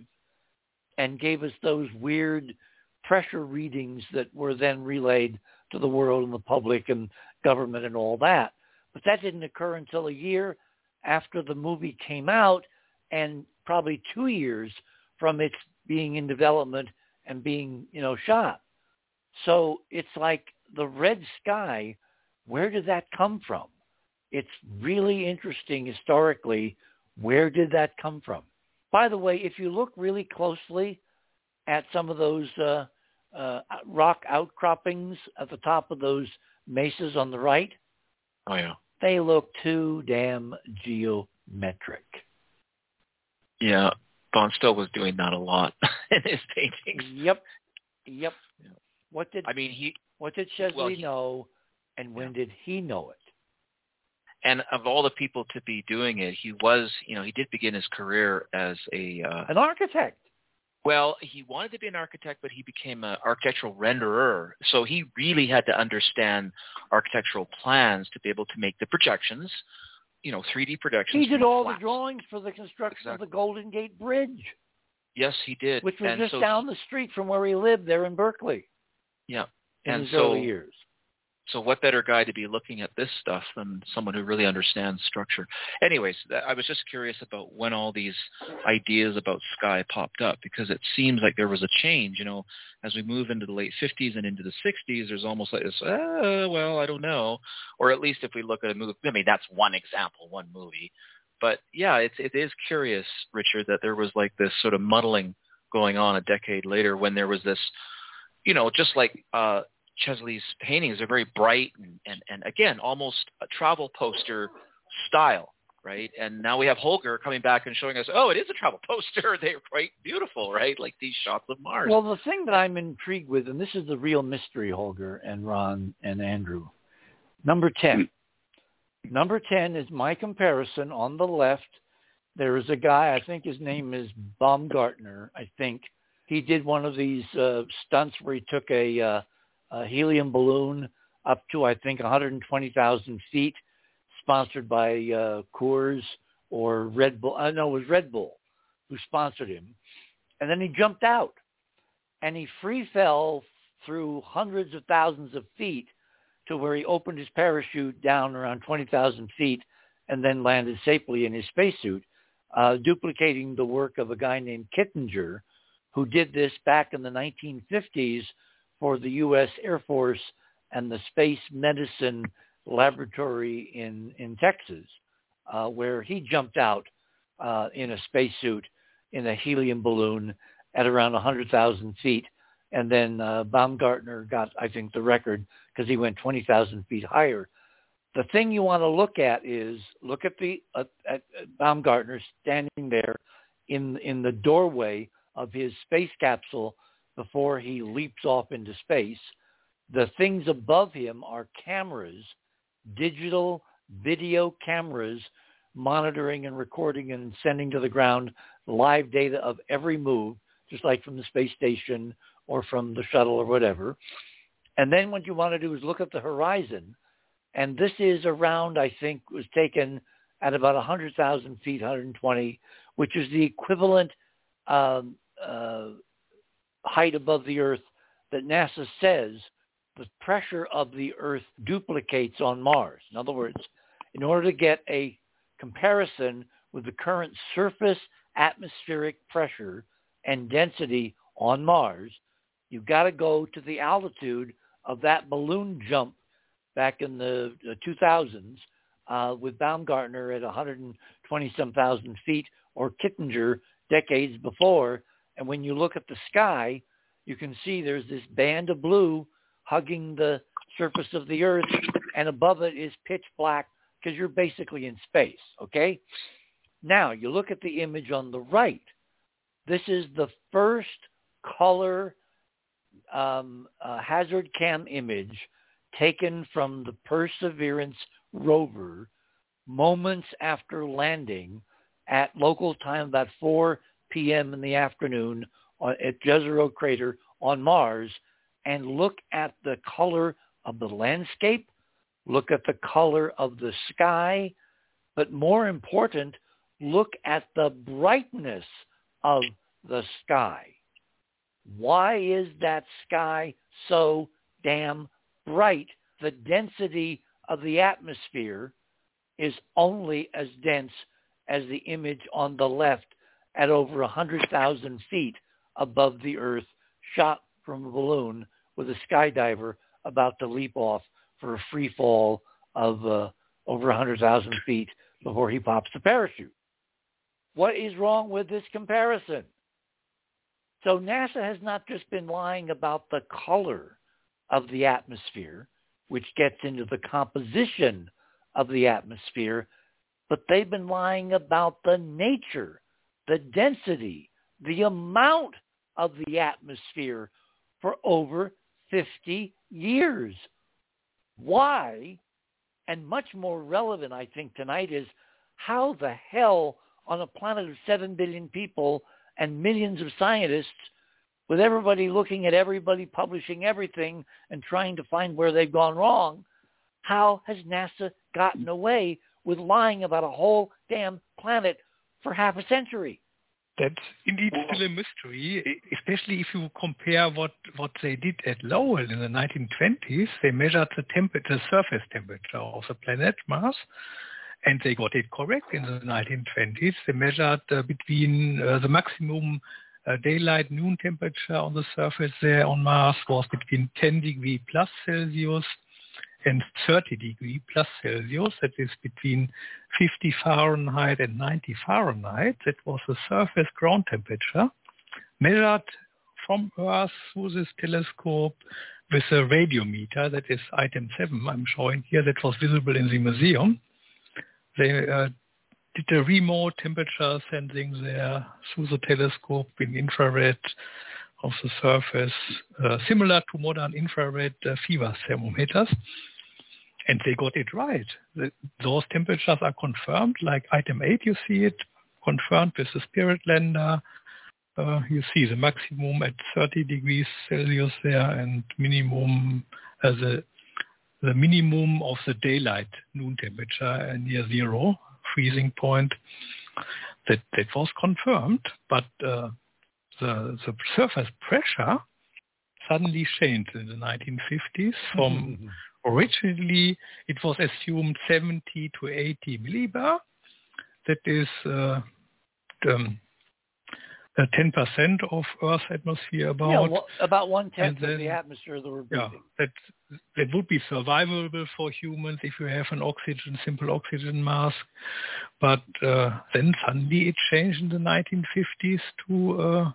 and gave us those weird pressure readings that were then relayed to the world and the public and government and all that. But that didn't occur until a year after the movie came out and probably two years from its being in development and being, you know, shot. So it's like the red sky, where did that come from? It's really interesting historically, where did that come from? By the way, if you look really closely at some of those uh, uh, rock outcroppings at the top of those mesas on the right, Oh yeah. they look too damn geometric. Yeah. Von Bonestell was doing that a lot in his paintings. Yep, yep. Yeah. What did I mean, he what did Chesley well, he- know, and when did he know it? and of all the people to be doing it, he was, you know, he did begin his career as a uh, An architect. Well, he wanted to be an architect, but he became an architectural renderer. So he really had to understand architectural plans to be able to make the projections, you know, 3D projections. He did all the drawings for the construction Exactly. of the Golden Gate Bridge, Yes, he did. which was and just so, down the street from where he lived there in Berkeley Yeah. In And his so, early years. so what better guy to be looking at this stuff than someone who really understands structure? Anyways, I was just curious about when all these ideas about sky popped up because it seems like there was a change. You know, as we move into the late 50s and into the 60s, there's almost like this, uh, well, I don't know. Or at least if we look at a movie, I mean, that's one example, one movie. But yeah, it's, it is curious, Richard, that there was like this sort of muddling going on a decade later when there was this, you know, just like uh, Chesley's paintings are very bright and, and, and again, almost a travel poster style, right? And now we have Holger coming back and showing us, oh, it is a travel poster. They're quite beautiful, right? Like these shots of Mars. Well, the thing that I'm intrigued with, and this is the real mystery, Holger and Ron and Andrew. Number 10. Number 10 is my comparison on the left. There is a guy, I think his name is Baumgartner, I think. He did one of these uh, stunts where he took a, uh, a helium balloon up to, I think, 120,000 feet, sponsored by uh, Coors or Red Bull. Uh, no, it was Red Bull who sponsored him. And then he jumped out and he free fell through hundreds of thousands of feet to where he opened his parachute down around 20,000 feet and then landed safely in his spacesuit, uh, duplicating the work of a guy named Kittinger, who did this back in the 1950s for the U.S. Air Force and the Space Medicine Laboratory in, in Texas, uh, where he jumped out uh, in a spacesuit in a helium balloon at around 100,000 feet. And then uh, Baumgartner got, I think, the record because he went 20,000 feet higher. the thing you want to look at is look at the at Baumgartner standing there in in the doorway of his space capsule before he leaps off into space. The things above him are cameras, digital video cameras monitoring and recording and sending to the ground live data of every move, just like from the space station or from the shuttle or whatever. And then what you want to do is look at the horizon. And this is around, I think, was taken at about 100,000 feet, 120, which is the equivalent um, uh, height above the Earth that NASA says the pressure of the Earth duplicates on Mars. In other words, in order to get a comparison with the current surface atmospheric pressure and density on Mars, you've got to go to the altitude of that balloon jump back in the 2000s uh, with Baumgartner at 120 some thousand feet or Kittinger decades before. And when you look at the sky, you can see there's this band of blue hugging the surface of the earth and above it is pitch black because you're basically in space, okay? Now, you look at the image on the right. This is the first color um, uh, hazard cam image taken from the Perseverance rover moments after landing at local time about 4 p.m. in the afternoon uh, at Jezero crater on Mars and look at the color of the landscape, look at the color of the sky, but more important, look at the brightness of the sky. Why is that sky so damn bright? The density of the atmosphere is only as dense as the image on the left at over 100,000 feet above the earth, shot from a balloon with a skydiver about to leap off for a free fall of uh, over 100,000 feet before he pops the parachute. What is wrong with this comparison? So NASA has not just been lying about the color of the atmosphere, which gets into the composition of the atmosphere, but they've been lying about the nature, the density, the amount of the atmosphere for over 50 years. Why? And much more relevant, I think, tonight is how the hell on a planet of 7 billion people and millions of scientists with everybody looking at everybody publishing everything and trying to find where they've gone wrong, how has NASA gotten away with lying about a whole damn planet for half a century? That's indeed still a mystery, especially if you compare what, what they did at Lowell in the 1920s. They measured the, temperature, the surface temperature of the planet Mars, and they got it correct in the 1920s. They measured uh, between uh, the maximum uh, daylight noon temperature on the surface there on Mars was between 10 degree plus Celsius and 30 degree plus Celsius. That is between 50 Fahrenheit and 90 Fahrenheit. That was the surface ground temperature measured from Earth through this telescope with a radiometer. That is item 7 I'm showing here. That was visible in the museum. They uh, did a remote temperature sensing there through the telescope in infrared of the surface, uh, similar to modern infrared uh, fever thermometers. And they got it right. The, those temperatures are confirmed, like item 8 you see it, confirmed with the Spirit lander. Uh, you see the maximum at 30 degrees Celsius there and minimum as a the minimum of the daylight noon temperature near zero, freezing point. That, that was confirmed, but uh, the, the surface pressure suddenly changed in the 1950s from originally it was assumed 70 to 80 millibar. That is uh, um, 10% of Earth's atmosphere about. Yeah, well, about one-tenth of the atmosphere that we're breathing. Yeah, that, that would be survivable for humans if you have an oxygen, simple oxygen mask. But uh, then suddenly it changed in the 1950s to, uh,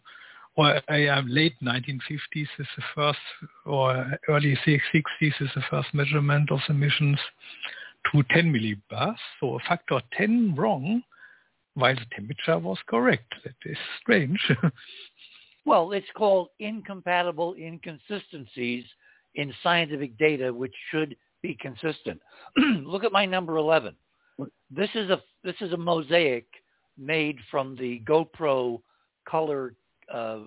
or uh, late 1950s is the first, or early 60s is the first measurement of emissions to 10 millibars, so a factor 10 wrong, while the temperature was correct. That is strange. well, it's called incompatible inconsistencies in scientific data, which should be consistent. Look at my number 11. This is a this is a mosaic made from the GoPro color uh,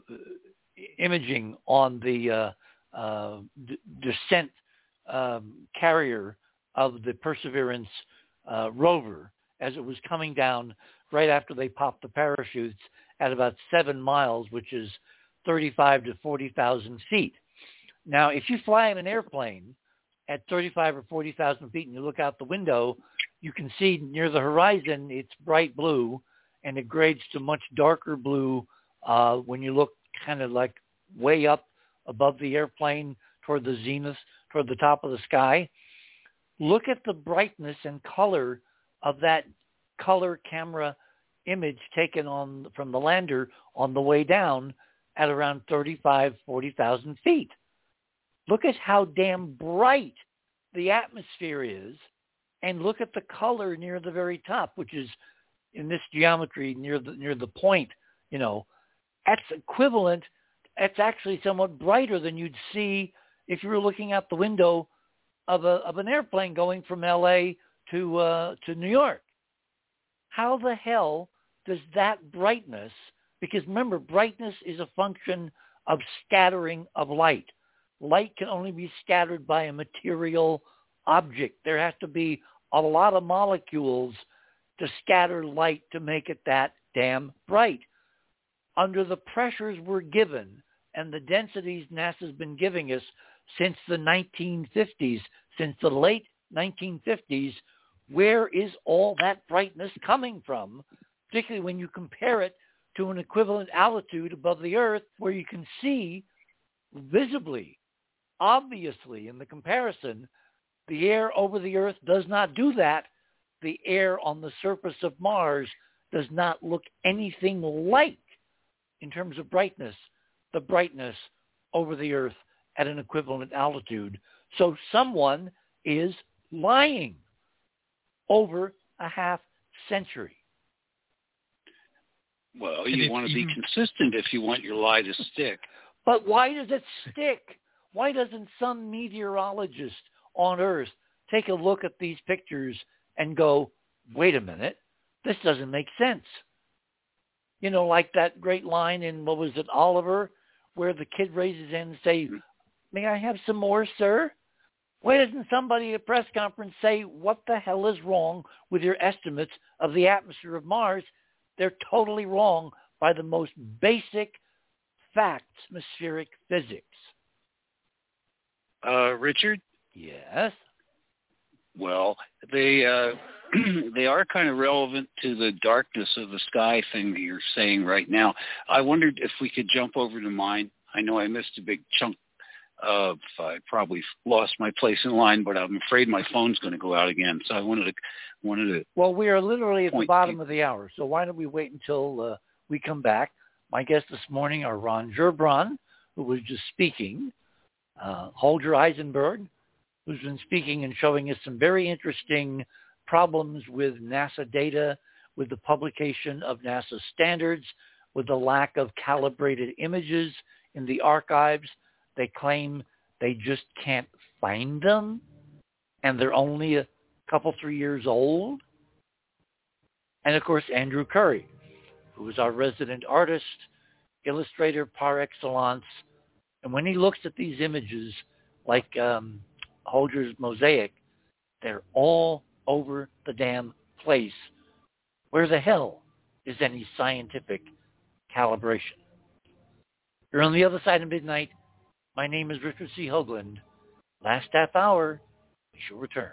imaging on the uh, uh, d- descent um, carrier of the Perseverance uh, rover as it was coming down right after they popped the parachutes at about seven miles, which is 35 to 40,000 feet. Now, if you fly in an airplane at 35 or 40,000 feet and you look out the window, you can see near the horizon it's bright blue and it grades to much darker blue uh, when you look kind of like way up above the airplane toward the zenith, toward the top of the sky. Look at the brightness and color of that color camera image taken on from the lander on the way down at around 35, 40,000 feet. Look at how damn bright the atmosphere is and look at the color near the very top, which is in this geometry near the near the point, you know, that's equivalent. That's actually somewhat brighter than you'd see if you were looking out the window of a of an airplane going from L.A. to uh, to New York. How the hell does that brightness? Because remember, brightness is a function of scattering of light. Light can only be scattered by a material object. There has to be a lot of molecules to scatter light to make it that damn bright. Under the pressures we're given and the densities NASA's been giving us since the 1950s, since the late 1950s, where is all that brightness coming from, particularly when you compare it to an equivalent altitude above the Earth where you can see visibly, obviously in the comparison, the air over the Earth does not do that. The air on the surface of Mars does not look anything like, in terms of brightness, the brightness over the Earth at an equivalent altitude. So someone is lying over a half century. Well, you want to be consistent if you want your lie to stick. But why does it stick? Why doesn't some meteorologist on Earth take a look at these pictures and go, wait a minute, this doesn't make sense? You know, like that great line in, what was it, Oliver, where the kid raises his hand and say, mm-hmm. may I have some more, sir? Why doesn't somebody at a press conference say, what the hell is wrong with your estimates of the atmosphere of Mars? They're totally wrong by the most basic facts, atmospheric physics. Uh, Richard? Yes. Well, they uh, they are kind of relevant to the darkness of the sky thing that you're saying right now. I wondered if we could jump over to mine. I know I missed a big chunk of. I probably lost my place in line, but I'm afraid my phone's going to go out again. So I wanted to wanted to. Well, we are literally at the bottom of the hour, so why don't we wait until uh, we come back? My guests this morning are Ron Gerbron, who was just speaking, uh, Holger Isenberg, who's been speaking and showing us some very interesting problems with NASA data, with the publication of NASA standards, with the lack of calibrated images in the archives. They claim they just can't find them, and they're only a couple, three years old. And of course, Andrew Curry, who is our resident artist, illustrator par excellence. And when he looks at these images, like um, Holger's mosaic, they're all over the damn place. Where the hell is any scientific calibration? You're on the other side of midnight. My name is Richard C. Hoagland. Last half hour, we shall return.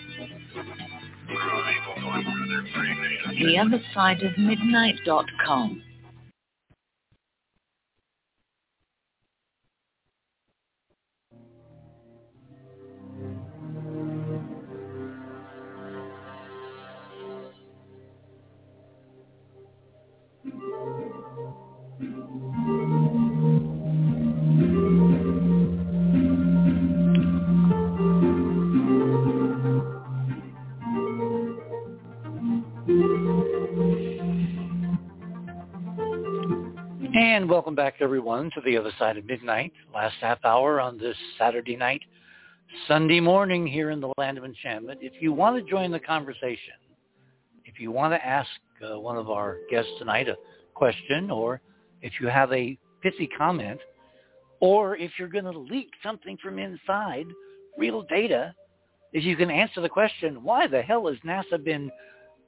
The other side of midnight.com. welcome back, everyone, to the other side of midnight, last half hour on this Saturday night, Sunday morning here in the land of enchantment. If you want to join the conversation, if you want to ask uh, one of our guests tonight a question, or if you have a pithy comment, or if you're going to leak something from inside, real data, if you can answer the question, why the hell has NASA been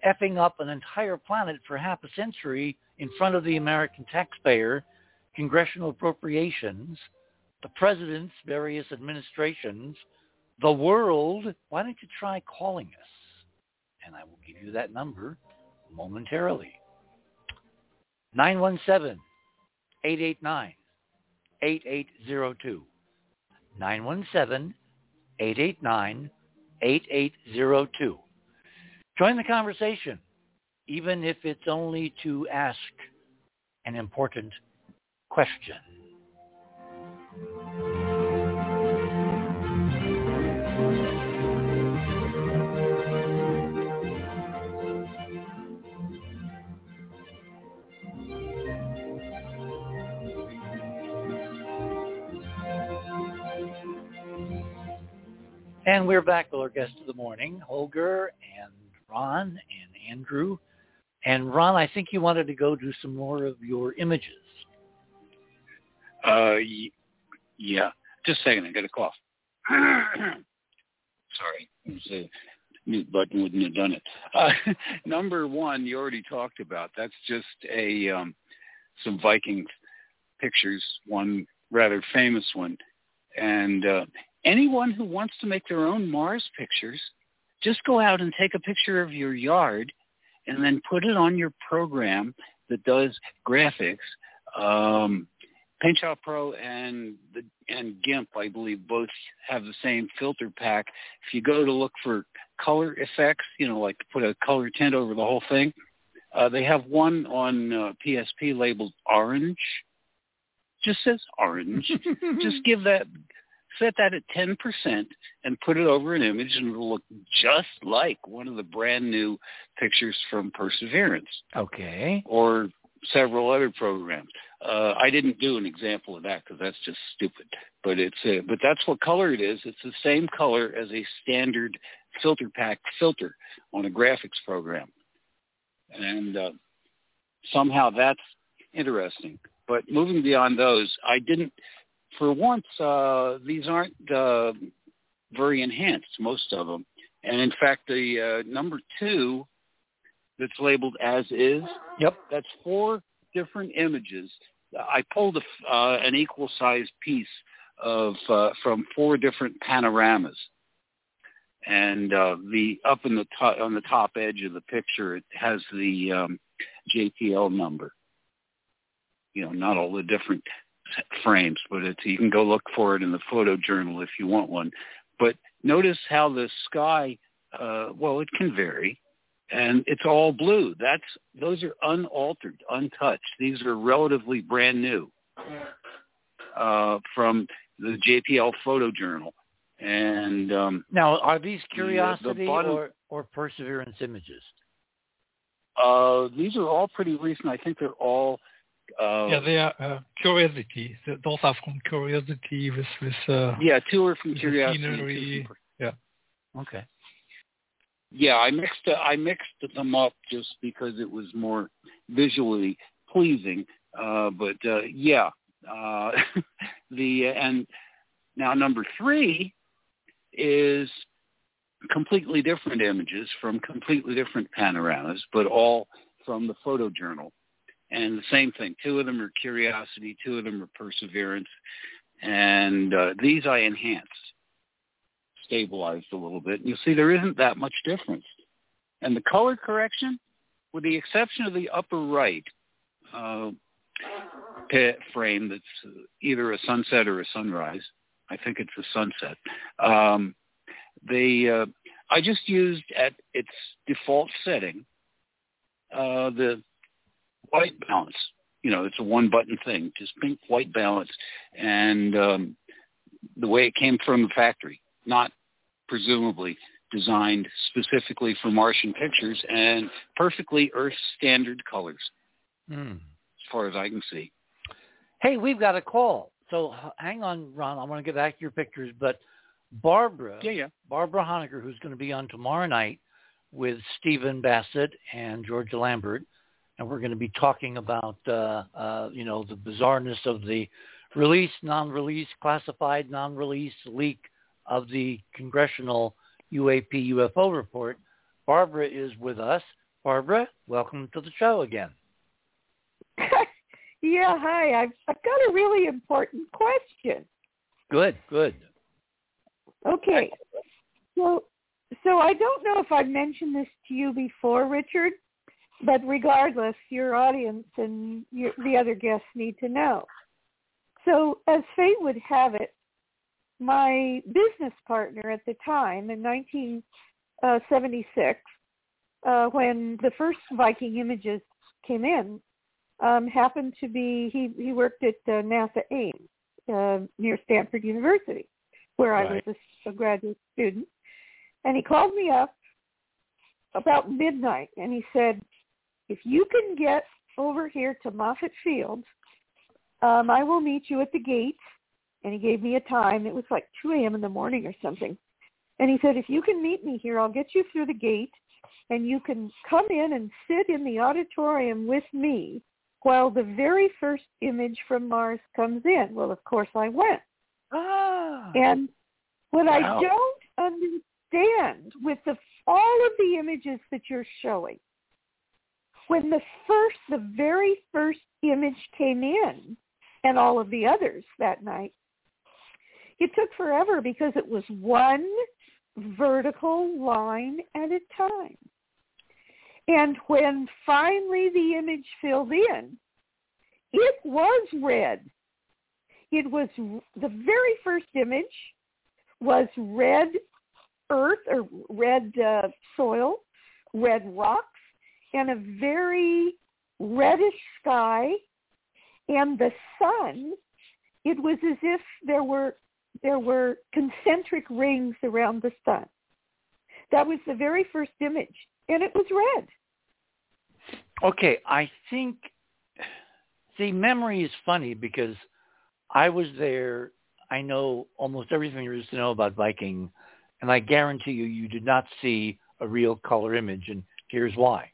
effing up an entire planet for half a century in front of the American taxpayer, congressional appropriations, the president's various administrations, the world, why don't you try calling us? And I will give you that number momentarily. 917-889-8802. 917-889-8802. Join the conversation even if it's only to ask an important question. And we're back with our guests of the morning, Holger and Ron and Andrew. And Ron, I think you wanted to go do some more of your images. Uh, yeah. Just a second. I got a cough. Sorry. The mute button wouldn't have done it. Uh, number one, you already talked about. That's just a um, some Viking pictures. One rather famous one, and uh, anyone who wants to make their own Mars pictures, just go out and take a picture of your yard and then put it on your program that does graphics. Um, PaintShop Pro and the and GIMP, I believe, both have the same filter pack. If you go to look for color effects, you know, like to put a color tint over the whole thing, uh, they have one on uh, PSP labeled orange. Just says orange. Just give that set that at 10% and put it over an image and it'll look just like one of the brand new pictures from Perseverance. Okay. Or several other programs. Uh, I didn't do an example of that because that's just stupid. But it's a, but that's what color it is. It's the same color as a standard filter pack filter on a graphics program, and uh, somehow that's interesting. But moving beyond those, I didn't for once, uh, these aren't uh, very enhanced, most of them. And in fact, the uh, number two that's labeled as is, yep, that's four different images. I pulled a, uh, an equal sized piece of uh, from four different panoramas, and uh, the up in the top on the top edge of the picture it has the um, JPL number. You know, not all the different frames, but it's, you can go look for it in the photo journal if you want one. But notice how the sky, uh, well, it can vary, and it's all blue. That's those are unaltered, untouched. These are relatively brand new uh, from the JPL Photo Journal. And um, now, are these Curiosity the, the bottom, or or Perseverance images? Uh, these are all pretty recent. I think they're all. Uh, yeah, they are uh, Curiosity. Those are from Curiosity with with. Uh, yeah, two are from Curiosity. Yeah. Okay. Yeah, I mixed uh, I mixed them up just because it was more visually pleasing. Uh, but uh, yeah, uh, the and now number three is completely different images from completely different panoramas, but all from the photojournal. And the same thing, two of them are Curiosity, two of them are Perseverance, and uh, these I enhanced, stabilized a little bit. You'll see there isn't that much difference. And the color correction, with the exception of the upper right uh, frame that's either a sunset or a sunrise, I think it's a sunset. Um, they uh, I just used at its default setting uh, the white balance. You know, it's a one button thing, just pink white balance, and um, the way it came from the factory, not presumably designed specifically for Martian pictures, and perfectly Earth standard colors, mm. as far as I can see. Hey, we've got a call. So hang on, Ron. I want to get back to your pictures, but Barbara, yeah, yeah. Barbara Honegger, who's going to be on tomorrow night with Stephen Bassett and Georgia Lambert, and we're going to be talking about uh, uh, you know the bizarreness of the release, non-release, classified, non-release leak of the congressional UAP UFO report. Barbara is with us. Barbara, welcome to the show again. yeah, hi. I've, I've got a really important question. Good, good. Okay. So, so I don't know if I've mentioned this to you before, Richard, but regardless, your audience and your, the other guests need to know. So, as fate would have it, my business partner at the time in 1976, uh, when the first Viking images came in, um, happened to be he he worked at uh, NASA Ames uh, near Stanford University, where right. I was a a graduate student, and he called me up about midnight, and he said, "If you can get over here to Moffett Field, um, I will meet you at the gate." And he gave me a time. It was like 2 a.m. in the morning or something. And he said, "If you can meet me here, I'll get you through the gate, and you can come in and sit in the auditorium with me." while the very first image from Mars comes in. Well, of course I went. Ah. And what wow. I don't understand with the all of the images that you're showing, when the first, the very first image came in, and all of the others that night, it took forever because it was one vertical line at a time. And when finally the image filled in, it was red. It was the very first image was red earth or red uh, soil, red rocks, and a very reddish sky. And the sun, it was as if there were there were concentric rings around the sun. That was the very first image, and it was red. Okay, I think. See, memory is funny because I was there I know almost everything there is to know about Viking, and I guarantee you, you did not see a real color image, and here's why.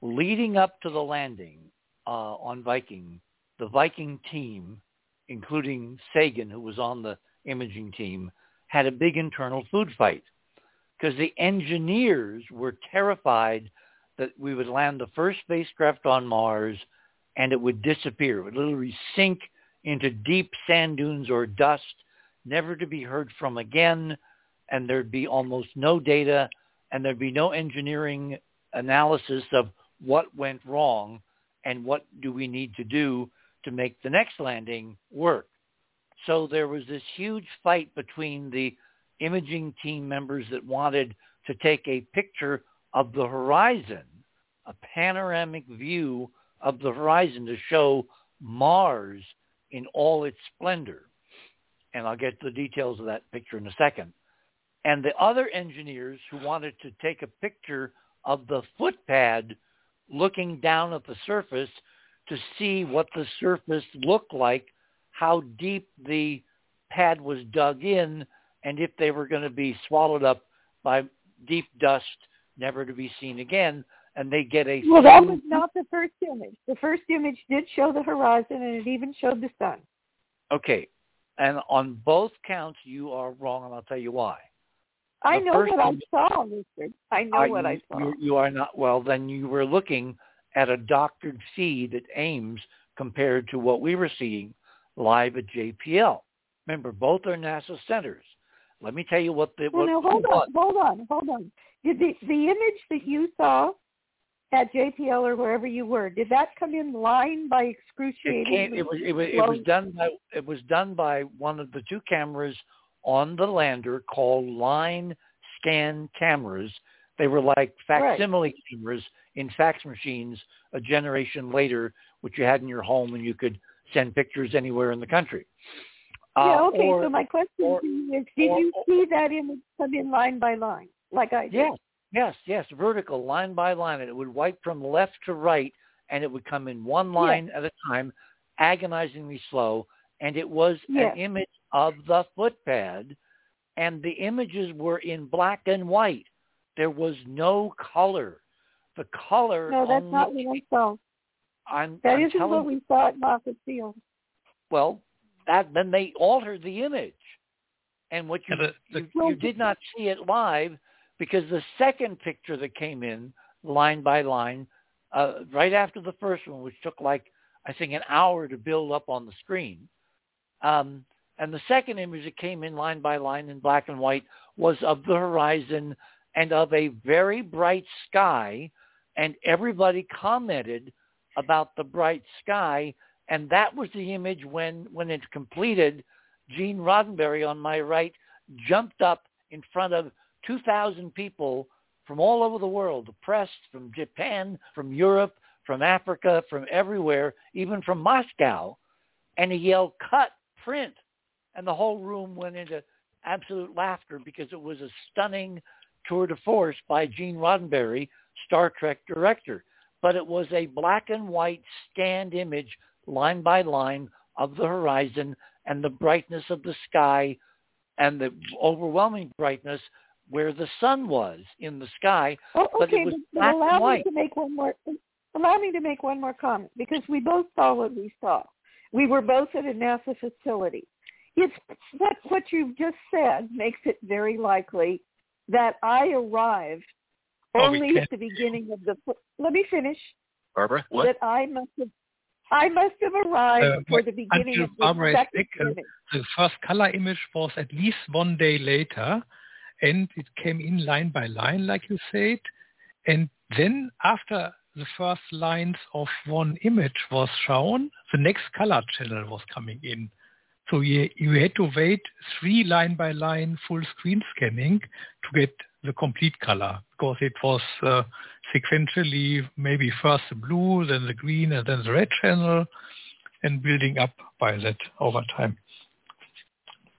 Leading up to the landing uh, on Viking, the Viking team, including Sagan, who was on the imaging team, had a big internal food fight because the engineers were terrified that we would land the first spacecraft on Mars and it would disappear. It would literally sink into deep sand dunes or dust, never to be heard from again, and there'd be almost no data, and there'd be no engineering analysis of what went wrong and what do we need to do to make the next landing work. So there was this huge fight between the imaging team members that wanted to take a picture of the horizon, a panoramic view of the horizon to show Mars in all its splendor. And I'll get to the details of that picture in a second. And the other engineers who wanted to take a picture of the footpad looking down at the surface to see what the surface looked like, how deep the pad was dug in, and if they were going to be swallowed up by deep dust, never to be seen again. And they get a well. That was not the first image. The first image did show the horizon, and it even showed the sun. Okay, and on both counts, you are wrong, and I'll tell you why. I know what I saw, Richard. I know what I saw. You, you are not well. Then you were looking at a doctored feed at Ames compared to what we were seeing live at JPL. Remember, both are NASA centers. Let me tell you what the. Well, what, now, hold on, hold on, hold on. Did the the image that you saw at JPL or wherever you were, did that come in line by excruciating? It, it was it was, it was done by it was done by one of the two cameras on the lander called line scan cameras. They were like facsimile right. cameras in fax machines a generation later, which you had in your home and you could send pictures anywhere in the country. Yeah, uh, okay. or, so my question or, is, did or, you see that image come in line by line, like I did? Yes, yes, yes, vertical, line by line, and it would wipe from left to right, and it would come in one line yes. at a time, agonizingly slow, and it was yes. an image of the footpad, and the images were in black and white. There was no color. The color. No, that's only, not what I saw. I'm, that I'm isn't telling, what we saw at Moffett Field. Well, that then they altered the image, and what you, the, the, you, you did not see it live because the second picture that came in line by line, uh, right after the first one, which took like I think an hour to build up on the screen, um, and the second image that came in line by line in black and white was of the horizon and of a very bright sky, and everybody commented about the bright sky and that was the image when, when it's completed, Gene Roddenberry on my right jumped up in front of 2,000 people from all over the world, the press from Japan, from Europe, from Africa, from everywhere, even from Moscow. And he yelled, cut, print. And the whole room went into absolute laughter because it was a stunning tour de force by Gene Roddenberry, Star Trek director. But it was a black and white scanned image line by line of the horizon and the brightness of the sky and the overwhelming brightness where the sun was in the sky. Oh, but okay, it was but, allow me to make one more. Allow me to make one more comment because we both saw what we saw. We were both at a NASA facility. It's what what you've just said makes it very likely that I arrived Oh, only at the beginning of the. Let me finish. Barbara, what? That I must have I must have arrived Uh, for the beginning of the Barbara second uh, the first color image was at least one day later, and it came in line by line, like you said. And then after the first lines of one image was shown, the next color channel was coming in. So you, you had to wait three line by line full screen scanning to get the complete color because it was uh, sequentially maybe first the blue, then the green, and then the red channel, and building up by that over time.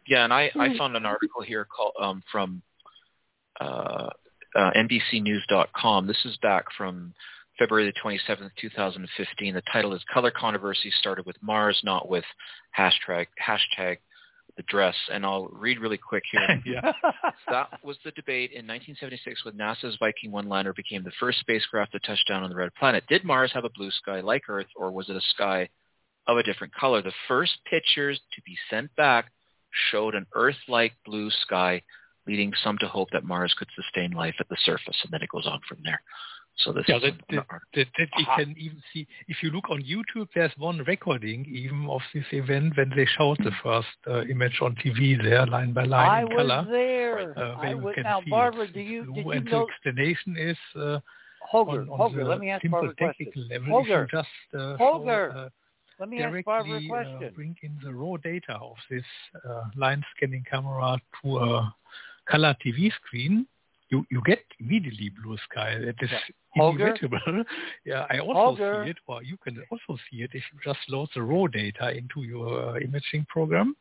Yeah, and I, I Hmm. found an article here called um, from uh, uh, NBCNews.com. This is back from February the 27th, 2015. The title is "Color Controversy Started with Mars, Not with Hashtag Hashtag the Dress." And I'll read really quick here. yeah. that was the debate in 1976 when NASA's Viking 1 lander became the first spacecraft to touch down on the red planet. Did Mars have a blue sky like Earth, or was it a sky of a different color? The first pictures to be sent back showed an Earth-like blue sky, leading some to hope that Mars could sustain life at the surface. And then it goes on from there. So this Yeah, is that, that, that, that we can even see. If you look on YouTube, there's one recording even of this event when they showed the first uh, image on TV there, line by line I in was color. there. Uh, where I you was, can now, see Barbara, it's do you blue did you and know? the explanation is uh, Holger, on, on Holger, the let me ask simple Barbara a question. technical level. Holger, if just uh, Holger, show, uh, let me ask Barbara a directly question. uh, bring in the raw data of this uh, line scanning camera to a color TV screen, you you get immediately blue sky. That is yeah. inevitable. yeah, I also Holger. see it, or you can also see it if you just load the raw data into your uh, imaging program.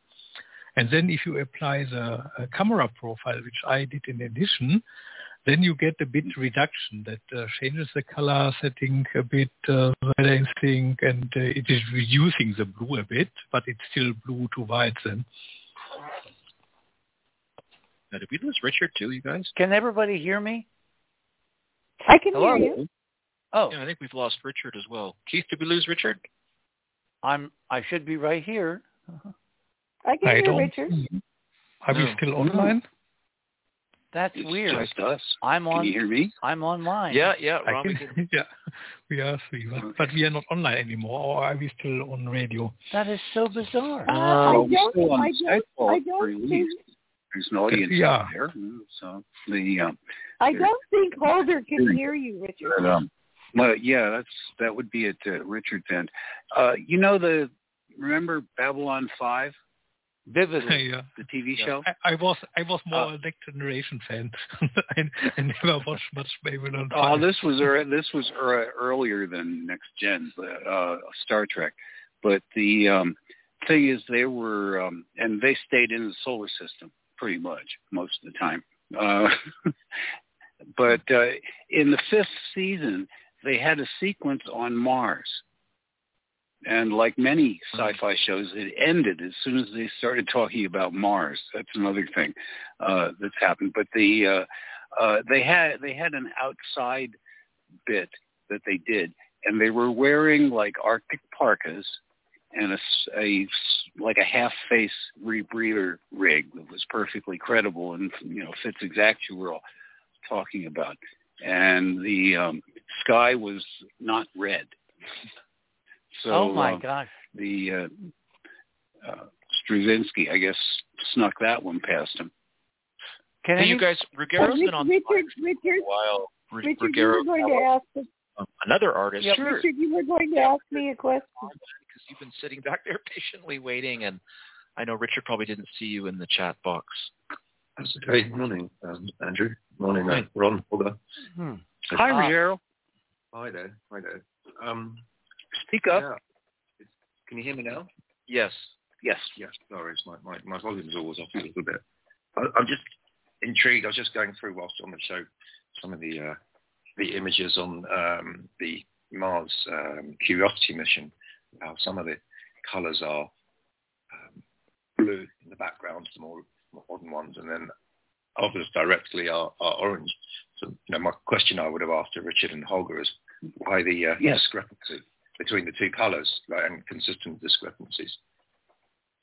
And then if you apply the uh, camera profile, which I did in addition, then you get a bit reduction that uh, changes the color setting a bit, uh, balancing, and uh, it is reducing the blue a bit, but it's still blue to white then. Now, did we lose Richard too, you guys? Can everybody hear me? I can Hello? hear you. Oh, Yeah, I think we've lost Richard as well. Keith, did we lose Richard? I'm. I should be right here. I can I hear don't. Richard. Are we still online? That's It's weird. just us. I'm on. Can you hear me? I'm online. Yeah, yeah, I we can, can- yeah, we are three, but, but we are not online anymore. Or are we still on radio? That is so bizarre. Uh, I Well, we're don't- I don't- I don't think- least. There's an audience Yeah. out there. So the um, I don't think Holger can hear you, Richard. But, um, well, yeah, that's that would be at uh, Richard's end. Uh, you know the remember Babylon Five, Vividly. yeah. the TV show? I, I was I was more Uh, a Next Generation fan. I, I never watched much Babylon Oh, 5. this was this was earlier than Next Gen, but, uh, Star Trek. But the um, thing is, they were um, and they stayed in the solar system pretty much most of the time. Uh, but uh, in the fifth season, they had a sequence on Mars. And like many sci-fi shows, it ended as soon as they started talking about Mars. That's another thing uh, that's happened. But the uh, uh, they had they had an outside bit that they did, and they were wearing like Arctic parkas and a like a half face rebreather rig that was perfectly credible and you know fits exactly what we're all talking about. And the um, sky was not red. So oh my um, gosh. the uh, uh, Straczynski, I guess, snuck that one past him. Can Hey, any, you guys, But Ruggiero's Rich- been on the Richard, line for Richard, a while. Ru- Richard, you Ruggiero, were going to ask. Um, another artist. Yeah, sure. Richard, you were going to ask me a question. Because you've been sitting back there patiently waiting, and I know Richard probably didn't see you in the chat box. That's okay. Morning, um, Andrew. Morning, uh, Hi. Ron. Holger. hmm. Hi, Ah. Ruggiero. Hi there. Hi there. Um, Speak up. yeah. Can you hear me now? Yes. Yes. Yes. Sorry, it's my, my, my volume's always off a little bit. I, I'm just intrigued. I was just going through whilst on the show some of the uh, the images on um, the Mars um, Curiosity mission. How some of the colours are um, blue in the background, the more modern ones, and then others directly are, are orange. So, you know, my question I would have asked to Richard and Holger is why the uh, Yes. discrepancy between the two colours like, and consistent discrepancies.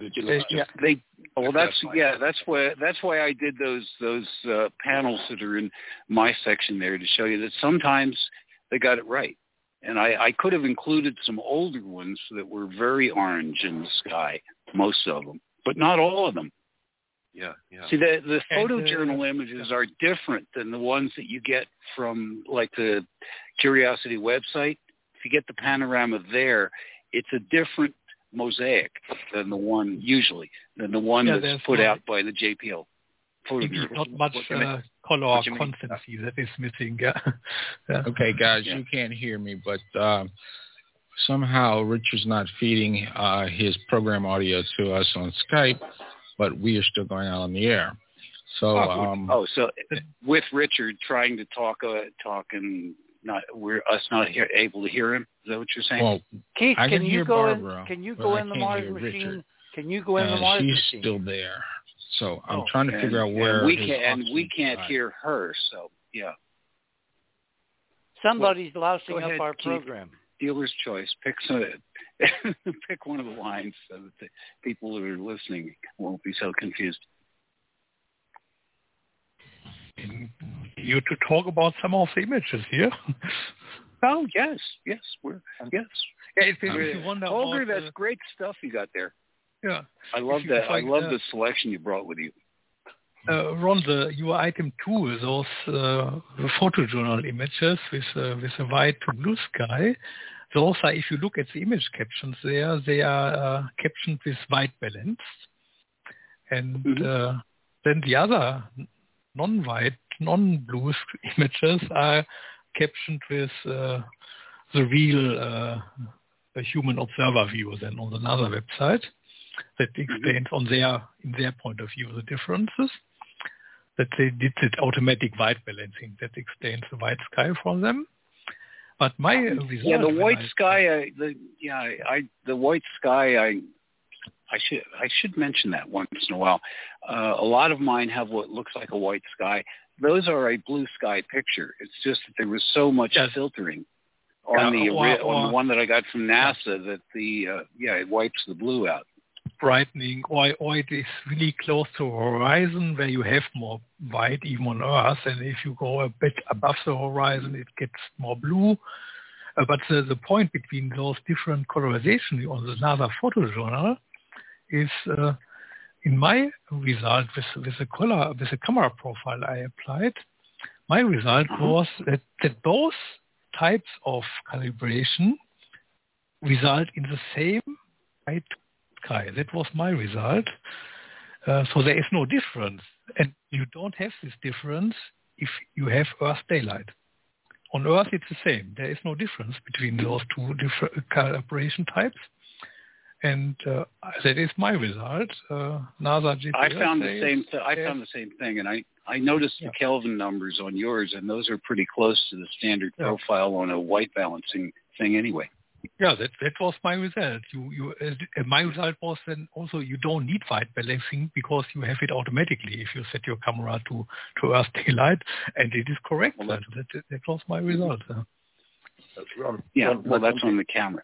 Yeah. They well That's that's fine. yeah that's why that's why I did those those uh, panels that are in my section there to show you that sometimes they got it right, and I, I could have included some older ones that were very orange in the sky, most of them, but not all of them. Yeah, yeah. See, the the And, uh, photojournal images are different than the ones that you get from like the Curiosity website. If you get the panorama there, it's a different mosaic than the one usually than the one Yeah, that's put no- out by the JPL. It's not much What do you mean? uh, color What do you constancy that is missing. Yeah. yeah. Okay, guys, Yeah. you can't hear me, but um, somehow Richard's not feeding uh, his program audio to us on Skype, but we are still going out on the air. So, um, oh, so with Richard trying to talk, uh, talk and not we're us not hear, able to hear him. Is that what you're saying? well, Keith, I can, can you go Barbara, in? Can you go in the can't Mars machine? Richard. Can you go in the and Mars she's machine? still there. So I'm Oh, trying to figure out where and we can and we can't lie. hear her. So yeah, Somebody's Go lousing ahead, up our Keith. program. dealer's choice. Pick some, pick one of the lines so that the people who are listening won't be so confused. You to talk about some of the images here. Oh yes, yes, we're yes. Yeah, if, if you wonder Holger, about, that's uh, great stuff you got there. yeah. I love you that. I love uh, the selection you brought with you. Uh, Ron, the, your item two, those uh, photojournal images with uh, with a white to blue sky, those are, if you look at the image captions there, they are uh, captioned with white balance. And Mhm. uh, then the other non-white non-blue images are captioned with uh, the real uh, human observer view then on another website that mm-hmm. explains on their in their point of view the differences. That they did it automatic white balancing that explains the white sky for them. But my result, yeah, the white I, sky, I, the yeah, I the white sky, I I should I should mention that once in a while. Uh, a lot of mine have what looks like a white sky. Those are a blue sky picture. It's just that there was so much yes. filtering on the on the one that I got from NASA yeah. that the uh, yeah it wipes the blue out brightening or, or it is really close to horizon where you have more white even on Earth. And if you go a bit above the horizon, it gets more blue. Uh, but the, the point between those different colorizations on the NASA photojournal is uh, in my result with, with the color, with the camera profile I applied, my result uh-huh. was that, that both types of calibration result in the same white sky. That was my result. Uh, so there is no difference. And you don't have this difference if you have Earth daylight. On Earth, it's the same. There is no difference between those two different calibration types. And uh, that is my result. Uh, NASA GPS I found the same. Th- I found the same thing, and I I noticed yeah. the Kelvin numbers on yours, and those are pretty close to the standard yeah. profile on a white balancing thing, anyway. Yeah, that that was my result. You you uh, my result was then also you don't need white balancing because you have it automatically if you set your camera to to Earth daylight, and it is correct. Well, that, that, that was my result. Uh, Ron, yeah, well, that's on the camera.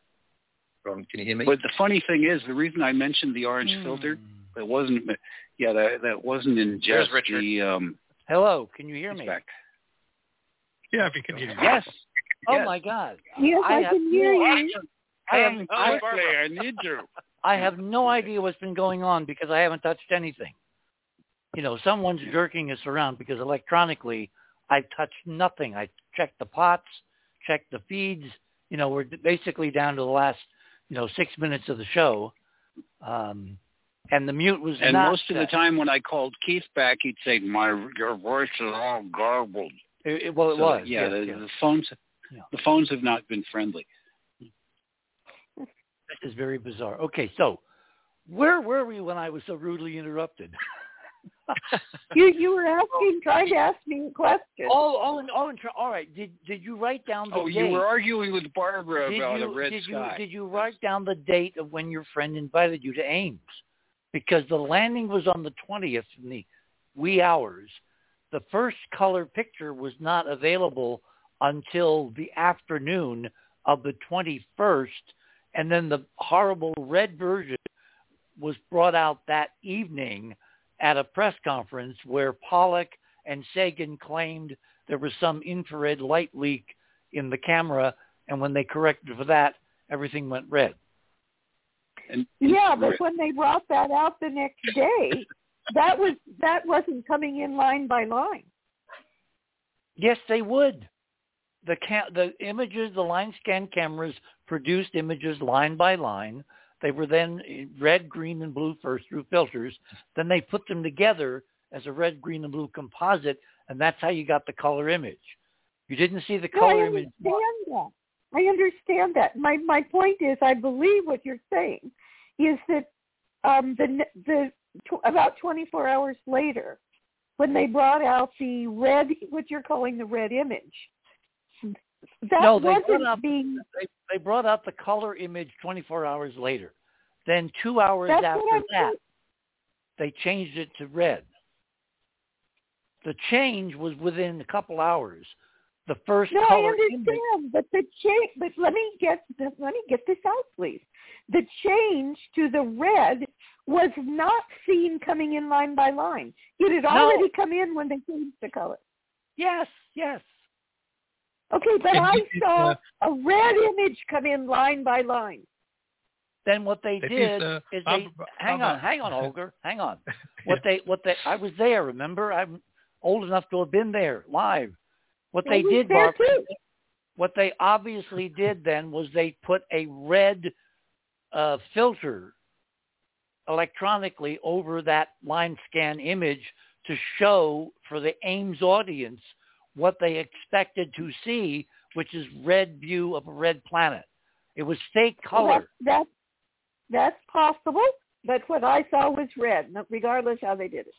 Ron, can you hear me? But the funny thing is, the reason I mentioned the orange mm. filter, that wasn't, yeah, that that wasn't in just the. Um, Hello, can you hear me? Back. Yeah, we can hear you. Yes, Oh yes. my God! Yes, I, I can hear no you. I have, I, I need you. I have no idea what's been going on because I haven't touched anything. You know, someone's jerking us around because electronically I've touched nothing. I checked the pots, checked the feeds. You know, we're basically down to the last, you know, six minutes of the show. Um, and the mute was and most set. of the time when I called Keith back, he'd say, "My your voice is all garbled." It, it, well, it so, was. Yeah, the, the phones yeah. The phones have not been friendly. That is very bizarre. Okay, so where were we when I was so rudely interrupted? you you were asking, trying to ask me a question. Oh, oh, oh, all right. Did did you write down the oh, date? you were arguing with Barbara did about you, a red did sky. You, did you write down the date of when your friend invited you to Ames? Because the landing was on the twentieth in the wee hours. The first color picture was not available until the afternoon of the 21st, and then the horrible red version was brought out that evening at a press conference where Pollack and Sagan claimed there was some infrared light leak in the camera, and when they corrected for that, everything went red. And, yeah, but when they brought that out the next day, that was that wasn't coming in line by line. Yes, they would the ca- the images, the line scan cameras produced images line by line. They were then red, green, and blue first through filters. Then they put them together as a red, green, and blue composite, and that's how you got the color image. You didn't see the color I image. That. I understand that. My my point is, I believe what you're saying is that um, the the tw- about 24 hours later, when they brought out the red, what you're calling the red image, that no, they brought out, being. They, they brought out the color image 24 hours later. Then two hours That's after that, they changed it to red. The change was within a couple hours. The first no, color I understand, image, but the change. But let me get this. Let me get this out, please. The change to the red was not seen coming in line by line. It had no. already come in when they changed the color. Yes, yes. Okay, but I saw a red image come in line by line. Then what they did is, uh, is they hang on, hang on, Holger, hang on. What they what they I was there. Remember, I'm old enough to have been there live. What they did, Barbara, what they obviously did then was they put a red uh, filter electronically over that line scan image to show for the Ames audience what they expected to see, which is red view of a red planet. It was fake color. Well, that's, that's possible, but what I saw was red, regardless how they did it.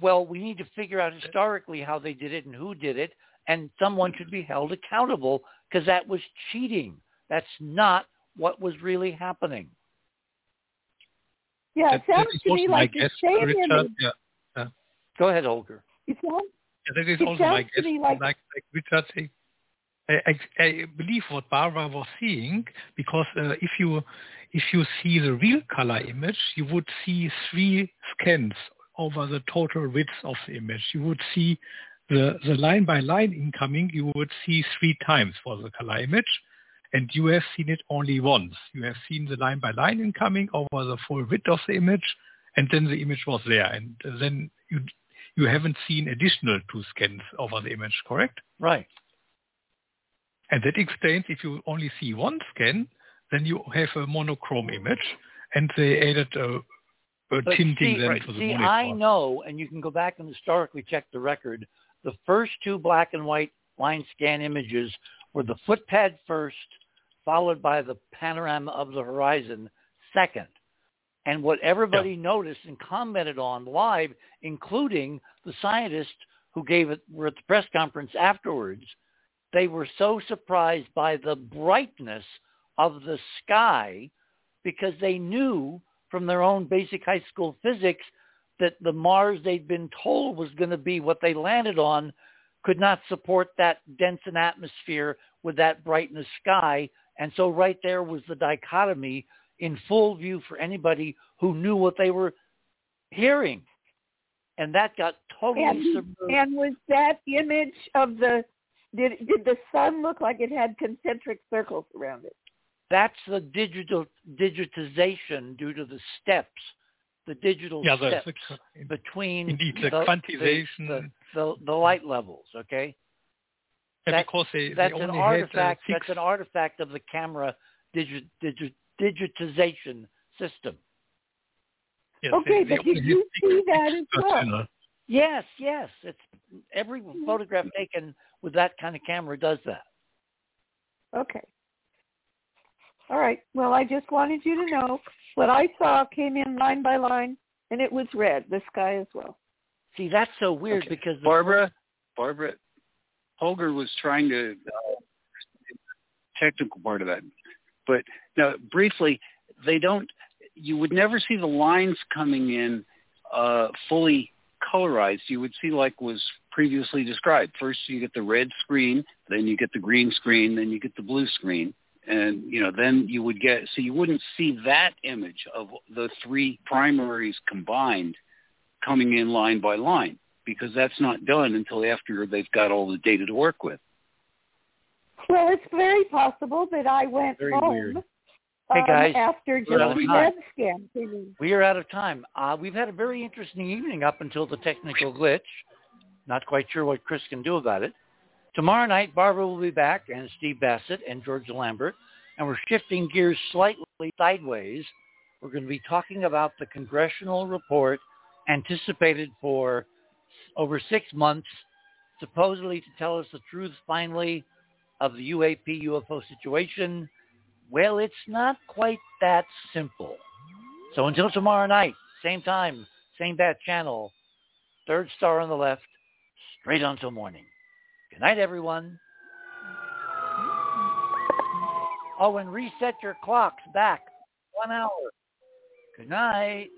Well, we need to figure out historically how they did it and who did it, and someone should be held accountable because that was cheating. That's not what was really happening. Yeah, it sounds to me like the same Richard, image. yeah, yeah. Go ahead, Holger. It sounds, Yeah, that is It also my guess. like- like, like Richard said. I, I, I believe what Barbara was seeing because uh, if you if you see the real color image, you would see three scans over the total width of the image. You would see the, the line by line incoming. You would see three times for the color image, and you have seen it only once. You have seen the line by line incoming over the full width of the image, and then the image was there, and then you you haven't seen additional two scans over the image, correct? Right. And that explains if you only see one scan, then you have a monochrome image, and they added a, a tinting see, then right, to the see. I know, and you can go back and historically check the record. The first two black and white line scan images were the footpad first, followed by the panorama of the horizon second. And what everybody noticed and commented on live, including the scientists who gave it were at the press conference afterwards, they were so surprised by the brightness of the sky because they knew from their own basic high school physics that the Mars they'd been told was going to be what they landed on could not support that dense an atmosphere with that brightness sky. And so right there was the dichotomy in full view for anybody who knew what they were hearing. And that got totally and, subverted. and was that image of the did did the sun look like it had concentric circles around it? That's the digital digitization due to the steps, the digital yeah, steps the, between indeed the, the, quantization. the, the, the light levels. Okay, yeah, that- because they, that's they an artifact. had uh, that's an artifact of the camera digi, digi, digitization system. yes, Okay, they, but they did you see that as well? channel. Yes, yes. It's every Mm-hmm. photograph taken with that kind of camera does that. Okay. All right. Well, I just wanted you to know what I saw came in line by line, and it was red. The sky as well. See, that's so weird Okay. because Barbara, Barbara, Holger was trying to uh, technical part of that, but now briefly, they don't. You would never see the lines coming in uh, fully colorized. You would see like was previously described. First, you get the red screen, then you get the green screen, then you get the blue screen, and you know then you would get. So you wouldn't see that image of the three primaries combined coming in line by line because that's not done until after they've got all the data to work with. Well, it's very possible that I went Very home weird. Hey, um, guys, after we're just of the time. red scan. We are out of time. Uh, we've had a very interesting evening up until the technical glitch. Not quite sure what Chris can do about it. Tomorrow night, Barbara will be back, and Steve Bassett and George Lambert, and we're shifting gears slightly sideways. We're going to be talking about the congressional report anticipated for over six months, supposedly to tell us the truth finally of the UAP UFO situation. Well, it's not quite that simple. So until tomorrow night, same time, same bat channel, third star on the left, straight on till morning. Good night, everyone. Oh, and reset your clocks back one hour. Good night.